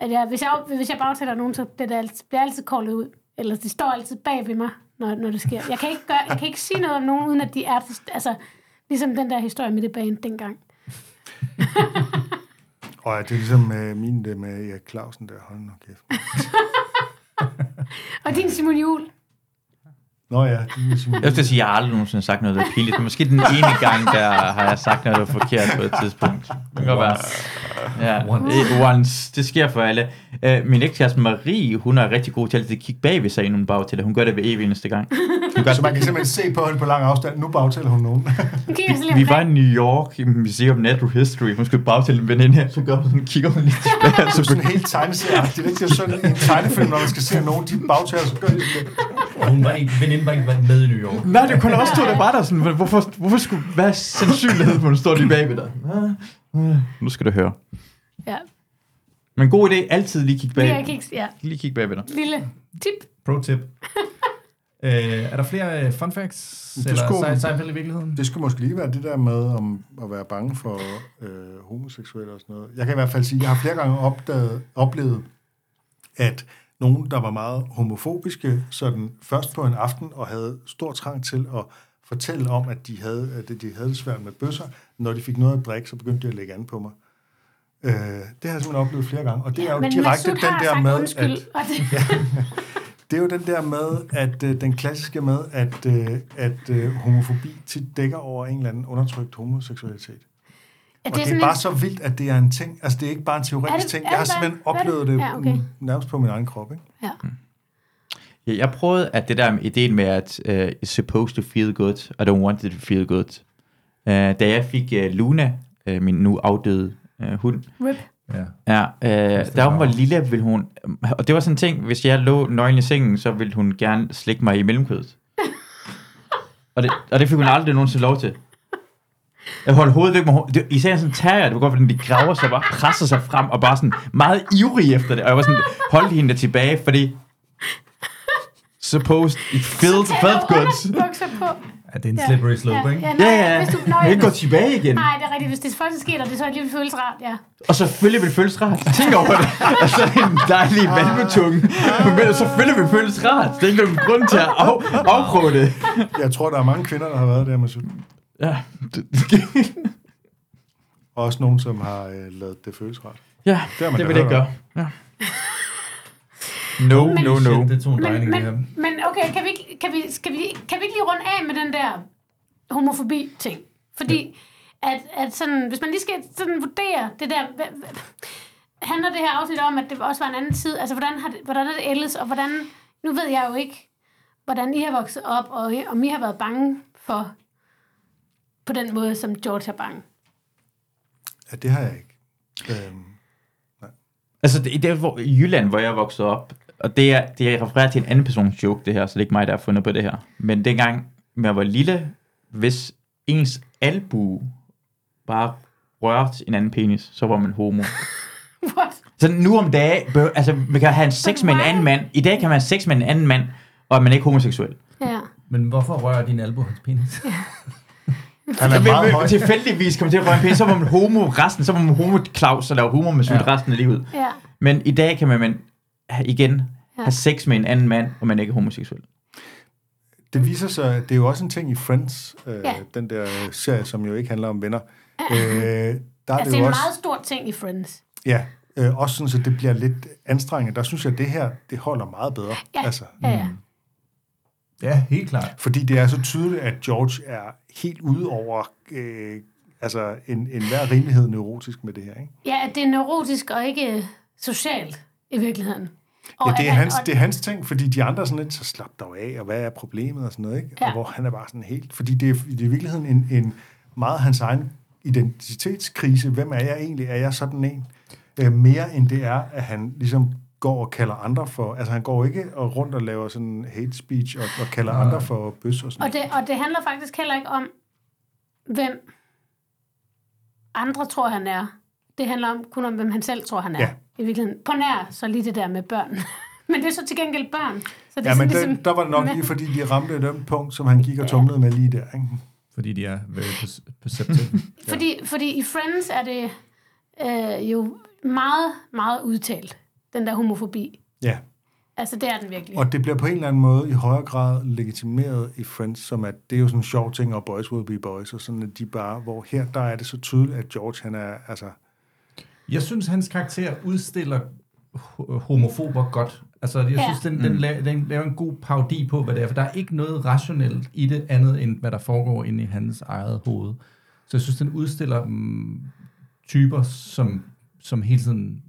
at jeg, hvis, jeg, hvis jeg bagtaler nogen, så bliver det altid, bliver altid koldet ud. Eller det står altid bag ved mig, når, når det sker. Jeg kan, ikke gøre, jeg kan ikke sige noget om nogen, uden at de er... Altså, ligesom den der historie med det band dengang. *laughs* Og ja, det er ligesom øh, min det med Erik Clausen der. Hold nu kæft. *laughs* Og din Simon Jul. Nå ja, det er ligesom... Jeg skal sige, at jeg har aldrig nogensinde sagt noget, der er pinligt. Men måske den ene gang, der har jeg sagt noget, der var forkert på et tidspunkt. Det kan være. Ja, Once. once. Det sker for alle. Uh, min ekskæreste Marie, hun er rigtig god til at kigge bag ved sig inden hun bagtæller. Hun gør det ved evig eneste gang. Gør Så man kan simpelthen se på hende på lang afstand. Nu bagtæller hun nogen. Så lige vi var i. New York i Museum of Natural History. Hun skulle bagtælle en veninde her, så gør hun sådan, kigger hun lidt tilbage. Det er Så sådan helt tegneserieagtigt. Det er ikke sådan en tegnefilm, når man skal se nogen, de bagtager, så gør de sådan lidt. Og hun var ikke, veninden var ikke med i New York. Nej, det kunne også stå der bare der sådan, hvorfor, hvorfor skulle, hvad sandsynligheden for, at hun står lige bagved dig? Nu skal du høre. Ja, Men god idé, altid lige kigge lige bag. jeg kigge, ja. Lige kigge bagved dig. Lille tip. Pro tip. *laughs* Øh, er der flere øh, fun facts? Det eller skulle- Se- Seinfeld i virkeligheden? Det skulle måske lige være det der med om at være bange for øh, homoseksuelle og sådan noget. Jeg kan i hvert fald sige, at jeg har flere gange opdaget, oplevet, at nogen, der var meget homofobiske, sådan først på en aften og havde stor trang til at fortælle om, at de havde, at de havde det svært med bøsser. Når de fik noget at drikke, så begyndte de at lægge an på mig. Øh, det har jeg simpelthen oplevet flere gange, og det er jo direkte den der med, undskyld, at, *laughs* og *laughs* det, det er jo den der med, at øh, den klassiske med, at, øh, at øh, homofobi tit dækker over en eller anden undertrykt homoseksualitet. er Og det er sådan bare en- så vildt, at det er en ting. Altså, det er ikke bare en Er teoretisk det- ting. er Jeg har det simpelthen bare- er det- oplevet det Ja, okay. mm, nærmest på min egen krop, ikke? Ja. Ja, jeg prøvede at det der med ideen med, at uh, it's supposed to feel good, I don't want it to feel good. Uh, da jeg fik uh, Luna, uh, min nu afdøde uh, hund, Rip. Ja. ja, uh, da hun var lille, ville hun, og det var sådan en ting, hvis jeg lå nøgen i sengen, så ville hun gerne slikke mig i mellemkødet. *laughs* og, det, og det fik hun aldrig nogensinde lov til. Jeg holdt hovedet væk med hovedet. Det, især sådan terrier, det var godt, hvordan de graver sig, bare presser sig frem, og bare sådan meget ivrig efter det. Og jeg var sådan, holdt hende tilbage, fordi supposed it feels felt good. Bukser på. Ja, det er en slippery slope, ja, ikke? Ja, nej, Ja, ja. Hvis du, Jeg kan ikke gå tilbage igen. Nej, det er rigtigt. Hvis det først sker, og det så alligevel føles rart, ja. Og selvfølgelig vil det føles rart. Tænk over det. *laughs* Altså en dejlig valmetunge. Men selvfølgelig vil det føles rart. Det er ikke nogen grund til at af, afprøve det. Jeg tror, der er mange kvinder, der har været der med sult. Ja. Og også nogen, som har øh, lavet det føles rart. Ja, Det har man det vil jeg hørt gøre. Ja. No, no, no. Shit, det tog en Men, men, men okay, kan vi, ikke- kan, vi, skal vi, kan vi ikke lige runde af med den der homofobi-ting? Fordi at, at sådan, hvis man lige skal sådan vurdere det der... Hvad, hvad, handler det her afsnit om, at det også var en anden tid? Altså, hvordan, har det, hvordan er det ellers? Og hvordan... Nu ved jeg jo ikke, hvordan I har vokset op, og om I har været bange for på den måde, som George er bange. Ja, det har jeg ikke. Øhm, Altså, det, det er hvor, i Jylland, hvor jeg vokset op, og det er, det er refereret til en anden persons joke, det her, så det er ikke mig, der har fundet på det her. Men dengang jeg var lille, hvis ens albu bare rørte en anden penis, så var man homo. *laughs* What? Så nu om dagen, altså, man kan have en sex med en anden mand. I dag kan man have sex med en anden mand, og er man ikke homoseksuel. Ja. Men hvorfor rører din albu hans penis? *laughs* Han er meget høj. Tilfældigvis kommer til at røre en penis, så var man homo resten, så var man homo Claus og lave humor med ja. Ja. resten af livet. Ja. Men i dag kan man, man igen Ja. have sex med en anden mand, og man ikke er homoseksuel. Det viser sig, det er jo også en ting i Friends, øh, Ja. den der serie, som jo ikke handler om venner. Øh, der er Altså, det det er en også, meget stor ting i Friends. ja, øh, også sådan, så det bliver lidt anstrengende. Der synes jeg, at det her, det holder meget bedre. Ja, Altså, ja, ja. Ja, helt klart. fordi det er så tydeligt, at George er helt ude over øh, altså en, en hver rimelighed neurotisk med det her. Ikke? Ja, at det er neurotisk og ikke socialt i virkeligheden. Og Ja, det er, han- hans, det er hans ting, fordi de andre er sådan lidt, så slap dog af, og hvad er problemet og sådan noget, ikke? Ja. Og hvor han er bare sådan helt, fordi det er, det er i virkeligheden en, en meget hans egen identitetskrise. Hvem er jeg egentlig? Er jeg sådan en? Øh, mere end det er, at han ligesom går og kalder andre for, altså han går ikke og rundt og laver sådan hate speech og, og kalder Nej. andre for bøs og sådan Og det, og det handler faktisk heller ikke om, hvem andre tror, han er. Det handler om, kun om, hvem han selv tror, han er. Ja. I virkeligheden. På nær så lige det der med børn. *laughs* men det er så til gengæld børn. Så det er Ja, men sådan, der, der var det nok lige, fordi de ramte et ømt punkt, som han gik og tumlede med lige der. Ikke? Fordi de er very perce- perceptive. *laughs* *laughs* Fordi, fordi i Friends er det øh, jo meget, meget udtalt, den der homofobi. Ja. Altså, det er den virkelig. Og det bliver på en eller anden måde i højere grad legitimeret i Friends, som at det er jo sådan en sjov ting, og boys will be boys, og sådan at de bare, hvor her, der er det så tydeligt, at George, han er, altså, Jeg synes, hans karakter udstiller ho- homofober godt. Altså, jeg Ja. synes, den, den, Mm. la- den laver en god parodi på, hvad det er, for der er ikke noget rationelt i det andet, end hvad der foregår inde i hans eget hoved. Så jeg synes, den udstiller mm, typer, som, som hele tiden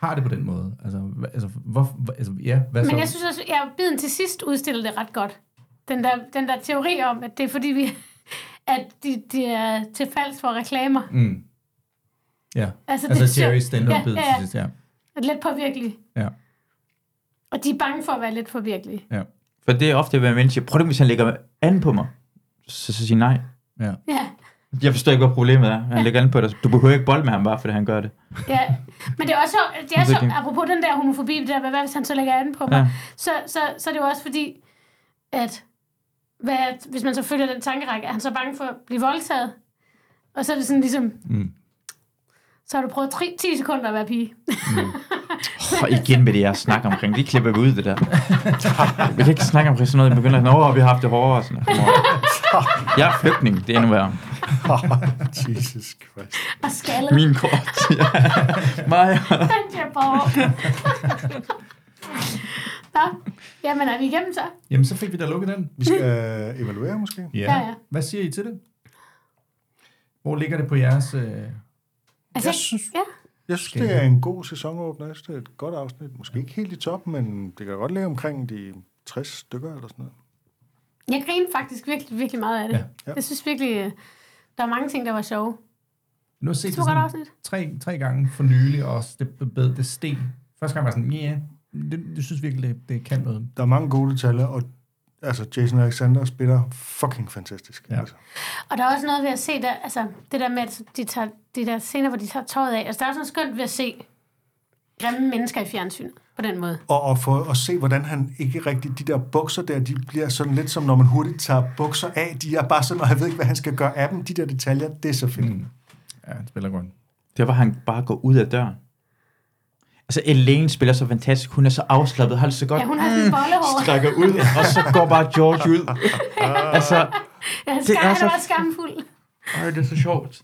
har det på den måde. Altså, hva- altså, hvor, hva- altså ja, hvad så? Men jeg synes også, at jeg biden til sidst udstillede det ret godt. Den der, den der teori om, at det er fordi vi, *laughs* at de, de er til falsk for reklamer. Mm. Ja, Altså, altså, er altså. Jerry stand Ja, ja, ja. sidst, ja. Er lidt påvirkelige. ja. Og de er bange for at være lidt påvirkelige. ja. For det er ofte, hvad mennesker, prøv det, hvis han lægger an på mig. Så, så sig nej. Ja. Ja, Jeg forstår ikke, hvad problemet er. Han lægger an på dig. Du behøver ikke bold med ham, bare fordi han gør det. ja. Men det er også, det er så, apropos den der homofobi, det der, hvad hvis han så lægger an på mig, ja. så, så, så er det jo også fordi, at hvad, hvis man så følger den tankerække, er han så bange for at blive voldtaget? Og så er det sådan ligesom, Mm. Så har du prøvet 3, 10 sekunder at være pige. Og igen med det, jeg snakker omkring. Det klipper vi ud, det der. Vi kan ikke snakke omkring sådan noget. Vi begynder at nå, vi har haft det hårdere. og Sådan. Jeg er flygtning, det er endnu værre. Jesus Christ. Og skaldet. Min kort. Ja. Mig. Han siger på. Nå, jamen er vi igennem så? Jamen, så fik vi da lukket den. Vi skal øh, evaluere måske. Ja. Ja, ja. Hvad siger I til det? Hvor ligger det på jeres... Øh... Altså, Jeg synes, ja. jeg synes, det er en god sæsonåbner. Jeg synes, det er et godt afsnit. Måske ikke helt i top, men det kan godt ligge omkring de 60 stykker eller sådan noget. Jeg griner faktisk virkelig, virkelig meget af det. Ja. Ja. Jeg synes virkelig, øh, der var mange ting, der var sjove. Nu har jeg set det sådan afsnit. tre, tre gange for nylig, og det, det, det sten. Første gang var jeg sådan, ja, yeah, det, det, synes virkelig, det, det kan noget. Der er mange gode detaljer, og altså, Jason Alexander spiller fucking fantastisk. Ja. Altså. Og der er også noget ved at se, der, altså, det der med, at de, tager, de der scener, hvor de tager tøjet af. Altså, der er også noget skønt ved at se grimme mennesker i fjernsynet på den måde. Og at, få, at se, hvordan han ikke rigtig... De der bukser der, de bliver sådan lidt som, når man hurtigt tager bukser af. De er bare sådan, og jeg ved ikke, hvad han skal gøre af dem. De der detaljer, det er så fedt. Mm. Ja, det spiller godt. Det var, han bare går ud af døren. Altså, Elaine spiller så fantastisk. Hun er så afslappet, har det så godt. Ja, hun har sådan en bollehår. Strækker ud, og så går bare George ud. *laughs* altså, Ja, Det er er så- bare skamfuld. øj, det er så sjovt.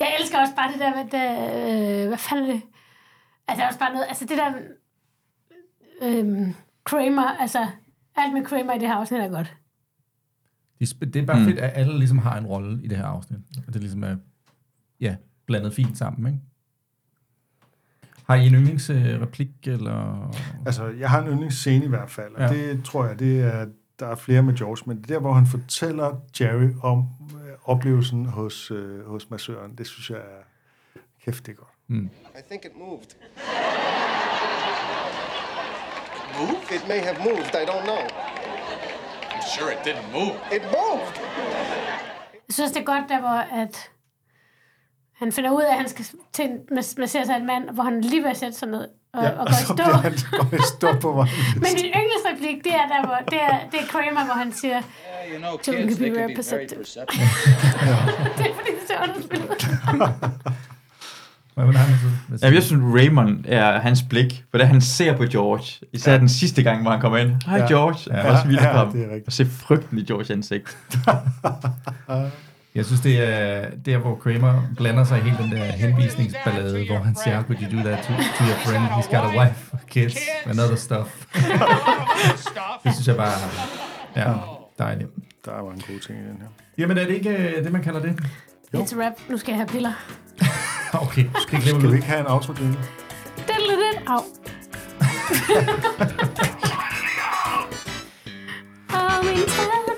Jeg elsker også bare det der med, det, øh, hvad fanden er det? Altså, der er også bare noget, altså det der, øhm, Kramer, altså, alt med Kramer i det her afsnit er godt. Det er bare Mm. mm. fedt, at alle ligesom har en rolle i det her afsnit. Og det ligesom er ja, blandet fint sammen, ikke? Har I en yndlingsreplik, eller... Altså, jeg har en yndlingsscene i hvert fald, og Ja. det tror jeg, det er, der er flere med George, men det der, hvor han fortæller Jerry om øh, oplevelsen hos, øh, hos massøren, det synes jeg er kæft, det er godt. Mm. I think it moved. Move? It may have moved, I don't know. I'm sure it didn't move. It moved! Jeg synes, det er godt, der hvor at han finder ud af, at han skal til en mas- massere sig en mand, hvor han lige vil sætte sig ned og, ja, og gå i så stå. bliver han går i stå på vejen. *laughs* Men min yndlingsreplik, det er, der, hvor, det, er, det er Kramer, hvor han siger, Yeah, you know, Children kids, be can very be very perceptive. perceptive. *laughs* det er fordi, det er så underspillet. Hvad vil han så? Ja, jeg synes, Raymond er hans blik, hvordan han ser på George. Især ja. den sidste gang, hvor han kommer ind. Hej Ja. George. Ja. Ja. Også vildt Ja, det er rigtigt. Og se frygten i Georges ansigt. *laughs* Jeg synes, det er der, hvor Kramer blander sig i hele den der henvisningsballade, hvor han siger, how could you do that to, to your friend? He's got a wife, kids, and other stuff. *laughs* det synes jeg bare er ja, dejligt. Der er mange gode ting i den her. Jamen er det ikke øh, det, man kalder det? Jo. It's a rap. Nu skal jeg have piller. *laughs* okay. Skal, skal vi ikke have en outro jingle? Den lidt den. Au. *laughs* Kom en